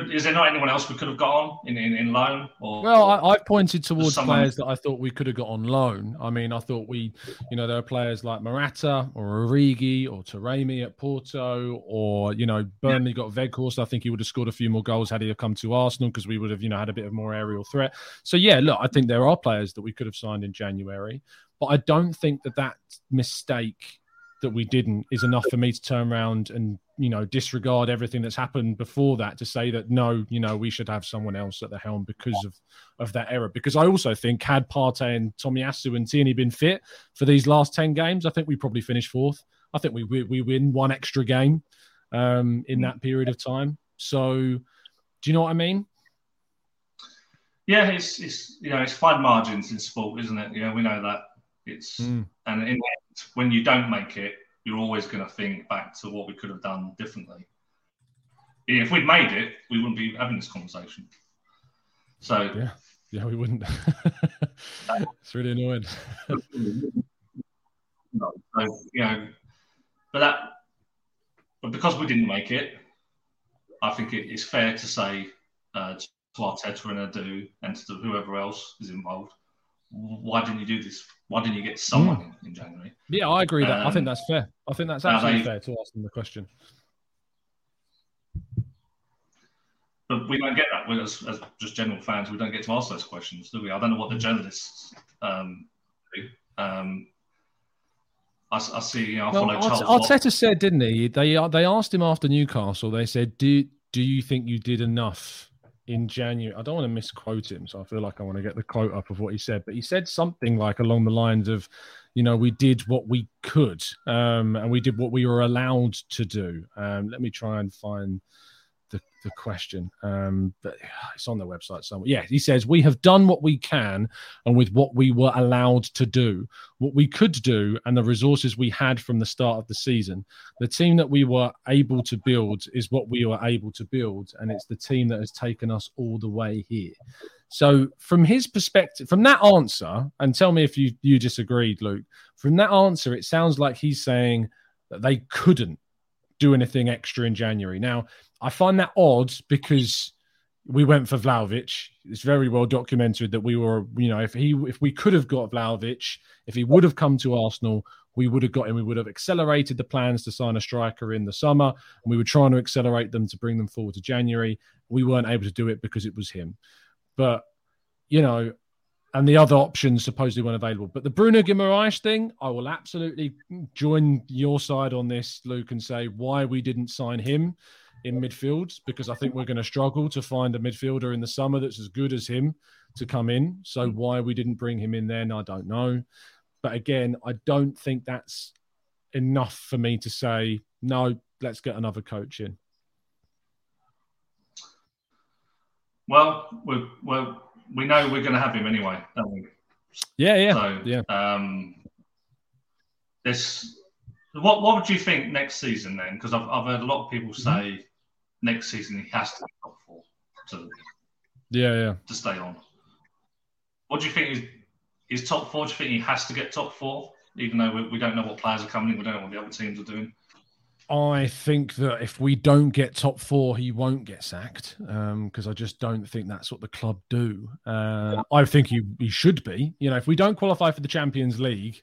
Speaker 5: Could, is there not anyone else we could have got on in, in, in loan? Or,
Speaker 1: well, I, I pointed towards
Speaker 5: someone-
Speaker 1: players that I thought we could have got on loan. I mean, I thought we, you know, there are players like Morata or Origi or Taremi at Porto, or you know, Burnley got Weghorst. I think he would have scored a few more goals had he have come to Arsenal because we would have, you know, had a bit of more aerial threat. So yeah, look, I think there are players that we could have signed in January, but I don't think that that mistake that we didn't is enough for me to turn around and you know disregard everything that's happened before that to say that no you know we should have someone else at the helm because of of that error. Because I also think had Partey and Tomiyasu and Tierney been fit for these last 10 games I think we probably finish fourth. I think we we, we win one extra game um in that period of time. So do you know what I mean?
Speaker 5: Yeah, it's it's you know it's fine margins in sport, isn't it? You know we know that. It's
Speaker 1: Mm.
Speaker 5: and in when you don't make it, you're always going to think back to what we could have done differently. If we'd made it, we wouldn't be having this conversation. So
Speaker 1: yeah yeah we wouldn't it's really annoying
Speaker 5: No, so, you know, but that, but because we didn't make it, I think it, it's fair to say uh, to Arteta and Edu and to whoever else is involved, why didn't you do this? Why didn't you get someone in, in January?
Speaker 1: yeah I agree that I
Speaker 5: Um,
Speaker 1: think that's fair I think that's absolutely
Speaker 5: they-
Speaker 1: fair to ask them the question
Speaker 5: But we don't get that we- as, as just general fans. We don't get to ask those questions, do we? I don't know what the journalists um, do. Um, I, I see. You know, I
Speaker 1: Well,
Speaker 5: follow Charles. Watt.
Speaker 1: Arteta said, didn't he? They they asked him after Newcastle. They said, "Do do you think you did enough in January?" I don't want to misquote him, so I feel like I want to get the quote up of what he said. But he said something like along the lines of, "You know, we did what we could, um, and we did what we were allowed to do." Um, let me try and find the, the question. Um, but it's on their website somewhere. Yeah, he says, We have done what we can and with what we were allowed to do, what we could do, and the resources we had from the start of the season. The team that we were able to build is what we were able to build, and it's the team that has taken us all the way here. So, from his perspective, from that answer, and tell me if you you disagreed, Luke. From that answer, it sounds like he's saying that they couldn't do anything extra in January. Now, I find that odd because we went for Vlahovic. It's very well documented that we were, you know, if he if we could have got Vlahovic, if he would have come to Arsenal, we would have got him. We would have accelerated the plans to sign a striker in the summer, and we were trying to accelerate them to bring them forward to January. We weren't able to do it because it was him. But you know, and the other options supposedly weren't available. But the Bruno Guimaraes thing, I will absolutely join your side on this, Luke, and say why we didn't sign him in midfield because I think we're going to struggle to find a midfielder in the summer that's as good as him to come in. So why we didn't bring him in then, I don't know. But again, I don't think that's enough for me to say no. Let's get another coach in.
Speaker 5: Well, we well we know we're going to have him anyway, don't we?
Speaker 1: Yeah, yeah,
Speaker 5: So,
Speaker 1: yeah.
Speaker 5: Um, this, what what would you think next season then? Because I've, I've heard a lot of people
Speaker 1: Mm-hmm.
Speaker 5: say next season he has to be top four to
Speaker 1: Yeah, yeah.
Speaker 5: to stay on. What do you think is is top four? Do you think he has to get top four, even though we, we don't know what players are coming in, we don't know what the other teams are doing?
Speaker 1: I think that if we don't get top four, he won't get sacked because I just don't think that's what the club do. Uh, I think he, he should be. You know, if we don't qualify for the Champions League,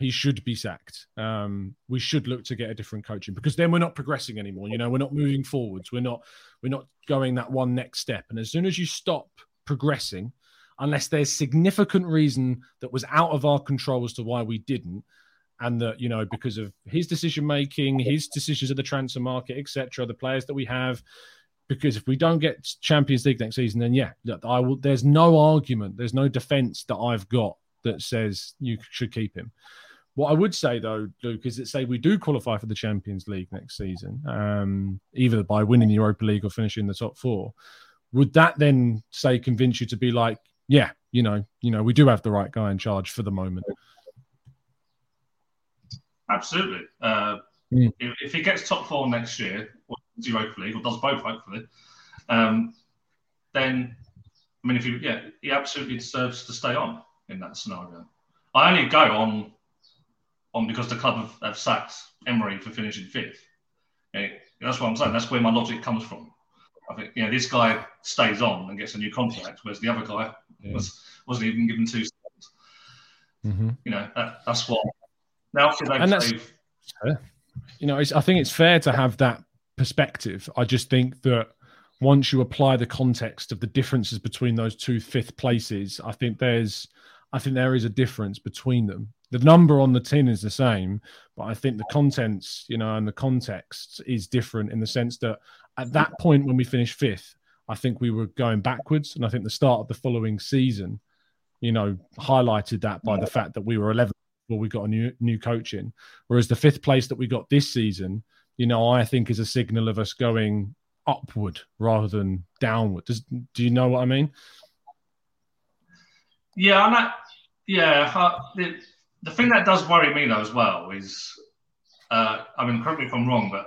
Speaker 1: he should be sacked. Um, we should look to get a different coaching because then we're not progressing anymore. You know, we're not moving forwards. We're not we're not going that one next step. And as soon as you stop progressing, unless there's significant reason that was out of our control as to why we didn't, and that you know because of his decision making, his decisions of the transfer market, etc., the players that we have. Because if we don't get Champions League next season, then yeah, look, I will. There's no argument, there's no defense that I've got that says you should keep him. What I would say though, Luke, is that say we do qualify for the Champions League next season, um, either by winning the Europa League or finishing the top four, would that then say convince you to be like, yeah, you know, you know, we do have the right guy in charge for the moment?
Speaker 5: Absolutely. Uh,
Speaker 1: Mm.
Speaker 5: if, if he gets top four next year, or Europa League, or does both, hopefully, um, then I mean, if you yeah, he absolutely deserves to stay on in that scenario. I only go on on because the club have, have sacked Emery for finishing fifth. Okay, that's what I'm saying. That's where my logic comes from. I think you know this guy stays on and gets a new contract, whereas the other guy
Speaker 1: Yeah.
Speaker 5: was wasn't even given two. seconds.
Speaker 1: Mhm.
Speaker 5: You know that, that's what. Now
Speaker 1: And that's- You know, it's, I think it's fair to have that perspective. I just think that once you apply the context of the differences between those two fifth places, I think there's, I think there is a difference between them. The number on the tin is the same, but I think the contents, you know, and the context is different in the sense that at that point when we finished fifth, I think we were going backwards, and I think the start of the following season, you know, highlighted that by the fact that we were 11 before we got a new new coach in. Whereas the fifth place that we got this season, you know, I think is a signal of us going upward rather than downward. Does, do you know what I mean?
Speaker 5: Yeah, and that, yeah. Uh, the, the thing that does worry me though as well is, uh, I mean, correct me if I'm wrong, but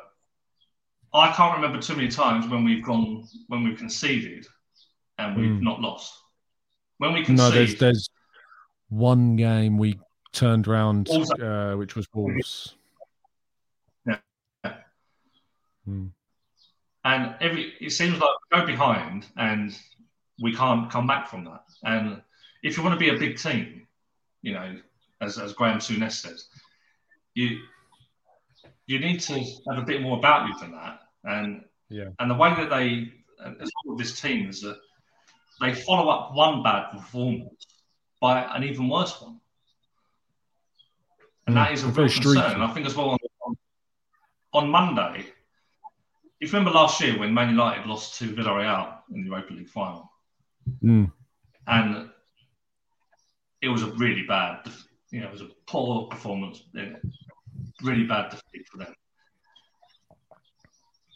Speaker 5: I can't remember too many times when we've gone when we've conceded and we've
Speaker 1: Mm.
Speaker 5: not lost. When we
Speaker 1: No,
Speaker 5: concede,
Speaker 1: there's there's one game we turned around,
Speaker 5: Wolves.
Speaker 1: uh, which was Wolves.
Speaker 5: Yeah.
Speaker 1: Hmm.
Speaker 5: and every it seems like we go behind and we can't come back from that. And if you want to be a big team, you know, as as Graeme Souness says, you you need to have a bit more about you than that. And
Speaker 1: Yeah.
Speaker 5: and the way that they as well with this team is that they follow up one bad performance by an even worse one. And that is a real
Speaker 1: very
Speaker 5: concern. And I think as well on, on, on Monday, if you remember last year when Man United lost to Villarreal in the Europa League final,
Speaker 1: Mm.
Speaker 5: and it was a really bad, you know, it was a poor performance, really bad defeat for them.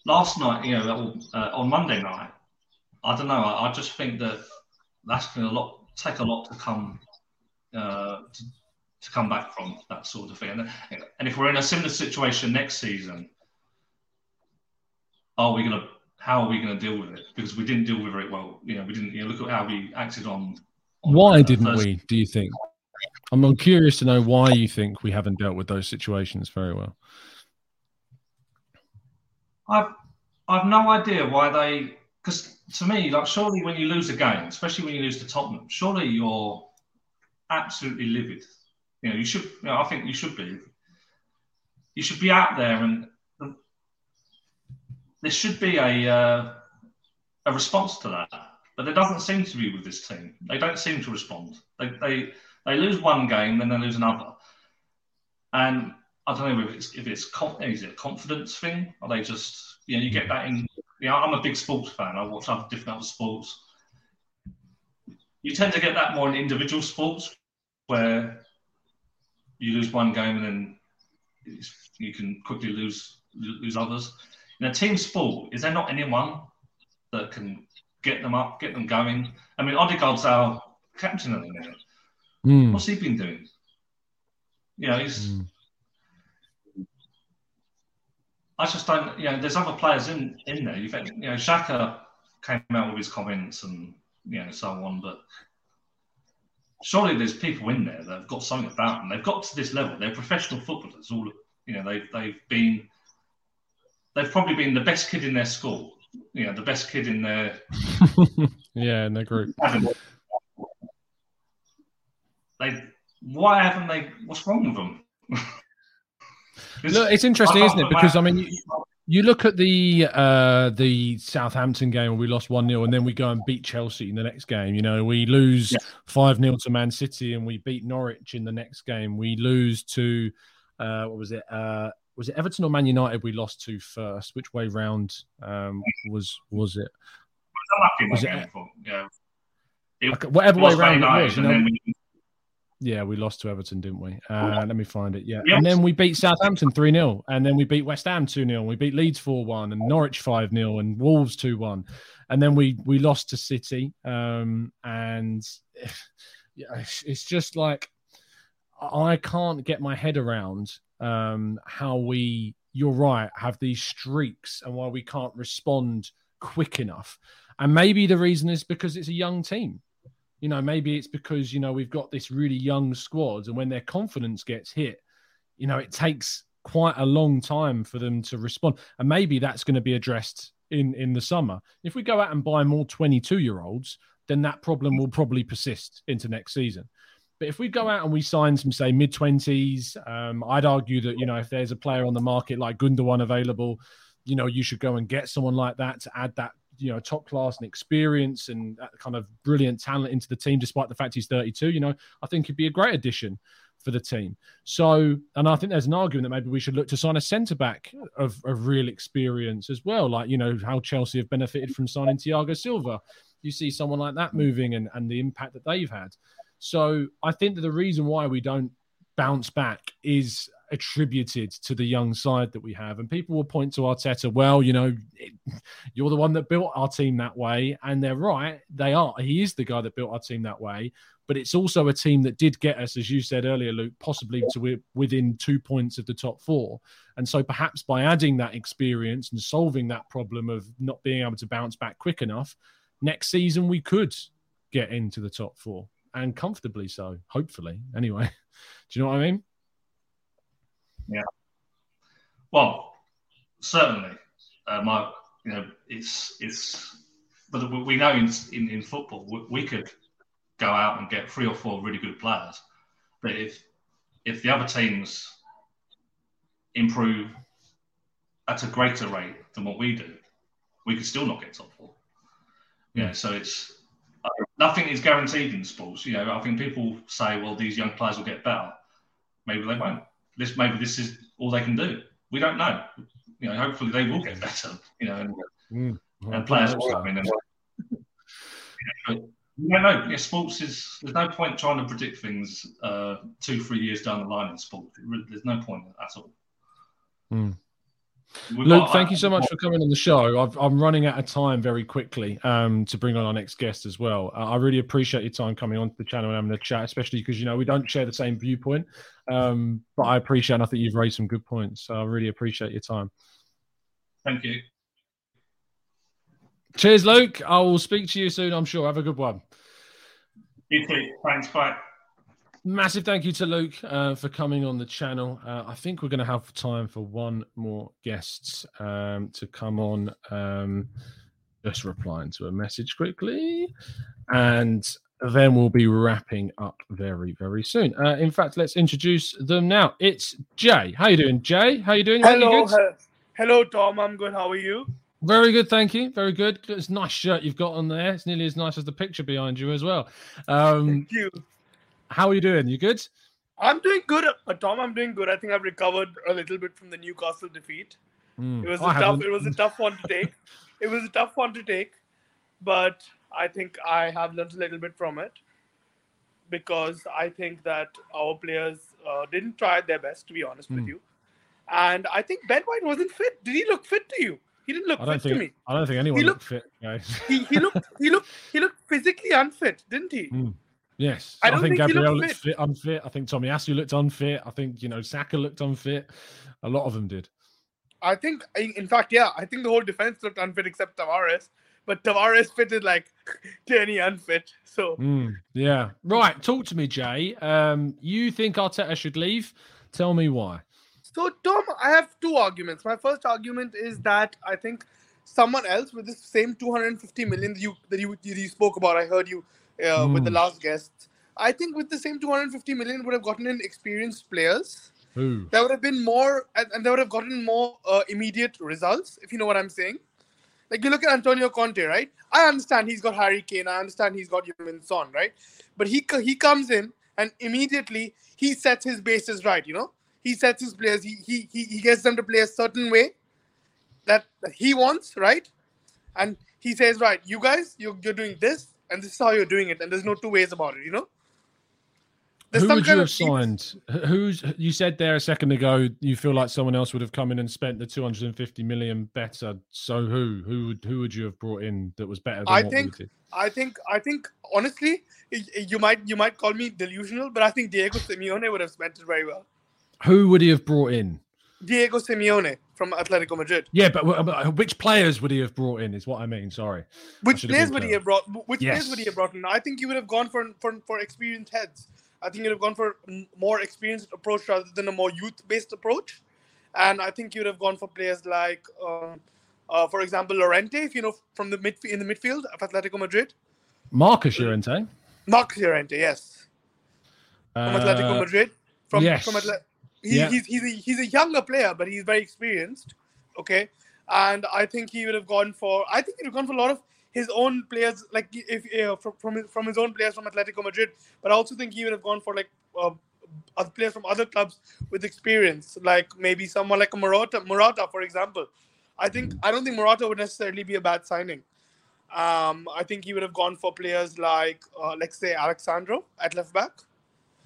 Speaker 5: Last night, you know, uh, on Monday night, I don't know. I, I just think that that's going to lot take a lot to come uh, to, to come back from that sort of thing. And, and if we're in a similar situation next season, are we going to? How are we going to deal with it? Because we didn't deal with it well. You know, we didn't. You know, look at how we acted on. on
Speaker 1: Why didn't we? Do you think? I'm, I'm curious to know why you think we haven't dealt with those situations very well.
Speaker 5: I've I've no idea why they. Because to me, like, surely when you lose a game, especially when you lose to Tottenham, surely you're absolutely livid. You know, you should. You know, I think you should be. You should be out there, and there should be a uh, a response to that. But there doesn't seem to be with this team. They don't seem to respond. They they they lose one game, then they lose another, and I don't know if it's if it's is it a confidence thing? Are they just you know you get that in? You know, I'm a big sports fan. I watch other different other sports. You tend to get that more in individual sports, where you lose one game and then you can quickly lose lose others. In a team sport, is there not anyone that can get them up, get them going? I mean, Odegaard's our captain at the minute.
Speaker 1: Mm.
Speaker 5: What's he been doing? You know, he's.
Speaker 1: Mm.
Speaker 5: I just don't. You know, there's other players in in there. You've had, you know, Xhaka came out with his comments and you know so on, but surely there's people in there that have got something about them. They've got to this level. They're professional footballers. All you know, they've they've been. They've probably been the best kid in their school. You know, the best kid in their
Speaker 1: yeah, in the group.
Speaker 5: They why haven't they? What's wrong with them?
Speaker 1: Look, it's interesting, isn't it? Because I mean, you, you look at the uh, the Southampton game where we lost one 0 and then we go and beat Chelsea in the next game. You know, we lose five 0 to Man City, and we beat Norwich in the next game. We lose to uh, what was it? Uh, was it Everton or Man United? We lost to first. Which way round um, was was it? Was it-
Speaker 5: yeah. It
Speaker 1: whatever way round it was, you know. Yeah, we lost to Everton, didn't we? Uh, let me find it. Yeah.
Speaker 5: Yes.
Speaker 1: And then we beat Southampton 3 0. And then we beat West Ham 2 0. We beat Leeds 4 1 and Norwich 5 0 and Wolves 2 1. And then we, we lost to City. Um, and yeah, it's, it's just like I can't get my head around um, how we, you're right, have these streaks and why we can't respond quick enough. And maybe the reason is because it's a young team. You know, maybe it's because, you know, we've got this really young squad and when their confidence gets hit, you know, it takes quite a long time for them to respond. And maybe that's going to be addressed in in the summer. If we go out and buy more 22 year olds, then that problem will probably persist into next season. But if we go out and we sign some, say, mid 20s, um, I'd argue that, you know, if there's a player on the market like Gundogan available, you know, you should go and get someone like that to add that, you know, top class and experience and kind of brilliant talent into the team, despite the fact he's 32. You know, I think he'd be a great addition for the team. So, and I think there's an argument that maybe we should look to sign a centre back of, of real experience as well. Like, you know, how Chelsea have benefited from signing Thiago Silva. You see someone like that moving and, and the impact that they've had. So I think that the reason why we don't bounce back is attributed to the young side that we have. And people will point to Arteta, well, you know, you're the one that built our team that way. And they're right. They are. He is the guy that built our team that way. But it's also a team that did get us, as you said earlier, Luke, possibly to within two points of the top four. And so perhaps by adding that experience and solving that problem of not being able to bounce back quick enough, next season we could get into the top four and comfortably so, hopefully. Anyway, do you know what I mean?
Speaker 5: Yeah. Well, certainly, uh, Mark. You know, it's it's, but we know in in, in football we, we could go out and get three or four really good players, but if if the other teams improve at a greater rate than what we do, we could still not get top four. Yeah, so it's nothing is guaranteed in sports. You know, I think people say, well, these young players will get better. Maybe they won't. This maybe this is all they can do. We don't know. You know, hopefully they will get better. You know, and, mm. well, and players will come in. And, you know, no, no. Yeah, sports is there's no point trying to predict things uh, two, three years down the line in sport. There's no point at all.
Speaker 1: Mm. We've Luke, thank uh, you so much for coming on the show. i am running out of time very quickly um, to bring on our next guest as well. Uh, I really appreciate your time coming onto the channel and having a chat, especially because you know we don't share the same viewpoint. Um, but I appreciate, and I think you've raised some good points. So I really appreciate your time.
Speaker 5: Thank you.
Speaker 1: Cheers, Luke. I will speak to you soon. I'm sure. Have a good one.
Speaker 5: You too. Thanks. Bye.
Speaker 1: Massive thank you to Luke uh, for coming on the channel. Uh, I think we're going to have time for one more guest um, to come on. Um, just replying to a message quickly, and then we'll be wrapping up very, very soon. Uh, in fact, let's introduce them now. It's Jay. How you doing, Jay? How you doing?
Speaker 6: Hello, you hello, Tom. I'm good. How are you?
Speaker 1: Very good, thank you. Very good. It's a nice shirt you've got on there. It's nearly as nice as the picture behind you as well. Um,
Speaker 6: thank you.
Speaker 1: How are you doing? You good?
Speaker 6: I'm doing good, uh, Tom. I'm doing good. I think I've recovered a little bit from the Newcastle defeat. Mm, it was a tough. Haven't. It was a tough one to take. it was a tough one to take, but I think I have learned a little bit from it because I think that our players uh, didn't try their best, to be honest mm. with hmm. you. And I think Ben White wasn't fit. Did he look fit to you? He didn't look fit
Speaker 1: think,
Speaker 6: to me.
Speaker 1: I don't think anyone he looked, looked fit, guys.
Speaker 6: he, he looked he looked he looked physically unfit, didn't he?
Speaker 1: Mm. Yes, I, I think, think Gabriel looked, fit. fit. unfit. I think Tomiyasu looked unfit. I think you know Saka looked unfit. A lot of them did.
Speaker 6: I think, in fact, yeah, I think the whole defense looked unfit except Tavares. But Tavares fitted like Tierney unfit. So
Speaker 1: mm, yeah, right. Talk to me, Jay. Um, you think Arteta should leave? Tell me why.
Speaker 6: So Tom, I have two arguments. My first argument is that I think someone else with the same 250 million that you that you, you spoke about. I heard you mm. with the hmm. last guest. I think with the same 250 million would have gotten in experienced players.
Speaker 1: Ooh.
Speaker 6: That would have been more, and, they would have gotten more uh, immediate results, if you know what I'm saying. Like you look at Antonio Conte, right? I understand he's got Harry Kane. I understand he's got Heung-min Son, right? But he he comes in and immediately he sets his bases right. You know, he sets his players. He he he, he gets them to play a certain way that, that he wants, right? And he says, right, you guys, you're, you're doing this, and this is how you're doing it, and there's no two ways about it, you know.
Speaker 1: There's Who would you have signed? Who's you said there a second ago? You feel like someone else would have come in and spent the 250 million better. So who? Who would? Who would you have brought in that was better? I
Speaker 6: think. I think. I think. Honestly, you might you might call me delusional, but I think Diego Simeone would have spent it very well.
Speaker 1: Who would he have brought in?
Speaker 6: Diego Simeone from Atletico Madrid.
Speaker 1: Yeah, but uh, which players would he have brought in? Is what I mean. Sorry.
Speaker 6: Which players would he have brought? Which yes. players would he have brought in? I think he would have gone for for, for experienced heads. I think he would have gone for more experienced approach rather than a more youth based approach. And I think he would have gone for players like um, Uh, for example, Llorente, if you know from the mid in the midfield of Atletico Madrid.
Speaker 1: Marcos Llorente.
Speaker 6: Marcos Llorente, yes, from
Speaker 1: Uh,
Speaker 6: Atletico Madrid. From
Speaker 1: yes.
Speaker 6: from he,
Speaker 1: Yeah.
Speaker 6: he's he's a, he's a younger player, but he's very experienced. Okay, and I think he would have gone for. I think he would have gone for a lot of his own players, like if uh, from from his, from his own players from Atletico Madrid. But I also think he would have gone for like uh, other players from other clubs with experience, like maybe someone like a Morata, Morata, for example. I think I don't think Morata would necessarily be a bad signing. Um, I think he would have gone for players like, uh, let's say, Alex Sandro at left back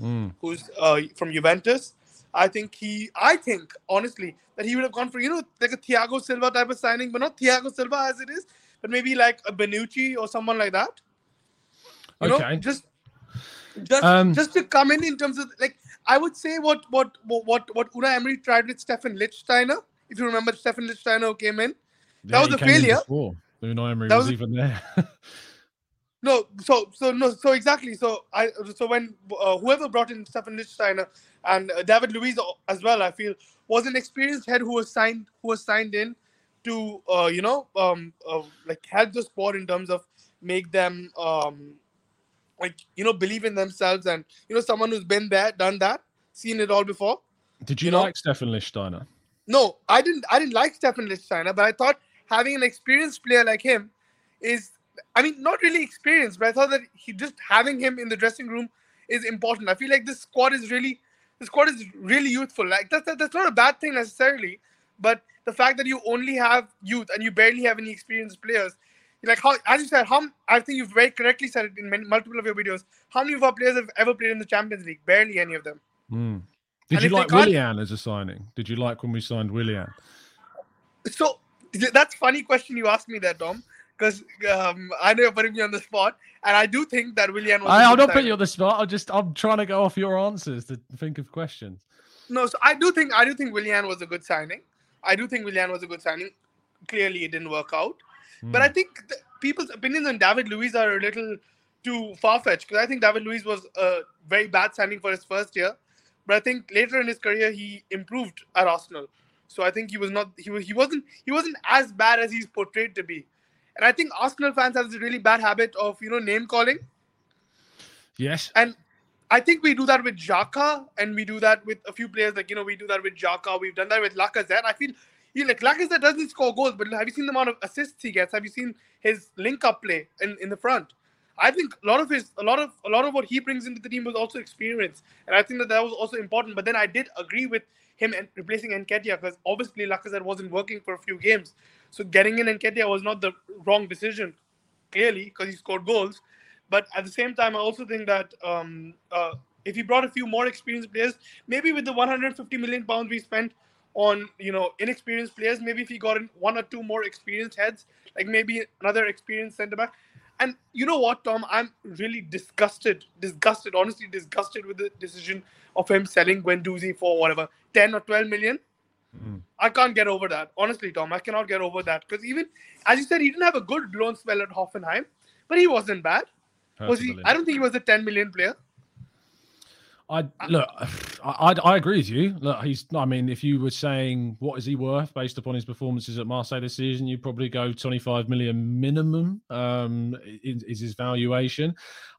Speaker 1: Mm.
Speaker 6: who's uh, from Juventus. I think he, I think honestly that he would have gone for you know like a Thiago Silva type of signing, but not Thiago Silva as it is, but maybe like a Bonucci or someone like that. You know,
Speaker 1: Okay.
Speaker 6: just just
Speaker 1: Um,
Speaker 6: just to come in in terms of like I would say what what what what Unai Emery tried with Stefan Lichtsteiner. If you remember, Stefan Lichtsteiner came in.
Speaker 1: Yeah,
Speaker 6: that was a failure.
Speaker 1: Before Unai Emery
Speaker 6: That
Speaker 1: was,
Speaker 6: was-
Speaker 1: even there.
Speaker 6: No, so so no, so exactly. So I so when uh, whoever brought in Stefan Lichtsteiner and uh, David Luiz as well, I feel was an experienced head who was signed who was signed in to uh, you know um uh, like help the sport in terms of make them um like you know believe in themselves and you know someone who's been there, done that, seen it all before.
Speaker 1: Did you,
Speaker 6: You know-
Speaker 1: like Stefan Lichtsteiner?
Speaker 6: No, I didn't. I didn't like Stefan Lichtsteiner, but I thought having an experienced player like him is, I mean, not really experienced, but I thought that he just having him in the dressing room is important. I feel like this squad is really, the squad is really youthful. Like that's that's not a bad thing necessarily, but the fact that you only have youth and you barely have any experienced players, like how, as you said, how I think you've very correctly said it in many, multiple of your videos. How many of our players have ever played in the Champions League? Barely any of them.
Speaker 1: Mm. Did
Speaker 6: And
Speaker 1: you like Willian as a signing? Did you like when we signed Willian?
Speaker 6: So th- that's funny question you asked me there, Tom, because um, I know you're putting me on the spot, and I do think that a
Speaker 1: I,
Speaker 6: good
Speaker 1: not putting you on the spot. I'm just I'm trying to go off your answers to think of questions.
Speaker 6: No, so I do think I do think Willian was a good signing. I do think Willian was a good signing. Clearly, it didn't work out, but I
Speaker 1: Hmm.
Speaker 6: think th- people's opinions on David Luiz are a little too far fetched because I think David Luiz was a very bad signing for his first year, but I think later in his career he improved at Arsenal. So I think he was not he was he wasn't he wasn't as bad as he's portrayed to be, and I think Arsenal fans have this really bad habit of you know name calling.
Speaker 1: Yes.
Speaker 6: And I think we do that with Xhaka, and we do that with a few players. Like you know, we do that with Xhaka. We've done that with Lacazette. I feel you like Lacazette doesn't score goals, but have you seen the amount of assists he gets? Have you seen his link-up play in, in the front? I think a lot of his, a lot of a lot of what he brings into the team was also experience, and I think that that was also important. But then I did agree with him and replacing Nketiah because obviously Lacazette wasn't working for a few games, so getting in Nketiah was not the wrong decision, clearly because he scored goals. But at the same time, I also think that um, uh, if he brought a few more experienced players, maybe with the 150 million pounds we spent on you know inexperienced players, maybe if he got in one or two more experienced heads, like maybe another experienced centre back. And you know what, Tom? I'm really disgusted, disgusted, honestly disgusted with the decision of him selling Guendouzi for whatever 10 or 12 million. I can't get over that. Honestly, Tom, I cannot get over that. Because even, as you said, he didn't have a good loan spell at Hoffenheim, but he wasn't bad. Was he? I don't think he was a 10 million player.
Speaker 1: I look. I, I I agree with you. Look, he's. I mean, if you were saying what is he worth based upon his performances at Marseille this season, you'd probably go 25 million minimum. Um, is, is his valuation?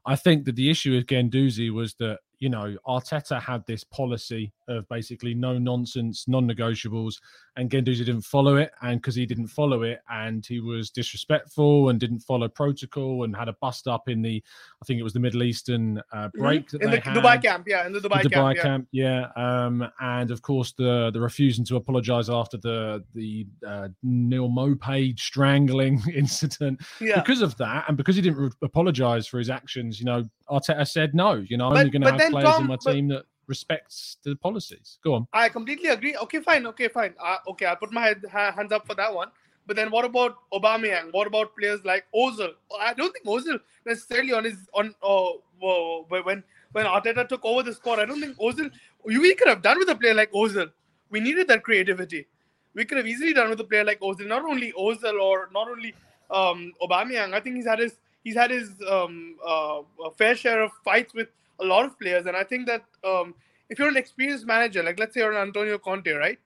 Speaker 1: I think that the issue with Guendouzi was that you know Arteta had this policy of basically no nonsense, non-negotiables, and Guendouzi didn't follow it, and because he didn't follow it, and he was disrespectful and didn't follow protocol, and had a bust up in the, I think it was the Middle Eastern uh, break
Speaker 6: Mm-hmm. in the
Speaker 1: had
Speaker 6: Dubai camp, yeah, in the Dubai,
Speaker 1: the Dubai
Speaker 6: camp, yeah.
Speaker 1: camp, yeah. Um, and of course the the refusing to apologise after the the uh, Neal Maupay strangling incident.
Speaker 6: Yeah.
Speaker 1: Because of that, and because he didn't re- apologise for his actions, you know, Arteta said no. You know, I'm
Speaker 6: But-
Speaker 1: only going to have players in my
Speaker 6: but-
Speaker 1: team that respects the policies. Go on.
Speaker 6: I completely agree. Okay, fine. Okay, fine. Uh, okay, I'll put my head, ha- hands up for that one. But then what about Aubameyang? What about players like Ozil? I don't think Ozil necessarily on his on uh, when when Arteta took over the squad. I don't think Ozil. We could have done with a player like Ozil. We needed that creativity. We could have easily done with a player like Ozil. Not only Ozil or not only um, Aubameyang. I think he's had his he's had his um, uh, fair share of fights with a lot of players, and I think that um, if you're an experienced manager, like let's say you're an Antonio Conte, right?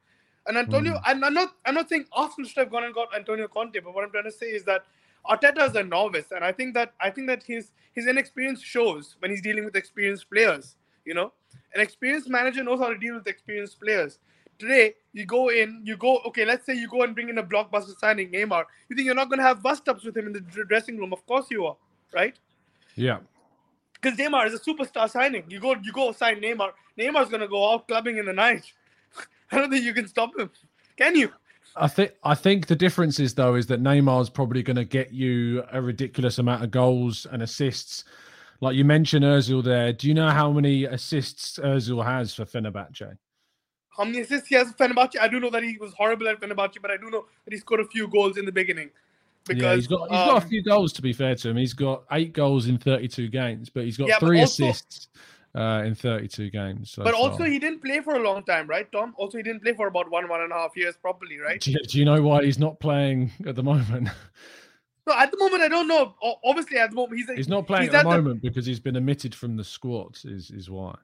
Speaker 6: And Antonio, and I'm not, I'm not saying Arsenal should have gone and got Antonio Conte, but what I'm trying to say is that Arteta is a novice, and I think that I think that his his inexperience shows when he's dealing with experienced players. You know, an experienced manager knows how to deal with experienced players. Today, you go in, you go, okay, let's say you go and bring in a blockbuster signing, Neymar. You think you're not going to have bust ups with him in the dressing room? Of course you are, right?
Speaker 1: Yeah.
Speaker 6: Because Neymar is a superstar signing. You go, you go sign Neymar. Neymar's going to go out clubbing in the night. I don't think you can stop him. Can you?
Speaker 1: I think I think the difference is though is that Neymar's probably going to get you a ridiculous amount of goals and assists. Like you mentioned Özil there. Do you know how many assists Özil has for Fenerbahce?
Speaker 6: How many assists he has for Fenerbahce? I do know that he was horrible at Fenerbahce, but I do know that he scored a few goals in the beginning.
Speaker 1: Because, yeah, he's got he's um, got a um, few goals to be fair to him. He's got eight goals in 32 games, but he's got yeah, three also, assists uh, in 32 games. So
Speaker 6: but also, he didn't play for a long time, right, Tom? Also, he didn't play for about one, one and a half years properly, right?
Speaker 1: Do you, do you know why he's not playing at the moment?
Speaker 6: No, at the moment, I don't know. Obviously, at the moment, he's
Speaker 1: he's not playing he's at the moment the... because he's been omitted from the squad. Is is why.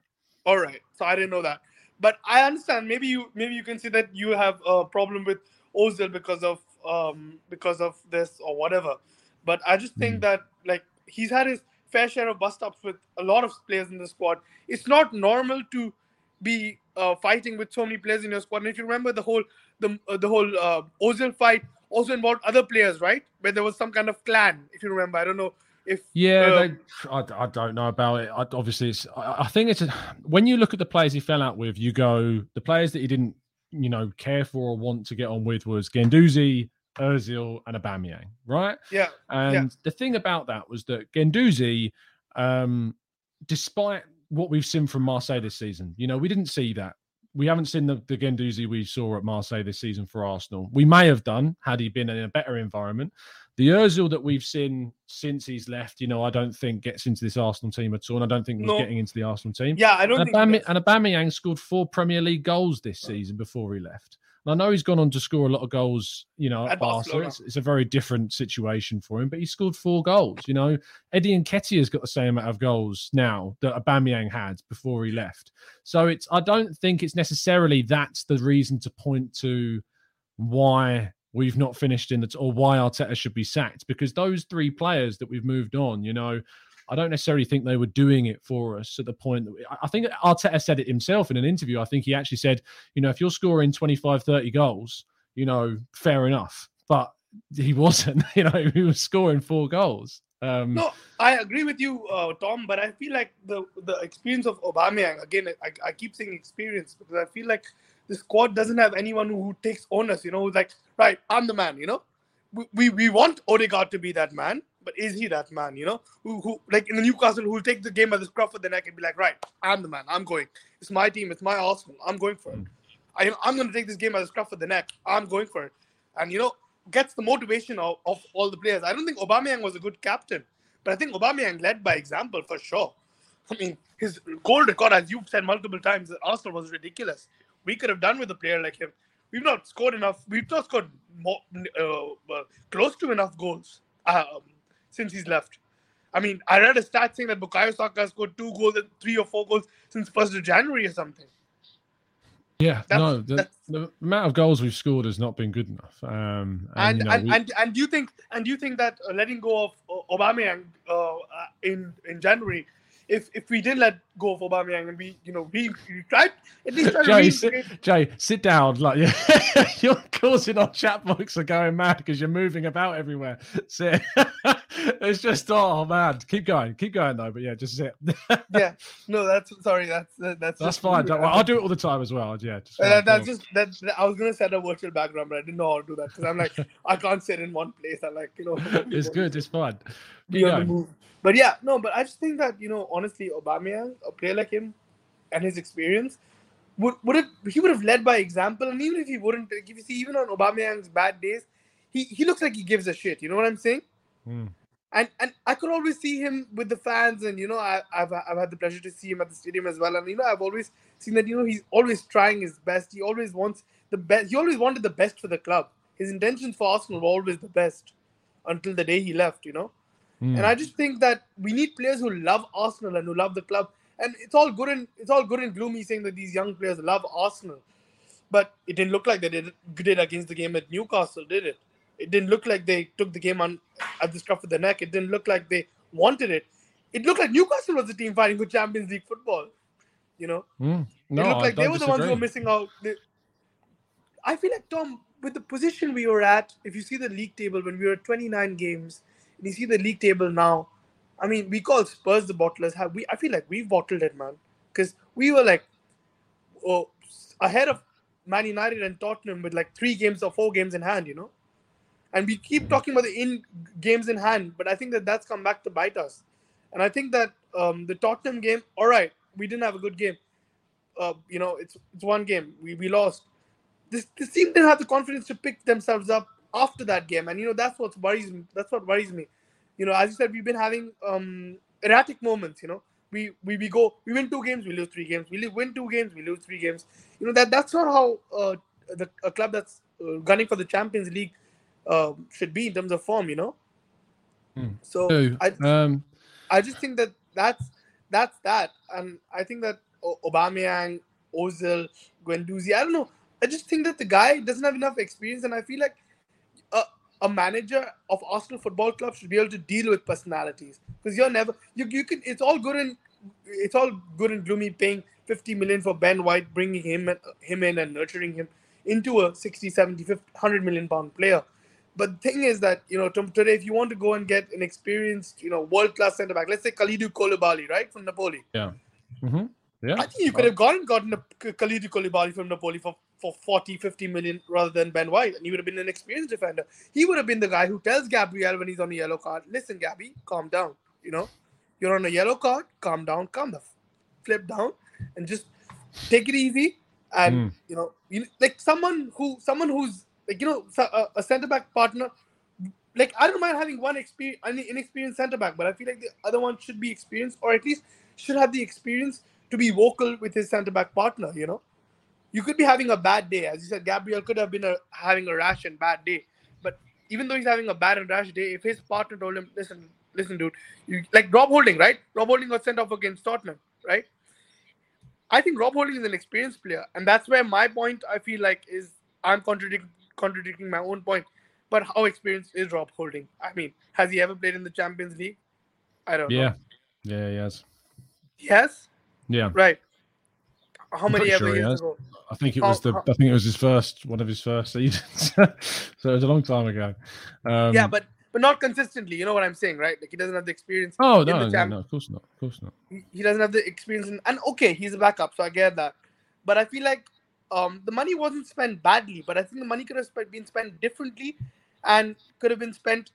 Speaker 6: All right, so I didn't know that, but I understand. Maybe you maybe you can see that you have a problem with Ozil because of um because of this or whatever. But I just think mm. that like he's had his fair share of bust ups with a lot of players in the squad. It's not normal to be uh, fighting with so many players in your squad. And if you remember the whole the uh, the whole uh, Ozil fight also involved other players, right? Where there was some kind of clan. If you remember, I don't know if
Speaker 1: yeah, uh, they, I, I don't know about it. I, obviously, it's I, I think it's a, when you look at the players he fell out with, you go the players that he didn't you know care for or want to get on with was Guendouzi, Özil and Aubameyang, right?
Speaker 6: Yeah.
Speaker 1: And
Speaker 6: yeah.
Speaker 1: the thing about that was that Guendouzi, um, despite what we've seen from Marseille this season, you know, we didn't see that. We haven't seen the, the Guendouzi we saw at Marseille this season for Arsenal. We may have done had he been in a better environment. The Özil that we've seen since he's left, you know, I don't think gets into this Arsenal team at all. And I don't think no. getting into the Arsenal team.
Speaker 6: Yeah, I don't
Speaker 1: and
Speaker 6: think.
Speaker 1: Aubame- and Aubameyang scored four Premier League goals this season before he left. I know he's gone on to score a lot of goals, you know, at, Barca. It's, it's, a very different situation for him, but he scored four goals. You know, Eddie Nketiah's got the same amount of goals now that Aubameyang had before he left. So it's I don't think it's necessarily that's the reason to point to why we've not finished in the or why Arteta should be sacked because those three players that we've moved on, you know, I don't necessarily think they were doing it for us at the point that we, I think Arteta said it himself in an interview. I think he actually said, you know, if you're scoring 25, 30 goals, you know, fair enough. But he wasn't, you know, he was scoring four goals. Um,
Speaker 6: no, I agree with you, uh, Tom. But I feel like the the experience of Aubameyang again. I, I keep saying experience because I feel like the squad doesn't have anyone who, takes onus. You know, like, right, I'm the man. You know, we, we, we want Odegaard to be that man, but is he that man? You know, who who like in the Newcastle who'll take the game by the scruff of the neck and be like, right, I'm the man. I'm going. It's my team. It's my Arsenal. I'm going for it. Hmm. I, I'm going to take this game by the scruff of the neck. I'm going for it. And you know, gets the motivation of, of all the players. I don't think Aubameyang was a good captain, but I think Aubameyang led by example for sure. I mean, his goal record, as you've said multiple times, Arsenal was ridiculous. We could have done with a player like him. We've not scored enough. We've not scored more, uh, close to enough goals. Um, since he's left. I mean, I read a stat saying that Bukayo Saka has scored two goals and three or four goals since first of January or something.
Speaker 1: Yeah, that's, no, the, the, amount of goals we've scored has not been good enough. Um,
Speaker 6: and and,
Speaker 1: you
Speaker 6: know, and, we... and, and do you think and do you think that uh, letting go of uh, Aubameyang uh, in in January if if we did let go of Aubameyang and we you know we, we tried at least try
Speaker 1: Jay, sit, Jay, sit down. Like yeah, you're causing our chat box are going mad because you're moving about everywhere. Sit. it's just oh man, keep going, keep going though. But yeah, just sit.
Speaker 6: yeah, no, that's sorry. That's that's
Speaker 1: that's fine. Well, I'll do it all the time as well. Yeah,
Speaker 6: just uh, that's just that. I was gonna set a virtual background, but I didn't know how to do that because I'm like I can't sit in one place. I like you know.
Speaker 1: it's good. It's fun.
Speaker 6: Be on the move. But yeah, no, but I just think that you know, honestly, Aubameyang, a player like him, and his experience, would would have he would have led by example, and even if he wouldn't, if you see, even on Aubameyang's bad days, he he looks like he gives a shit. You know what I'm saying?
Speaker 1: Mm.
Speaker 6: And and I could always see him with the fans, and you know, I, I've I've had the pleasure to see him at the stadium as well, and you know, I've always seen that you know he's always trying his best. He always wants the best. He always wanted the best for the club. His intentions for Arsenal were always the best until the day he left. You know. Mm. And I just think that we need players who love Arsenal and who love the club. And it's all good and it's all good and gloomy saying that these young players love Arsenal. but it didn't look like they did, did against the game at Newcastle, did it? It didn't look like they took the game on at the scruff of the neck. It didn't look like they wanted it. It looked like Newcastle was the team fighting for Champions League football. You know,
Speaker 1: Mm. No,
Speaker 6: it looked like they were the ones who were missing out. They- I feel like Tom, with the position we were at, if you see the league table when we were at 29 games, you see the league table now, I mean, we call Spurs the bottlers. Have we? I feel like we've bottled it, man, because we were like, oh, ahead of Man United and Tottenham with like three games or four games in hand, you know. And we keep talking about the in games in hand, but I think that that's come back to bite us. And I think that um, the Tottenham game, all right, we didn't have a good game. Uh, you know, it's it's one game. We we lost. This this team didn't have the confidence to pick themselves up after that game, and you know that's what worries me. That's what worries me. You know, as you said, we've been having um, erratic moments. You know, we, we we go, we win two games, we lose three games. We win two games, we lose three games. You know that that's not how uh, the a club that's uh, gunning for the Champions League um, should be in terms of form. You know.
Speaker 1: Hmm.
Speaker 6: So
Speaker 1: So,
Speaker 6: I
Speaker 1: um,
Speaker 6: I just think that that's that's that, and I think that O- Aubameyang, Ozil, Guendouzi, I don't know. I just think that the guy doesn't have enough experience, and I feel like a, manager of Arsenal Football Club should be able to deal with personalities because you're never you you can. It's all good and it's all good and gloomy paying 50 million for Ben White, bringing him him in and nurturing him into a 60, 70, 50, 100 million pound player. But the thing is that you know to- today, if you want to go and get an experienced, you know, world class centre back, let's say Khalidou Koulibaly, right from Napoli,
Speaker 1: yeah. hmm Yeah.
Speaker 6: I think you could have gone gotten a K- Khalidou Koulibaly from Napoli for, for 40, 50 million rather than Ben White, and he would have been an experienced defender. He would have been the guy who tells Gabriel when he's on a yellow card, "Listen, Gabby, calm down. You know, you're on a yellow card. Calm down. Calm the flip down, and just take it easy." And
Speaker 1: Mm.
Speaker 6: you know, you, like someone who someone who's like you know a, a centre back partner. Like I don't mind having one experience, an inexperienced centre back, but I feel like the other one should be experienced, or at least should have the experience to be vocal with his centre back partner. You know, you could be having a bad day, as you said. Gabriel could have been a, having a rash and bad day, but even though he's having a bad and rash day, if his partner told him, "Listen, listen, dude," you, like Rob Holding, right? Rob Holding got sent off against Tottenham, right? I think Rob Holding is an experienced player, and that's where my point I feel like is I'm contradicting contradicting my own point. But how experienced is Rob Holding? I mean, has he ever played in the Champions League? I don't
Speaker 1: Yeah.
Speaker 6: know.
Speaker 1: Yeah, yes.
Speaker 6: Yes,
Speaker 1: Yeah.
Speaker 6: right. How
Speaker 1: I'm
Speaker 6: many ever
Speaker 1: sure
Speaker 6: years ago?
Speaker 1: I think it
Speaker 6: How-
Speaker 1: was the
Speaker 6: how-
Speaker 1: I think it was his first one of his first seasons. so it was a long time ago. Um,
Speaker 6: yeah, but but not consistently. You know what I'm saying, right? Like he doesn't have the experience.
Speaker 1: Oh no,
Speaker 6: the
Speaker 1: no,
Speaker 6: champ-
Speaker 1: no, of course not. Of course not.
Speaker 6: he- he doesn't have the experience in, and okay he's a backup so i get that but i feel like um the money wasn't spent badly but i think the money could have been spent differently and could have been spent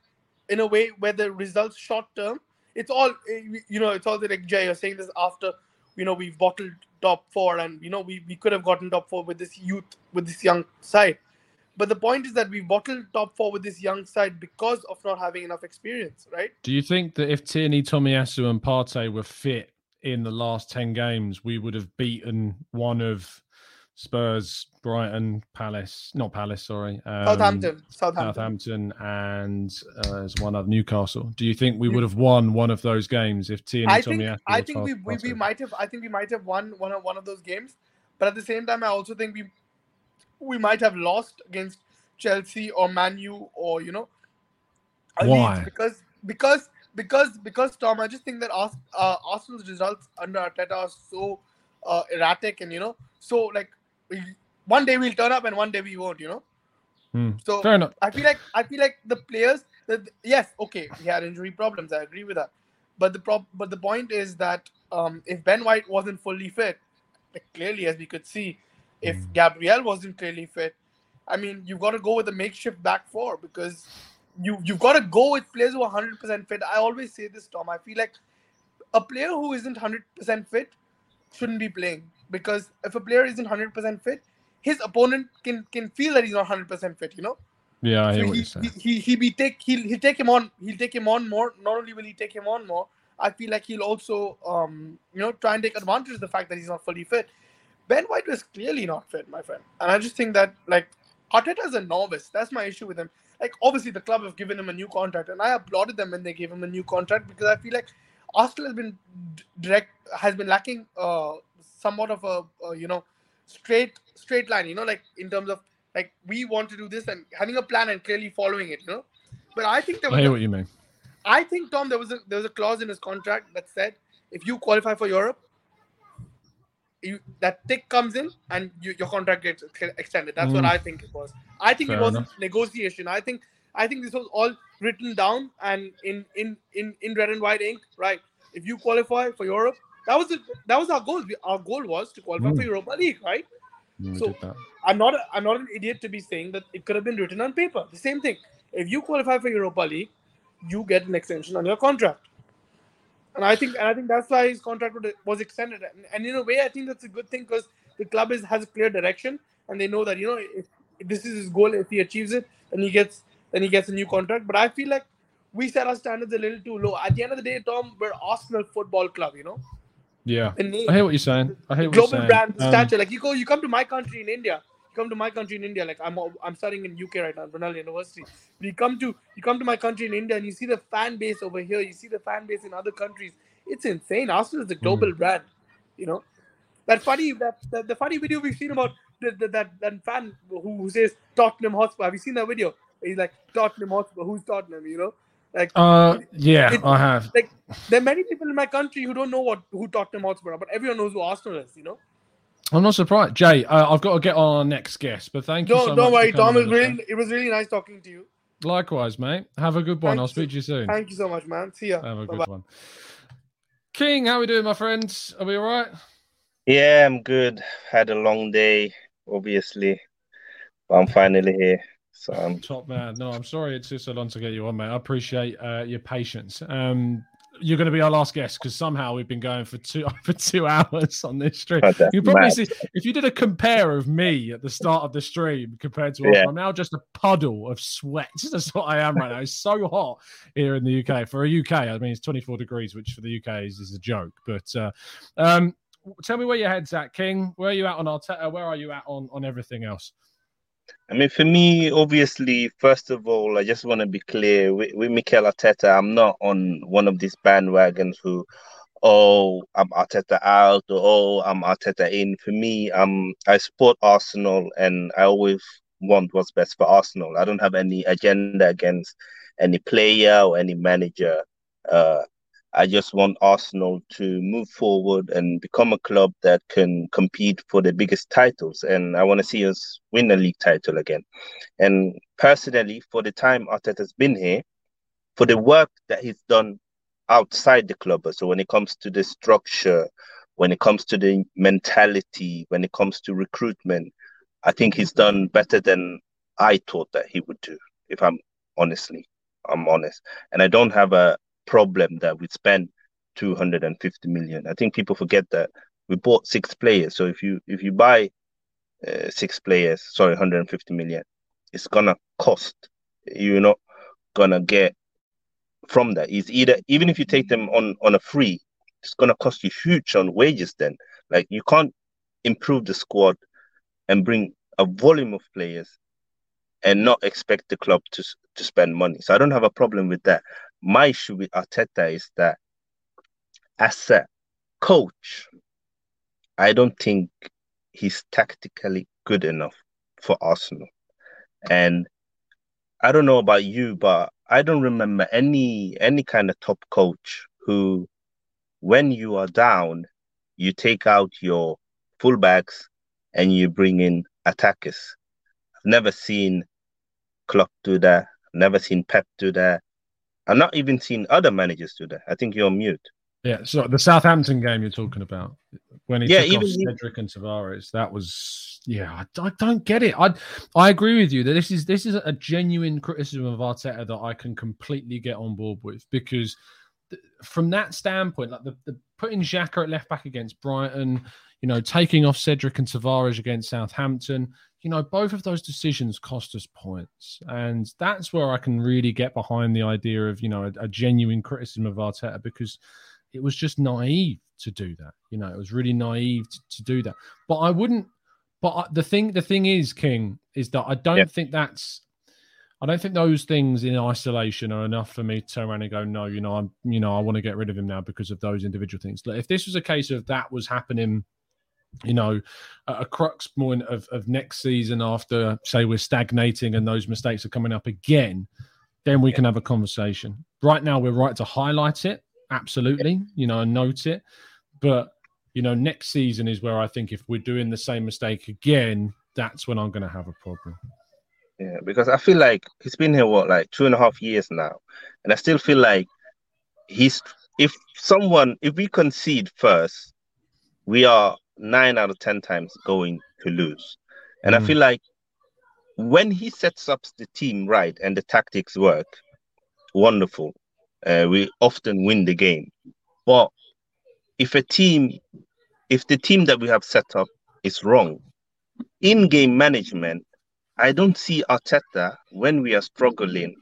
Speaker 6: in a way where the results short term it's all eh, you know it's all that like jay you're saying this after you know we've bottled top four and you know we, we could have gotten top four with this youth with this young side. But the point is that we bottled top four with this young side because of not having enough experience right?
Speaker 1: Do you think that if Tierney, Tomiyasu, and Partey were fit in the last ten games, we would have beaten one of Spurs, Brighton, Palace, not Palace, sorry, um,
Speaker 6: southampton southampton
Speaker 1: Southampton, and uh, there's one other Newcastle. Do you think we would have won one of those games if Tierney,
Speaker 6: I think I think we, we, we might have I think we might have won one of one of those games, but at the same time I also think we we might have lost against Chelsea or Manu or you know
Speaker 1: Why?
Speaker 6: because because because because Tom I just think that Ars- uh, Arsenal's results under Arteta are so uh, erratic and you know so like one day we'll turn up and one day we won't you know
Speaker 1: Hmm.
Speaker 6: so
Speaker 1: Fair enough.
Speaker 6: I feel like I feel like the players that yes, okay, he had injury problems. I agree with that. But the prob- but the point is that um, if Ben White wasn't fully fit, like clearly as we could see, if
Speaker 1: Hmm.
Speaker 6: Gabriel wasn't clearly fit, I mean you've got to go with a makeshift back four because you you've got to go with players who are hundred percent fit. I always say this, Tom. I feel like a player who isn't hundred percent fit shouldn't be playing because if a player isn't hundred percent fit, his opponent can can feel that he's not hundred percent fit. You know.
Speaker 1: Yeah,
Speaker 6: So he, he, he, he be take he'll, he'll take him on he'll take him on more. Not only will he take him on more i feel like he'll also um you know try and take advantage of the fact that he's not fully fit. Ben white was clearly not fit my friend. And i just think that like Arteta is a novice. That's my issue with him. Like obviously the club have given him a new contract and i applauded them when they gave him a new contract because i feel like arsenal has been direct has been lacking uh somewhat of a uh, you know straight straight line. You know, like in terms of like we want to do this and having a plan and clearly following it. You know, but I think there was I
Speaker 1: hear
Speaker 6: a-
Speaker 1: what you mean.
Speaker 6: I think Tom, there was a there was a clause in his contract that said if you qualify for Europe, you that tick comes in and you, your contract gets extended. That's what
Speaker 1: Mm.
Speaker 6: I think it was. I think
Speaker 1: Fair
Speaker 6: it was
Speaker 1: enough.
Speaker 6: negotiation. I think I think this was all written down and in in in in red and white ink. Right. If you qualify for Europe, that was the, that was our goal. We- Our goal was to qualify for
Speaker 1: Mm.
Speaker 6: Europa League. Right.
Speaker 1: Mm,
Speaker 6: So- I'm not a, I'm not an idiot to be saying that it could have been written on paper. The same thing. If you qualify for Europa League, you get an extension on your contract. And I think and I think that's why his contract was extended. And, and in a way, I think that's a good thing because the club is has a clear direction and they know that you know if, if this is his goal, if he achieves it, then he gets then he gets a new contract. But I feel like we set our standards a little too low. At the end of the day, Tom, we're Arsenal Football Club. You know,
Speaker 1: Yeah, I hear what you're saying. I hear what
Speaker 6: global
Speaker 1: you're saying.
Speaker 6: brand
Speaker 1: Um,
Speaker 6: stature. Like you go, you come to my country in India. You come to my country in India. Like I'm, I'm studying in UK right now, Brunel University. But you come to, you come to my country in India, and you see the fan base over here. You see the fan base in other countries. It's insane. Arsenal is a global brand. You know, that funny, that, that the funny video we've seen about the, the, that that fan who, who says Tottenham Hotspur. Have you seen that video? He's like Tottenham Hotspur. Who's Tottenham? You know, like
Speaker 1: Uh, yeah,
Speaker 6: it-
Speaker 1: I have.
Speaker 6: like there are many people in my country who don't know what who Tottenham Hotspur are, but everyone knows who Arsenal is. You know.
Speaker 1: I'm not surprised, Jay. Uh, I've got to get on our next guest, but thank you.
Speaker 6: Don't
Speaker 1: so
Speaker 6: don't
Speaker 1: much
Speaker 6: worry,
Speaker 1: for coming
Speaker 6: Tom. It was really it was really nice talking to you.
Speaker 1: Likewise, mate. Have a good one.
Speaker 6: Thank
Speaker 1: I'll
Speaker 6: you.
Speaker 1: speak to you soon.
Speaker 6: Thank you so much, man. See ya.
Speaker 1: Have a good
Speaker 6: Bye-bye.
Speaker 1: one. King, how are we doing, my friends? Are we all right?
Speaker 7: Yeah, I'm good. Had a long day, obviously, but I'm finally here. So um,
Speaker 1: Top man. No, I'm sorry it took so long to get you on, mate. I appreciate uh, your patience. Um, you're going to be our last guest because somehow we've been going for two for two hours on this stream.
Speaker 7: Oh,
Speaker 1: You probably
Speaker 7: mad.
Speaker 1: see if you did a compare of me at the start of the stream compared to
Speaker 7: Yeah.
Speaker 1: I'm now just a puddle of sweat. That's what I am right now. It's so hot here in the UK. For a UK, I mean it's 24 degrees, which for the UK is, is a joke. But uh, um, tell me where your head's at, King. Where are you at on Arteta? Where are you at on on everything else?
Speaker 7: I mean, for me, obviously, first of all, I just want to be clear with, with Mikel Arteta. I'm not on one of these bandwagons who, oh, I'm Arteta out or oh, I'm Arteta in. For me, um, I support Arsenal and I always want what's best for Arsenal. I don't have any agenda against any player or any manager. Uh, I just want Arsenal to move forward and become a club that can compete for the biggest titles. And I want to see us win a league title again. And personally, for the time Arteta's been here, for the work that he's done outside the club, so when it comes to the structure, when it comes to the mentality, when it comes to recruitment, I think he's done better than I thought that he would do, if I'm honestly, I'm honest. And I don't have a problem that we spent 250 million. I think people forget that we bought six players. So if you if you buy uh, six players, sorry, 150 million, it's gonna cost. You're not gonna get from that. It's either even if you take them on on a free, it's gonna cost you huge on wages. Then, like you can't improve the squad and bring a volume of players and not expect the club to to spend money. So I don't have a problem with that. My issue with Arteta is that as a coach, I don't think he's tactically good enough for Arsenal. And I don't know about you, but I don't remember any any kind of top coach who, when you are down, you take out your fullbacks and you bring in attackers. I've never seen Klopp do that. I've never seen Pep do that. I've not even seen other managers do that. I think you're mute.
Speaker 1: Yeah, so the Southampton game you're talking about when he
Speaker 7: Yeah,
Speaker 1: took
Speaker 7: even-
Speaker 1: off Cedric and Tavares, that was yeah. I, I don't get it. I I agree with you that this is this is a genuine criticism of Arteta that I can completely get on board with because th- from that standpoint, like the, the putting Xhaka at left back against Brighton, you know, taking off Cedric and Tavares against Southampton, you know, both of those decisions cost us points. And that's where I can really get behind the idea of, you know, a, a genuine criticism of Arteta because it was just naive to do that. You know, it was really naive to, to do that. But I wouldn't. But I, the thing, the thing is, King, is that I don't
Speaker 7: Yeah.
Speaker 1: think that's. I don't think those things in isolation are enough for me to turn around and go, no, you know, I'm, you know, I want to get rid of him now because of those individual things. Like, if this was a case of that was happening you know, a crux point of, of next season after, say, we're stagnating and those mistakes are coming up again, then we can have a conversation. Right now, we're right to highlight it, absolutely, you know, and note it. But, you know, next season is where I think if we're doing the same mistake again, that's when I'm going to have a problem.
Speaker 7: Yeah, because I feel like he's been here, what, like two and a half years now. And I still feel like he's, if someone, if we concede first, we are nine out of 10 times going to lose. And mm. I feel like when he sets up the team right and the tactics work, wonderful. Uh, we often win the game. But if a team, if the team that we have set up is wrong, in game management, I don't see Arteta when we are struggling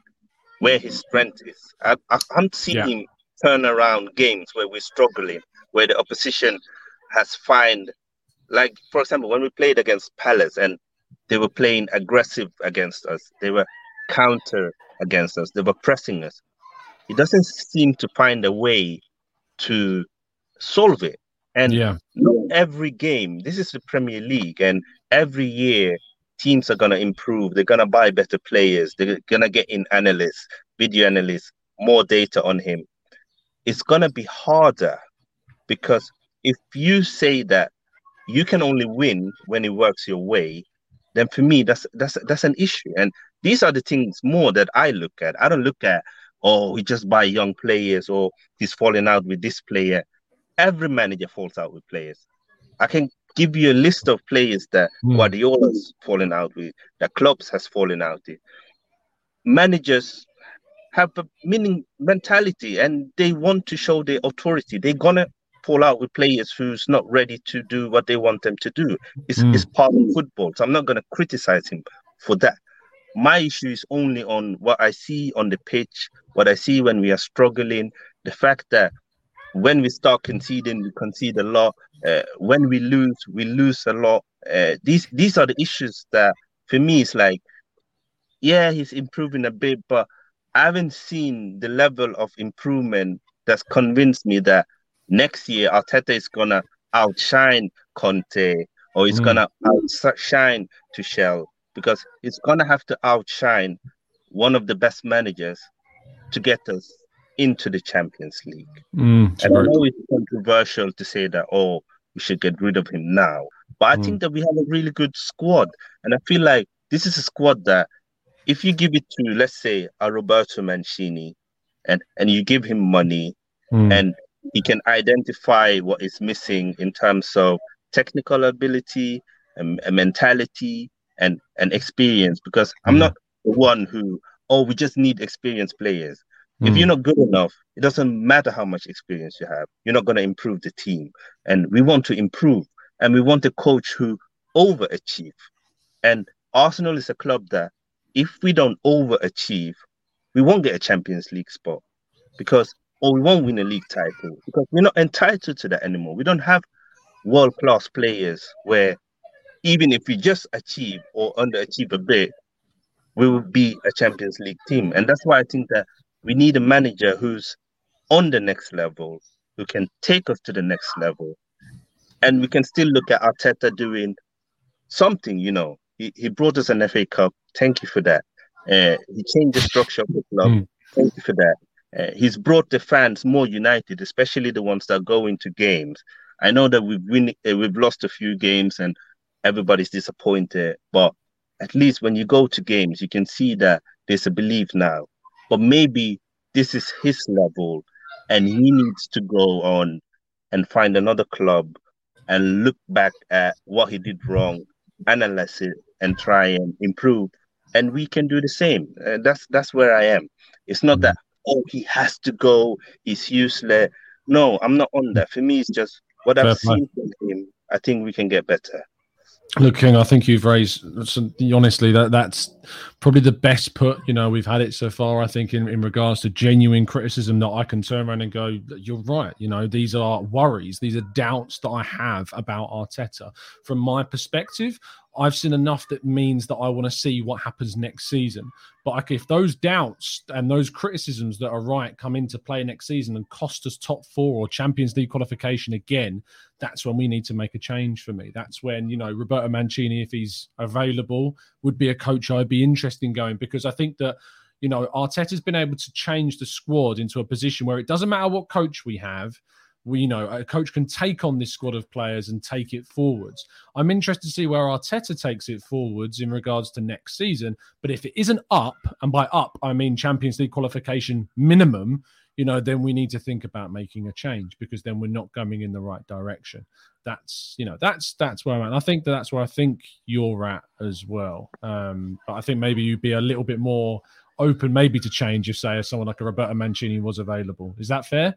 Speaker 7: where his strength is. I, I seeing yeah. him turn around games where we're struggling, where the opposition has find like for example when we played against Palace and they were playing aggressive against us, they were counter against us, they were pressing us. He doesn't seem to find a way to solve it. And yeah. not every game, this is the Premier League, and every year teams are gonna improve. They're gonna buy better players. They're gonna get in analysts, video analysts, more data on him. It's gonna be harder because if you say that you can only win when it works your way, then for me that's that's that's an issue. And these are the things more that I look at. I don't look at oh we just buy young players or he's falling out with this player. Every manager falls out with players. I can give you a list of players that mm. Guardiola's fallen out with, that clubs has fallen out with. Managers have a meaning mentality and they want to show their authority. They're gonna fall out with players who's not ready to do what they want them to do. It's, mm. it's part of football. So I'm not going to criticize him for that. My issue is only on what I see on the pitch, what I see when we are struggling, the fact that when we start conceding, we concede a lot. Uh, when we lose, we lose a lot. Uh, these these are the issues that for me it's like, yeah, he's improving a bit, but I haven't seen the level of improvement that's convinced me that next year Arteta is gonna outshine Conte or he's mm. gonna outshine Tuchel because he's gonna have to outshine one of the best managers to get us into the Champions League.
Speaker 1: Mm,
Speaker 7: and I know it's controversial to say that oh we should get rid of him now, but I mm. think that we have a really good squad, and I feel like this is a squad that if you give it to let's say a Roberto Mancini, and and you give him money mm. and he can identify what is missing in terms of technical ability and, and mentality and, and experience because I'm mm. not the one who, oh, we just need experienced players. Mm. If you're not good enough, it doesn't matter how much experience you have. You're not going to improve the team. And we want to improve. And we want a coach who overachieve. And Arsenal is a club that if we don't overachieve, we won't get a Champions League spot because or we won't win a league title because we're not entitled to that anymore. We don't have world class players where even if we just achieve or underachieve a bit, we will be a Champions League team. And that's why I think that we need a manager who's on the next level, who can take us to the next level. And we can still look at Arteta doing something, you know. He, he brought us an FA Cup. Thank you for that. Uh, he changed the structure of the club. Mm. Thank you for that. Uh, he's brought the fans more united, especially the ones that go into games. I know that we've win, uh, we've lost a few games and everybody's disappointed, but at least when you go to games, you can see that there's a belief now. But maybe this is his level, and he needs to go on and find another club and look back at what he did wrong, analyze it, and try and improve. And we can do the same. Uh, that's that's where I am. It's not that oh, he has to go, he's useless. No, I'm not on that. For me, it's just what I've seen from him. I think we can get better.
Speaker 1: Look, King, I think you've raised honestly that that's probably the best put. You know, we've had it so far. I think in, in regards to genuine criticism that I can turn around and go, "You're right." You know, these are worries, these are doubts that I have about Arteta. From my perspective, I've seen enough that means that I want to see what happens next season. But like, if those doubts and those criticisms that are right come into play next season and cost us top four or Champions League qualification again, that's when we need to make a change for me. That's when, you know, Roberto Mancini, if he's available, would be a coach I'd be interested in going because I think that, you know, Arteta's been able to change the squad into a position where it doesn't matter what coach we have we, you know, a coach can take on this squad of players and take it forwards. I'm interested to see where Arteta takes it forwards in regards to next season. But if it isn't up, and by up I mean Champions League qualification minimum, you know, then we need to think about making a change because then we're not going in the right direction. That's you know, that's that's where I'm at. And I think that that's where I think you're at as well. Um, but I think maybe you'd be a little bit more open, maybe to change if say someone like a Roberto Mancini was available. Is that fair?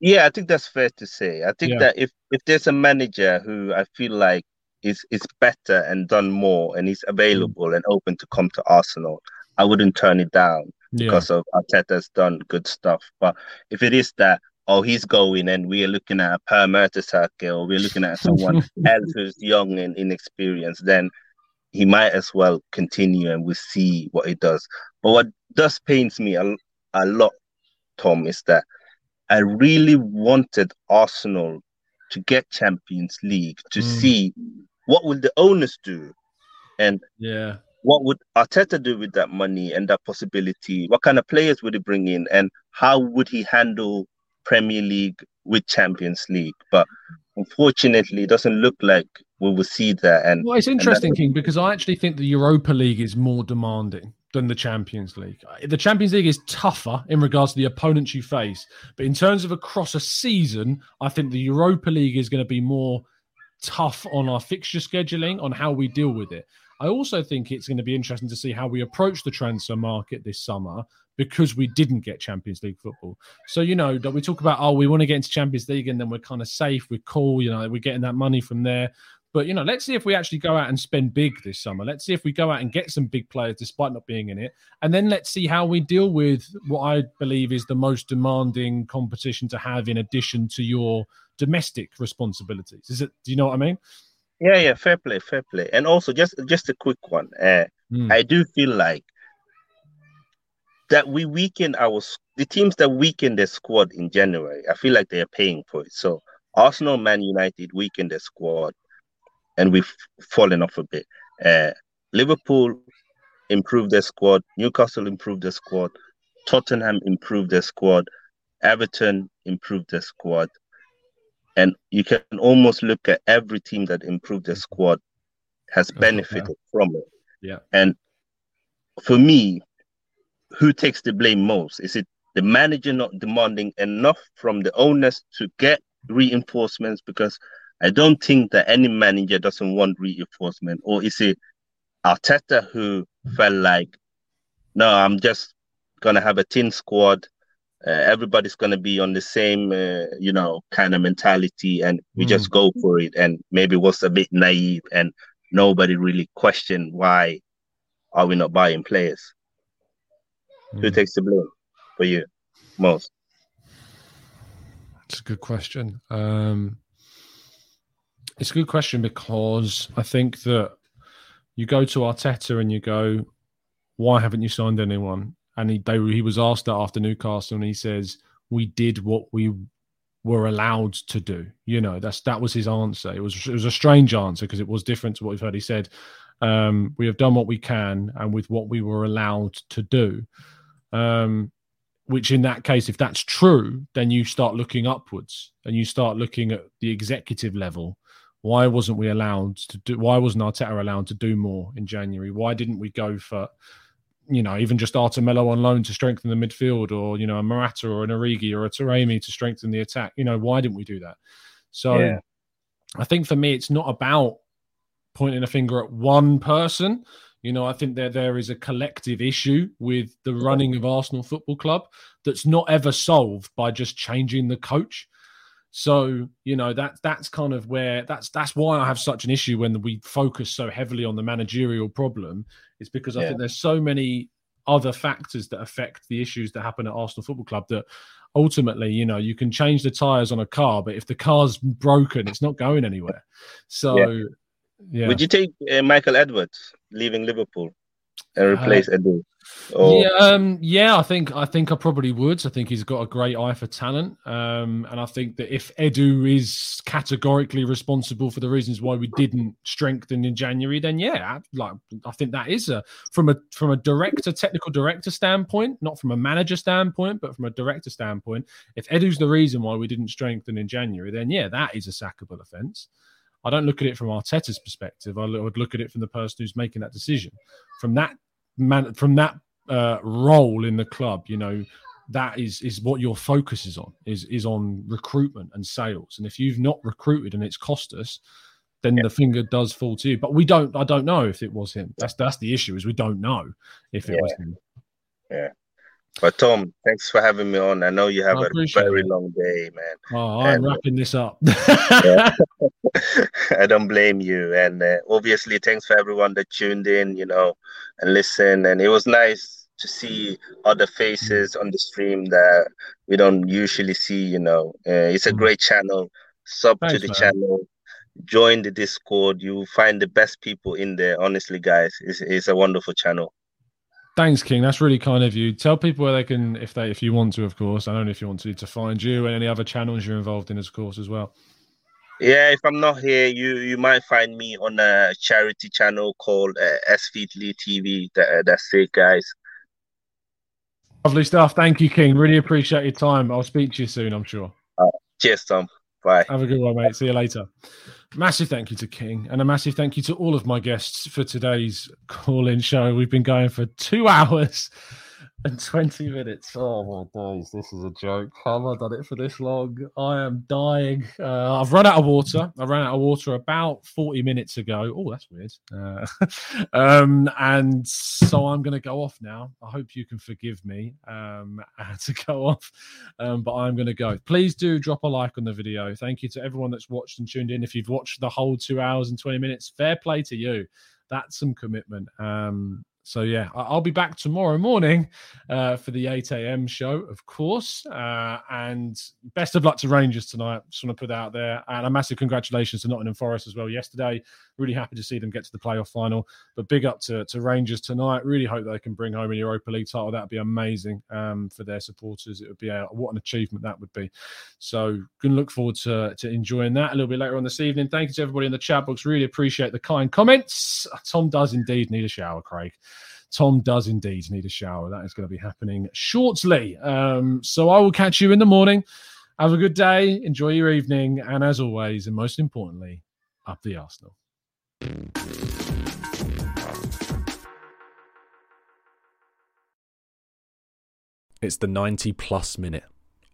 Speaker 7: Yeah, I think that's fair to say. I think
Speaker 1: Yeah.
Speaker 7: that if if there's a manager who I feel like is is better and done more and he's
Speaker 1: Mm.
Speaker 7: available and open to come to Arsenal, I wouldn't turn it down
Speaker 1: Yeah.
Speaker 7: because of Arteta's done good stuff. But if it is that oh he's going and we are looking at a Per Mertesacker or we're looking at someone else who's young and inexperienced, then he might as well continue and we'll see what he does. But what does pains me a, a lot, Tom, is that I really wanted Arsenal to get Champions League to
Speaker 1: Mm.
Speaker 7: see what will the owners do and
Speaker 1: Yeah.
Speaker 7: what would Arteta do with that money and that possibility? What kind of players would he bring in and how would he handle Premier League with Champions League? But unfortunately, it doesn't look like we will see that. And
Speaker 1: Well, it's interesting, King, because I actually think the Europa League is more demanding than the Champions League. The Champions League is tougher in regards to the opponents you face, but in terms of across a season, I think the Europa League is going to be more tough on our fixture scheduling, on how we deal with it. I also think it's going to be interesting to see how we approach the transfer market this summer because we didn't get Champions League football. So, you know, that we talk about, oh, we want to get into Champions League and then we're kind of safe, we're cool, you know, we're getting that money from there. But, you know, let's see if we actually go out and spend big this summer. Let's see if we go out and get some big players despite not being in it. And then let's see how we deal with what I believe is the most demanding competition to have in addition to your domestic responsibilities. Is it, do you know what I mean?
Speaker 7: Yeah, yeah, fair play, fair play. And also, just just a quick one. Uh,
Speaker 1: Hmm.
Speaker 7: I do feel like that we weaken our the teams that weaken their squad in January. I feel like they are paying for it. So Arsenal, Man United weakened their squad, and we've fallen off a bit. Uh, Liverpool improved their squad. Newcastle improved their squad. Tottenham improved their squad. Everton improved their squad. And you can almost look at every team that improved their squad has benefited from it.
Speaker 1: Yeah.
Speaker 7: And for me, who takes the blame most? Is it the manager not demanding enough from the owners to get reinforcements? Because I don't think that any manager doesn't want reinforcement. Or is it Arteta who felt like, no, I'm just gonna have a tin squad. Uh, everybody's gonna be on the same, uh, you know, kind of mentality, and we
Speaker 1: Mm.
Speaker 7: just go for it. And maybe was a bit naive, and nobody really questioned why are we not buying players. Who
Speaker 1: Mm.
Speaker 7: takes the blame for you most?
Speaker 1: It's a good question. Um, it's a good question because I think that you go to Arteta and you go, "Why haven't you signed anyone?" And he they, he was asked that after Newcastle, and he says, "We did what we were allowed to do." You know, that's that was his answer. It was it was a strange answer because it was different to what we've heard. He said, um, "We have done what we can, and with what we were allowed to do." Um, which in that case, if that's true, then you start looking upwards and you start looking at the executive level. Why wasn't we allowed to do? Why wasn't Arteta allowed to do more in January? Why didn't we go for, you know, even just Arthur Melo on loan to strengthen the midfield, or you know, a Morata or an Origi or a Taremi to strengthen the attack? You know, why didn't we do that? So,
Speaker 7: Yeah.
Speaker 1: I think for me, it's not about pointing a finger at one person. You know, I think that there is a collective issue with the running of Arsenal Football Club that's not ever solved by just changing the coach. So, you know, that that's kind of where that's that's why I have such an issue when we focus so heavily on the managerial problem. It's because I
Speaker 7: Yeah.
Speaker 1: think there's so many other factors that affect the issues that happen at Arsenal Football Club that ultimately, you know, you can change the tires on a car, but if the car's broken, it's not going anywhere. So, Yeah.
Speaker 7: Would you take uh, Michael Edwards leaving Liverpool and replace Edu?
Speaker 1: Uh, yeah, um, yeah, I think I think I probably would. I think he's got a great eye for talent, um, and I think that if Edu is categorically responsible for the reasons why we didn't strengthen in January, then yeah, like I think that is a from a from a director, technical director standpoint, not from a manager standpoint, but from a director standpoint. If Edu's the reason why we didn't strengthen in January, then yeah, that is a sackable offence. I don't look at it from Arteta's perspective. I would look at it from the person who's making that decision. From that man, from that uh, role in the club, you know, that is is what your focus is on is is on recruitment and sales. And if you've not recruited and it's cost us, then yeah. the finger does fall to you. But we don't. I don't know if it was him. That's that's the issue. Is we don't know if it
Speaker 7: yeah.
Speaker 1: was him.
Speaker 7: Yeah. But Tom, thanks for having me on. I know you have a very it. long day, man.
Speaker 1: Oh, I'm and, uh, wrapping this up.
Speaker 7: I don't blame you. And uh, obviously, thanks for everyone that tuned in, you know, and listen. And it was nice to see other faces on the stream that we don't usually see. You know, uh, it's a mm. great channel. Sub thanks, to the man. channel. Join the Discord. You find the best people in there. Honestly, guys, it's, it's a wonderful channel.
Speaker 1: Thanks, King. That's really kind of you. Tell people where they can, if they, if you want to, of course. I don't know if you want to, to find you and any other channels you're involved in, of course, as well.
Speaker 7: Yeah, if I'm not here, you you might find me on a charity channel called uh, SVTLE TV. That, uh, that's it, guys.
Speaker 1: Lovely stuff. Thank you, King. Really appreciate your time. I'll speak to you soon. I'm sure.
Speaker 7: Uh, cheers, Tom. Bye.
Speaker 1: Have a good one, mate. See you later. Massive thank you to King and a massive thank you to all of my guests for today's call in show. We've been going for two hours and 20 minutes. Oh my days, this is a joke. How have I done it for this long? I am dying. Uh, I've run out of water. I ran out of water about 40 minutes ago. Oh, that's weird. Uh, um, and so I'm going to go off now. I hope you can forgive me um, to go off, um, but I'm going to go. Please do drop a like on the video. Thank you to everyone that's watched and tuned in. If you've watched the whole two hours and 20 minutes, fair play to you. That's some commitment. Um, so yeah, I'll be back tomorrow morning uh, for the 8 a.m. show, of course. Uh, and best of luck to Rangers tonight. Just want to put out there. And a massive congratulations to Nottingham Forest as well yesterday. Really happy to see them get to the playoff final. But big up to, to Rangers tonight. Really hope they can bring home a Europa League title. That'd be amazing um, for their supporters. It would be a, what an achievement that would be. So to look forward to, to enjoying that a little bit later on this evening. Thank you to everybody in the chat box. Really appreciate the kind comments. Tom does indeed need a shower, Craig. Tom does indeed need a shower. That is going to be happening shortly. Um, so I will catch you in the morning. Have a good day. Enjoy your evening. And as always, and most importantly, up the Arsenal.
Speaker 8: It's the 90 plus minute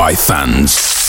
Speaker 9: by fans.